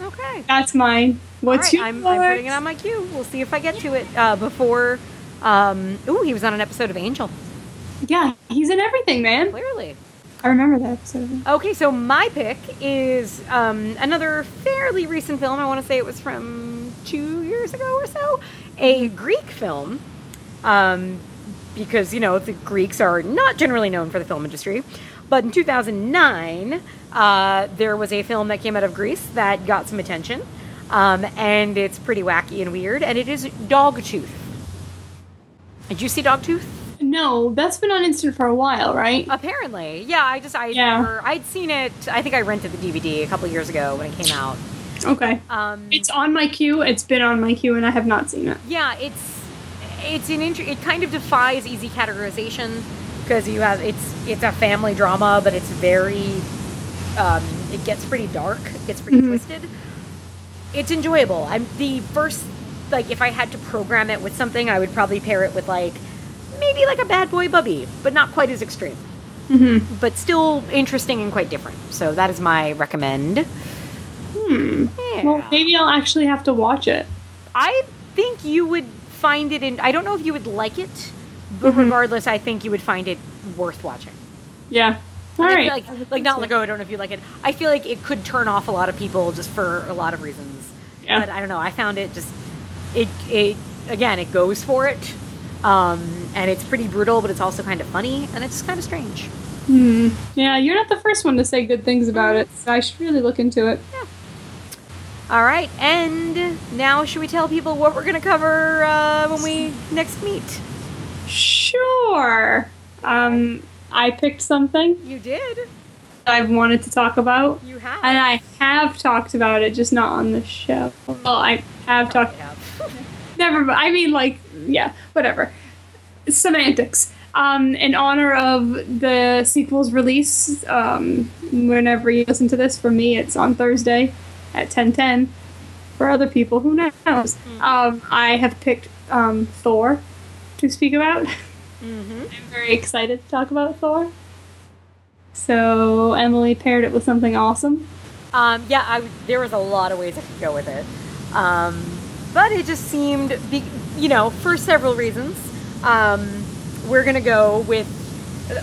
S2: Okay.
S3: that's mine. What's
S2: All
S3: your
S2: I'm, I'm putting it on my queue. We'll see if I get to it uh, before. Um, ooh, he was on an episode of Angel.
S3: Yeah, he's in everything, man.
S2: Clearly.
S3: I remember that episode.
S2: Okay, so my pick is um, another fairly recent film. I want to say it was from two years ago or so. A Greek film. Um, because, you know, the Greeks are not generally known for the film industry. But in 2009, uh, there was a film that came out of Greece that got some attention. Um, and it's pretty wacky and weird. And it is Dogtooth. Did you see Dogtooth?
S3: No, that's been on instant for a while, right?
S2: Apparently, yeah. I just I
S3: Yeah.
S2: never I'd seen it. I think I rented the DVD a couple years ago when it came out.
S3: Okay.
S2: Um,
S3: It's on my queue. It's been on my queue, and I have not seen it.
S2: yeah, it's it's an int- it kind of defies easy categorization because you have it's it's a family drama, but it's very um, it gets pretty dark, it gets pretty twisted. It's enjoyable. I'm the first like if I had to program it with something, I would probably pair it with like maybe like a Bad Boy Bubby, but not quite as extreme.
S3: Mm-hmm.
S2: But still interesting and quite different. So that is my recommend.
S3: Hmm.
S2: Yeah.
S3: Well, maybe I'll actually have to watch it.
S2: I think you would find it in. I don't know if you would like it, but
S3: Mhm.
S2: regardless, I think you would find it worth watching.
S3: Yeah. All right.
S2: like, like not like oh, I don't know if you like it. I feel like it could turn off a lot of people just for a lot of reasons.
S3: Yeah.
S2: But I don't know. I found it just it it again it goes for it, um, and it's pretty brutal, but it's also kind of funny and it's kind of strange.
S3: Hmm. Yeah, you're not the first one to say good things about it, so I should really look into it.
S2: All right, and now should we tell people what we're gonna cover uh, when we next meet?
S3: Sure. Um, I picked something
S2: You did.
S3: I've wanted to talk about,
S2: You have.
S3: and I have talked about it, just not on the show. Well, I have talked.
S2: have. [LAUGHS]
S3: Never. I mean, like, yeah, whatever. Semantics. Um, in honor of the sequel's release, um, whenever you listen to this, for me, it's on Thursday at ten ten. For other people, who knows? Um, I have picked um, Thor to speak about.
S2: mm-hmm. [LAUGHS]
S3: I'm very excited to talk about Thor. So Emily paired it with something awesome.
S2: Um, yeah, I, there was a lot of ways I could go with it, um, but it just seemed, be, you know, for several reasons. Um, we're gonna go with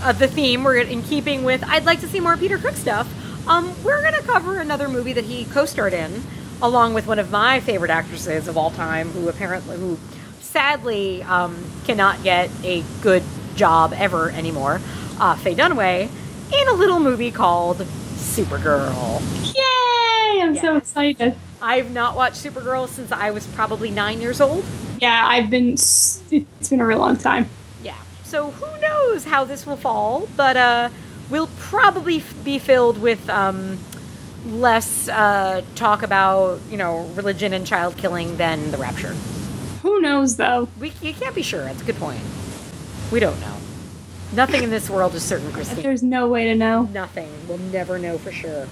S2: uh, the theme. We're in keeping with. I'd like to see more Peter Cook stuff. Um, we're gonna cover another movie that he co-starred in, along with one of my favorite actresses of all time, who apparently, who sadly um, cannot get a good job ever anymore. Uh, Faye Dunaway in a little movie called Supergirl.
S3: Yay! I'm so excited.
S2: I've not watched Supergirl since I was probably nine years old.
S3: Yeah, I've been. It's been a real long time.
S2: Yeah. So who knows how this will fall, but uh, we'll probably f- be filled with um, less uh, talk about you know religion and child killing than the Rapture.
S3: Who knows though?
S2: We you can't be sure. That's a good point. We don't know. Nothing in this world is certain, Christine.
S3: There's no way to know.
S2: Nothing. We'll never know for sure.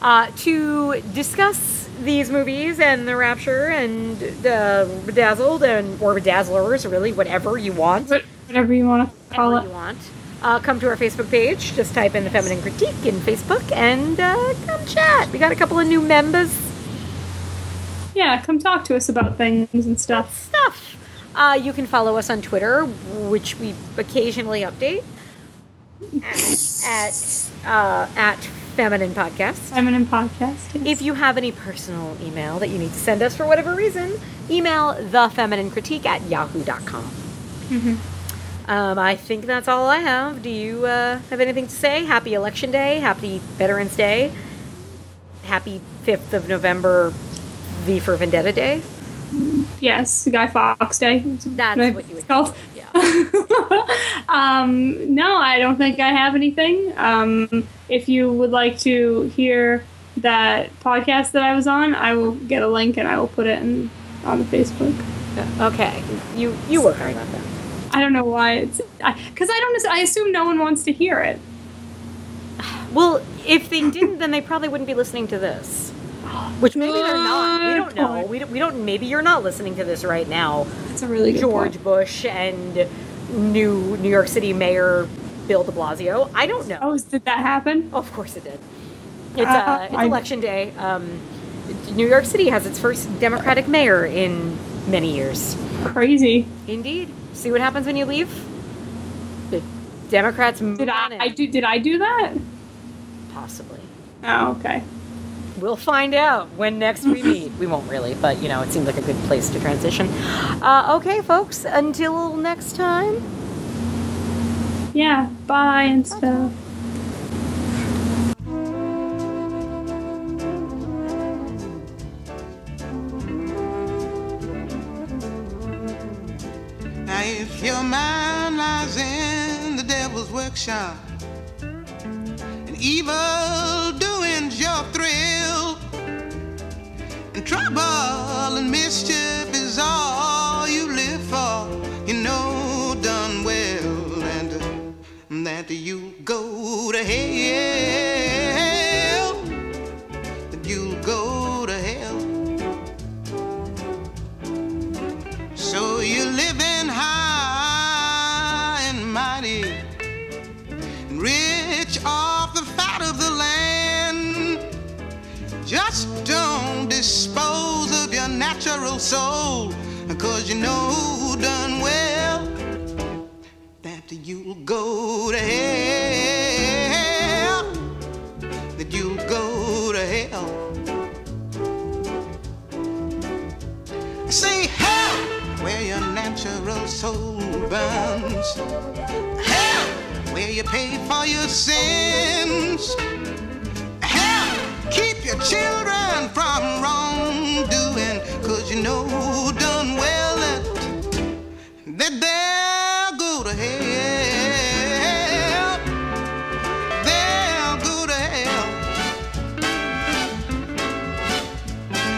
S2: Uh, to discuss these movies and The Rapture and uh, Bedazzled and or Bedazzlers, really, whatever you want,
S3: whatever you want to call
S2: whatever
S3: it.
S2: you want, uh, come to our Facebook page. Just type in the Feminine Critique in Facebook and uh, come chat. We got a couple of new members.
S3: Yeah, come talk to us about things and stuff.
S2: Stuff. Uh, you can follow us on Twitter, which we occasionally update at at, uh, at Feminine Podcast.
S3: Feminine podcast. yes.
S2: If you have any personal email that you need to send us for whatever reason, email thefemininecritique at yahoo.com. Um, I think that's all I have. Do you uh, have anything to say? Happy Election Day. Happy Veterans Day. Happy 5th of November, V for Vendetta Day.
S3: yes, Guy Fawkes Day.
S2: That's
S3: Right,
S2: what you would
S3: call.
S2: Yeah. [LAUGHS]
S3: um, no, I don't think I have anything. Um, if you would like to hear that podcast that I was on, I will get a link and I will put it in, on the Facebook.
S2: Okay. You you work on that then.
S3: I don't know why it's because I, don't. I assume no one wants to hear it.
S2: Well, if they didn't, then they probably wouldn't be listening to this. Which maybe they're not. We don't know. We don't, we don't. Maybe you're not listening to this right now.
S3: It's a really good
S2: George
S3: point.
S2: Bush and new New York City Mayor Bill De Blasio. I don't know.
S3: Oh, did that happen?
S2: Of course it did. It's,
S3: Uh,
S2: uh, it's
S3: I-
S2: election day. Um, New York City has its first Democratic mayor in many years.
S3: Crazy.
S2: Indeed. See what happens when you leave? The Democrats
S3: Did I. I do? Did I do that?
S2: Possibly.
S3: Oh, okay.
S2: We'll find out when next we meet. [LAUGHS] We won't really, but you know, it seemed like a good place to transition. Uh, okay, folks, until next time.
S3: Yeah. Bye and stuff.
S6: Your mind lies in the devil's workshop, and evil doing's your thrill, and trouble and mischief is all you live for, you know done well, and that you go to hell, dispose of your natural soul, cause you know done well that you'll go to hell, that you'll go to hell. Say hell where your natural soul burns. Hell where you pay for your sins. Keep your children from wrongdoing. Cause you know done well that, that they'll go to hell. They'll go to hell.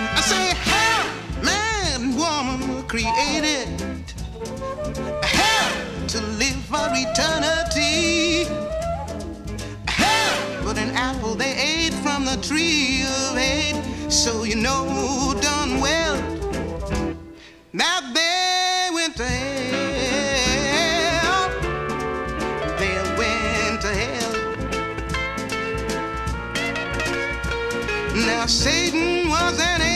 S6: I say, hell, man, woman created. Hell, to live for eternity. Hell, but an apple they ate the tree of hate. So you know done well that they went to hell. They went to hell. Now Satan was an